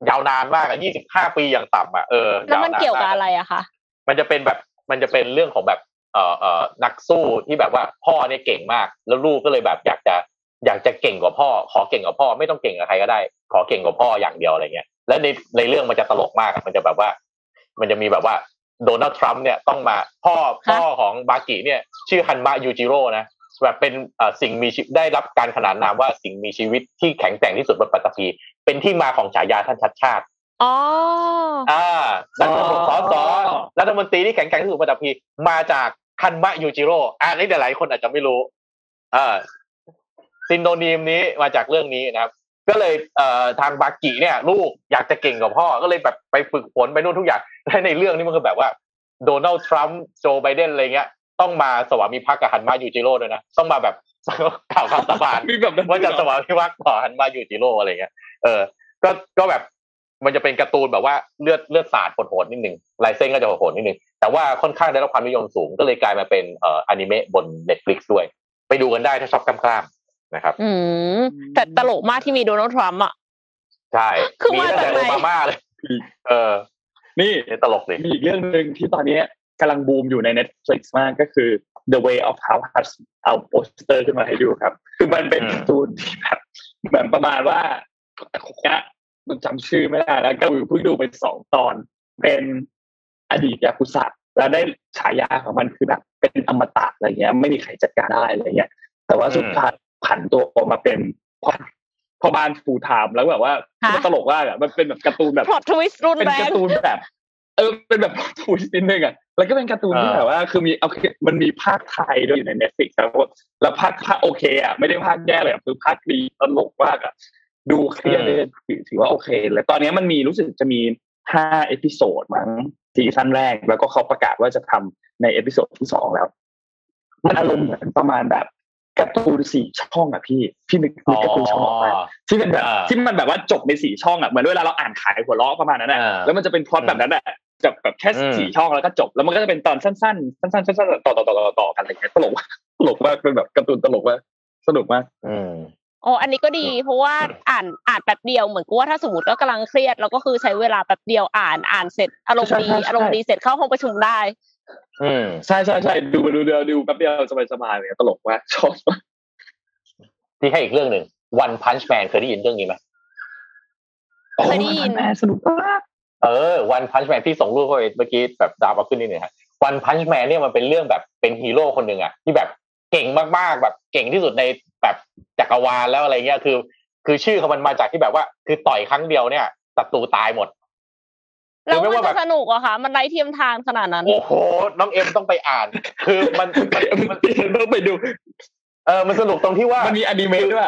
D: ยาวนานมากอะยี่สิบห้าปีอย่างต่ำอะเออ
C: แล้วมันาาเกี่ยวกับ
D: มา
C: อะไรอะคะ
D: มันจะเป็นแบบมันจะเป็นเรื่องของแบบ เอ่อเอ่อนักสู้ที่แบบว่าพ่อเนี่ยเก่งมาก แล้วลูกก็เลยแบบอยากจะอยากจะเก่งกว่าพ่อ ขอเก่งกว่าพ่อไม่ต้องเก่งกับใครก็ได้ ขอเก่งกว่าพ่ออย่างเดียวอะไรเงี้ยแล้วในในเรื่องมันจะตลกมากอะมันจะแบบว่า มันจะมีแบบว่าโดนัลด์ทรัมป์เนี่ยต้องมาพ่อพ่อของบากิเนี่ย ชื่อฮันมะยูจิโร่นะแบบเป็นเอ่อสิ่งมีชีวิตได้รับการขนานนามว่าสิ่งมีชีวิตที่แข็งแกร่งที่สุดบนปัตตภีเป็นที่มาของฉายาท่านชัดชาติ
C: อ๋อ
D: อ่ารัฐมนตรีสอสอรัฐมนตรีที่แข็งแกร่งที่สุดประจำปีมาจาก คันมะยูจิโร่อ่านี่แต่หลายคนอาจจะไม่รู้อ่าซินโดนีมนี้มาจากเรื่องนี้นะครับ ก็เลยเอ่อทางบากิเนี่ย ลูกอยากจะเก่งกว่าพ่อ ก็เลยแบบไปฝึกฝนไปนู่นทุกอย่างและในเรื่องนี้มันก็แบบว่าโดนัลด์ทรัมป์โจไบเดนอะไรเงี้ย ต้องมาสวามิภักดิ์กับฮันมายูจิโร่ด้วยนะ ต้องมาแบบกล่าวคำสาบาน
B: มีแบบนั้น
D: ว่าจะสวามิภักดิ์ต่อฮันมายูจิโร่อะไรเงี้ยเออ ก็ก็แบบมันจะเป็นการ์ตูนแบบว่าเลือดเลือดสาดโหดๆนิดนึงลายเส้นก็จะโหดๆนิดนึง แต่ว่าค่อนข้างได้รับความนิยมสูง ก็เลยกลายมาเป็นเอ่ออนิเมะบน Netflix ด้วย ไปดูกันได้ถ้าชอบกล้ามๆนะครับ
C: อืมแต่ตลกมากที่มีโดนัลด์ทรัมป์อะ
D: ใช่
C: คือ
D: มี
C: มา
D: ตั้ง
C: จาก
D: แต่
C: ไหน
D: โอบามาเลยเออ
B: นี่
D: นี่ตลกดิ
B: มีอีกเรื่องหนึ่งที่ตอนนี้กำลังบูมอยู่ใน Netflix มากก็คือ The Way of the Househusband เอาโปสเตอร์ขึ้นมาให้ดูครับ คือมันเป็น
D: อืม
B: การ์ตูนที่แบบเหมือนประมาณว่าเนี่ยมันจำชื่อไม่ได้แล้วก็เพิ่งดูไปสองตอน เป็น อดีตยากุซ่าแล้วได้ฉายาของมันคือแบบเป็นอมตะอะไรเงี้ย ไม่มีใครจัดการได้อะไรเงี้ย แต่ว่าสุดท้ายผันตัวออกมาเป็นพ่อบ้าน full-time แล้วแบบว่ามันตลกมากอะมันเป็นแบบการ์ตูนแบบ
C: plot twist รุน
B: แรงเป็นการ์ตูนแบบเออเป็นแบบ twist นิดนึงอะแล้วก็เป็นการ์ตูนที่แบบว่า คือมีโอเคมันมีพากย์ไทยด้วยอยู่ใน Netflix แล้วแล้วพากย์พากย์โอเคอะไม่ได้พากย์แย่เลยคือพากย์ดีตลกมากอะดูคลายเครียดเลยถือว่าโอเคเลยตอนนี้มันมีรู้สึกจะมี ห้า episode มั้ง season แรกแล้วก็เขาประกาศว่าจะทำใน episode ที่สองแล้ว มันอารมณ์เหมือนประมาณแบบการ์ตูนสี่ช่องอะพี่พี่นึกนึกการ์ตูนช่องออกมาที่เป็นแบบที่มันแบบว่าจบในสี่ช่องอะเหมือนเวลาเราอ่านขายหัวเราะประมาณนั้นแหละแล้วมันจะเป็นพล็อตแบบนั้นแหละจบแบบแค่สี่ช่องแล้วก็จบ แล้วมันก็จะเป็นตอนสั้นๆสั้นๆสั้นๆต่อต่อต่อต่อกันอะไรเงี้ยตลกตลกมากเป็นแบบการ์ตูนตลกมากสนุกมาก
D: อืม
C: อ๋ออันนี้ก็ดี เพราะว่าอ่านอ่านแป๊บเดียวเหมือนกับว่าถ้าสมมติว่ากำลังเครียดเราก็คือใช้เวลาแป๊บเดียวอ่านอ่านเสร็จอารมณ์ดีอารมณ์ดีเสร็จเข้าห้องประชุมได้
D: อืม
B: ใช่ใช่ใช่ดูดูเดียวดูแป๊บเดียวสบายสบายเลยตลกมากชอบ
D: ที่ให้อีกเรื่องหนึ่ง One Punch Man เคยได้ยินเรื่องนี้ไหม
C: เคยได้ยิน
B: สนุกมาก
D: เออ One Punch Man พี่ส่งรูปเข้าไปเมื่อกี้แบบดาวเอาขึ้นนิดหนึ่งฮะ One Punch Man เนี่ยมันเป็นเรื่องแบบเป็นฮีโร่คนหนึ่งอะที่แบบ เก่งมากๆแบบเก่งที่สุดในแบบจักรวาลแล้วอะไรเงี้ยคือ คือชื่อเขามันมาจากที่แบบว่า คือต่อยครั้งเดียวเนี่ยศัตรูตายหมด
C: แล้วมันจะสนุกอะคะมันไร้เทียมทานขนาดนั้น
D: โอ้โห น้องเอ็มต้องไปอ่าน คือมัน
B: มันต้องไปดู
D: เออมันสนุกตรงที่ว่า
B: มันมีอนิเมะด้วย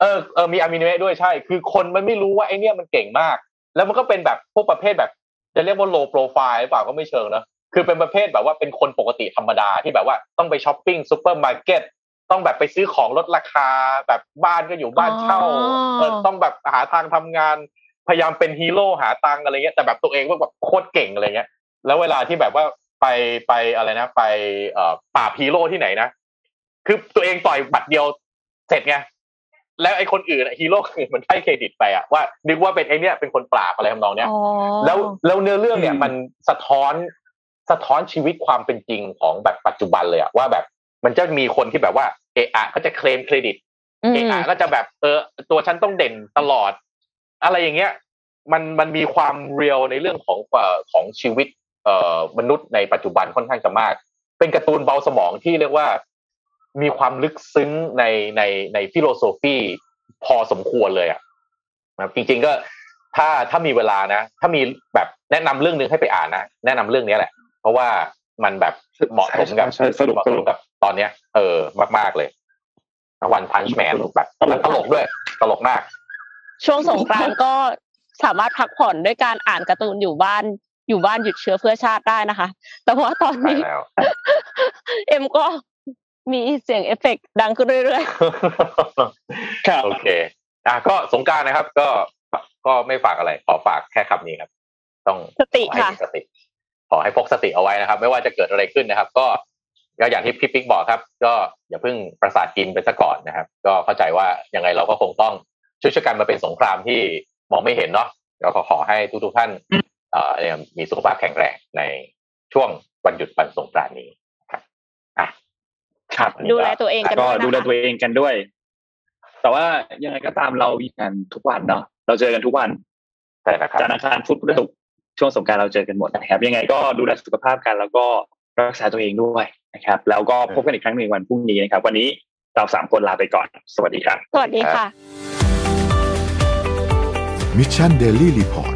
D: เออเออมีอนิเมะด้วยใช่ คือคนมันไม่รู้ว่าไอเนี้ยมันเก่งมาก แล้วมันก็เป็นแบบพวกประเภทแบบ จะเรียกว่า low profile หรือเปล่าก็ไม่เชิงนะ คือเป็นประเภทแบบว่าเป็นคนปกติธรรมดาที่แบบว่าต้องไปช้อปปิ้งซูเปอร์มาร์เก็ตต้องแบบไปซื้อของลดราคา แบบบ้านก็อยู่บ้านเช่าเออต้องแบบหาทางทำงาน พยายามเป็นฮีโร่หาตังอะไรเงี้ยแต่แบบตัวเองก็แบบโคตรเก่งอะไรเงี้ย แล้วเวลาที่แบบว่าไปไปอะไรนะ ไปเอ่อปราบฮีโร่ที่ไหนนะคือตัวเองต่อยหมัดเดียวเสร็จไงแล้วไอ้คนอื่นฮีโร่อื่นมันให้เครดิตไปอะว่านึกว่าเป็นไอ้นี่เป็นคนปราบอะไรทำนองเนี้ยแล้วแล้วเนื้อเรื่องเนี่ยมันสะท้อน สะท้อนชีวิตความเป็นจริงของแบบปัจจุบันเลยอะว่าแบบมันจะมีคนที่แบบว่าเอะอะก็จะเคลมเครดิตเอะอะก็จะแบบเออตัวฉันต้องเด่นตลอด อะไรอย่างเงี้ย มันมันมีความ real ในเรื่องของของชีวิต เอ่อมนุษย์ในปัจจุบันค่อนข้างจะมาก เป็นการ์ตูนเบาสมองที่เรียกว่ามีความลึกซึ้งในในใน philosophy พอสมควรเลยอะจริงๆก็ถ้าถ้ามีเวลานะ ถ้ามีแบบแนะนำเรื่องนึงให้ไปอ่านนะแนะนำเรื่องนี้แหละ เพราะว่ามันแบบเหมาะสมกับ
B: สนุก
D: สนุกกับตอนเนี้ย เออมากๆเลย One Punch Man แบบตลกด้วย ตลกมาก
C: ช่วงสงกรานต์ก็สามารถพักผ่อนด้วยการอ่านการ์ตูนอยู่บ้านอยู่บ้านหยุดเชื้อเพื่อชาติได้นะคะ แต่ว่าตอนนี้ เอ็มก็มีเสียงเอฟเฟกดังขึ้นเรื่อย
D: ๆครับโอเค อะก็สงการนะครับ ก็ก็ไม่ฝากอะไร ขอฝากแค่คำนี้ครับ ต้อง
C: สติค่ะ
D: สติ ขอให้พกสติเอาไว้นะครับ ไม่ว่าจะเกิดอะไรขึ้นนะครับ ก็ก็อย่างที่พี่ปิ๊กบอกครับ ก็อย่าเพิ่งประสาทกินไปซะก่อนนะครับ ก็เข้าใจว่ายังไงเราก็คงต้องช่วยช่วยกันมาเป็นสงครามที่มองไม่เห็นเนาะก็ขอให้ทุกๆท่านเอ่อมีสุขภาพแข็งแรงในช่วงวันหยุดวันสงกรานต์นี้ครับอะ
B: ครับ
C: ดูแลตัวเองกัน
B: ด้วยก็ดูแลตัวเองกันด้วย แต่ว่ายังไงก็ตามเรามีกันทุกวันเนาะเราเจอกันทุกวัน
D: ใช่ครับ
B: จันทร์อังคารพุธพฤหัส ช่วงสงการเราเจอกันหมดนะครับ ยังไงก็ดูแลสุขภาพกัน แล้วก็รักษาตัวเองด้วยนะครับ แล้วก็พบกันอีกครั้งหนึ่งวันพรุ่งนี้นะครับ วันนี้เราสามคนลาไปก่อน สวัสดีครับ
C: สวัสดีค่ะ
A: มิชชันเดลี่รีพอร์ต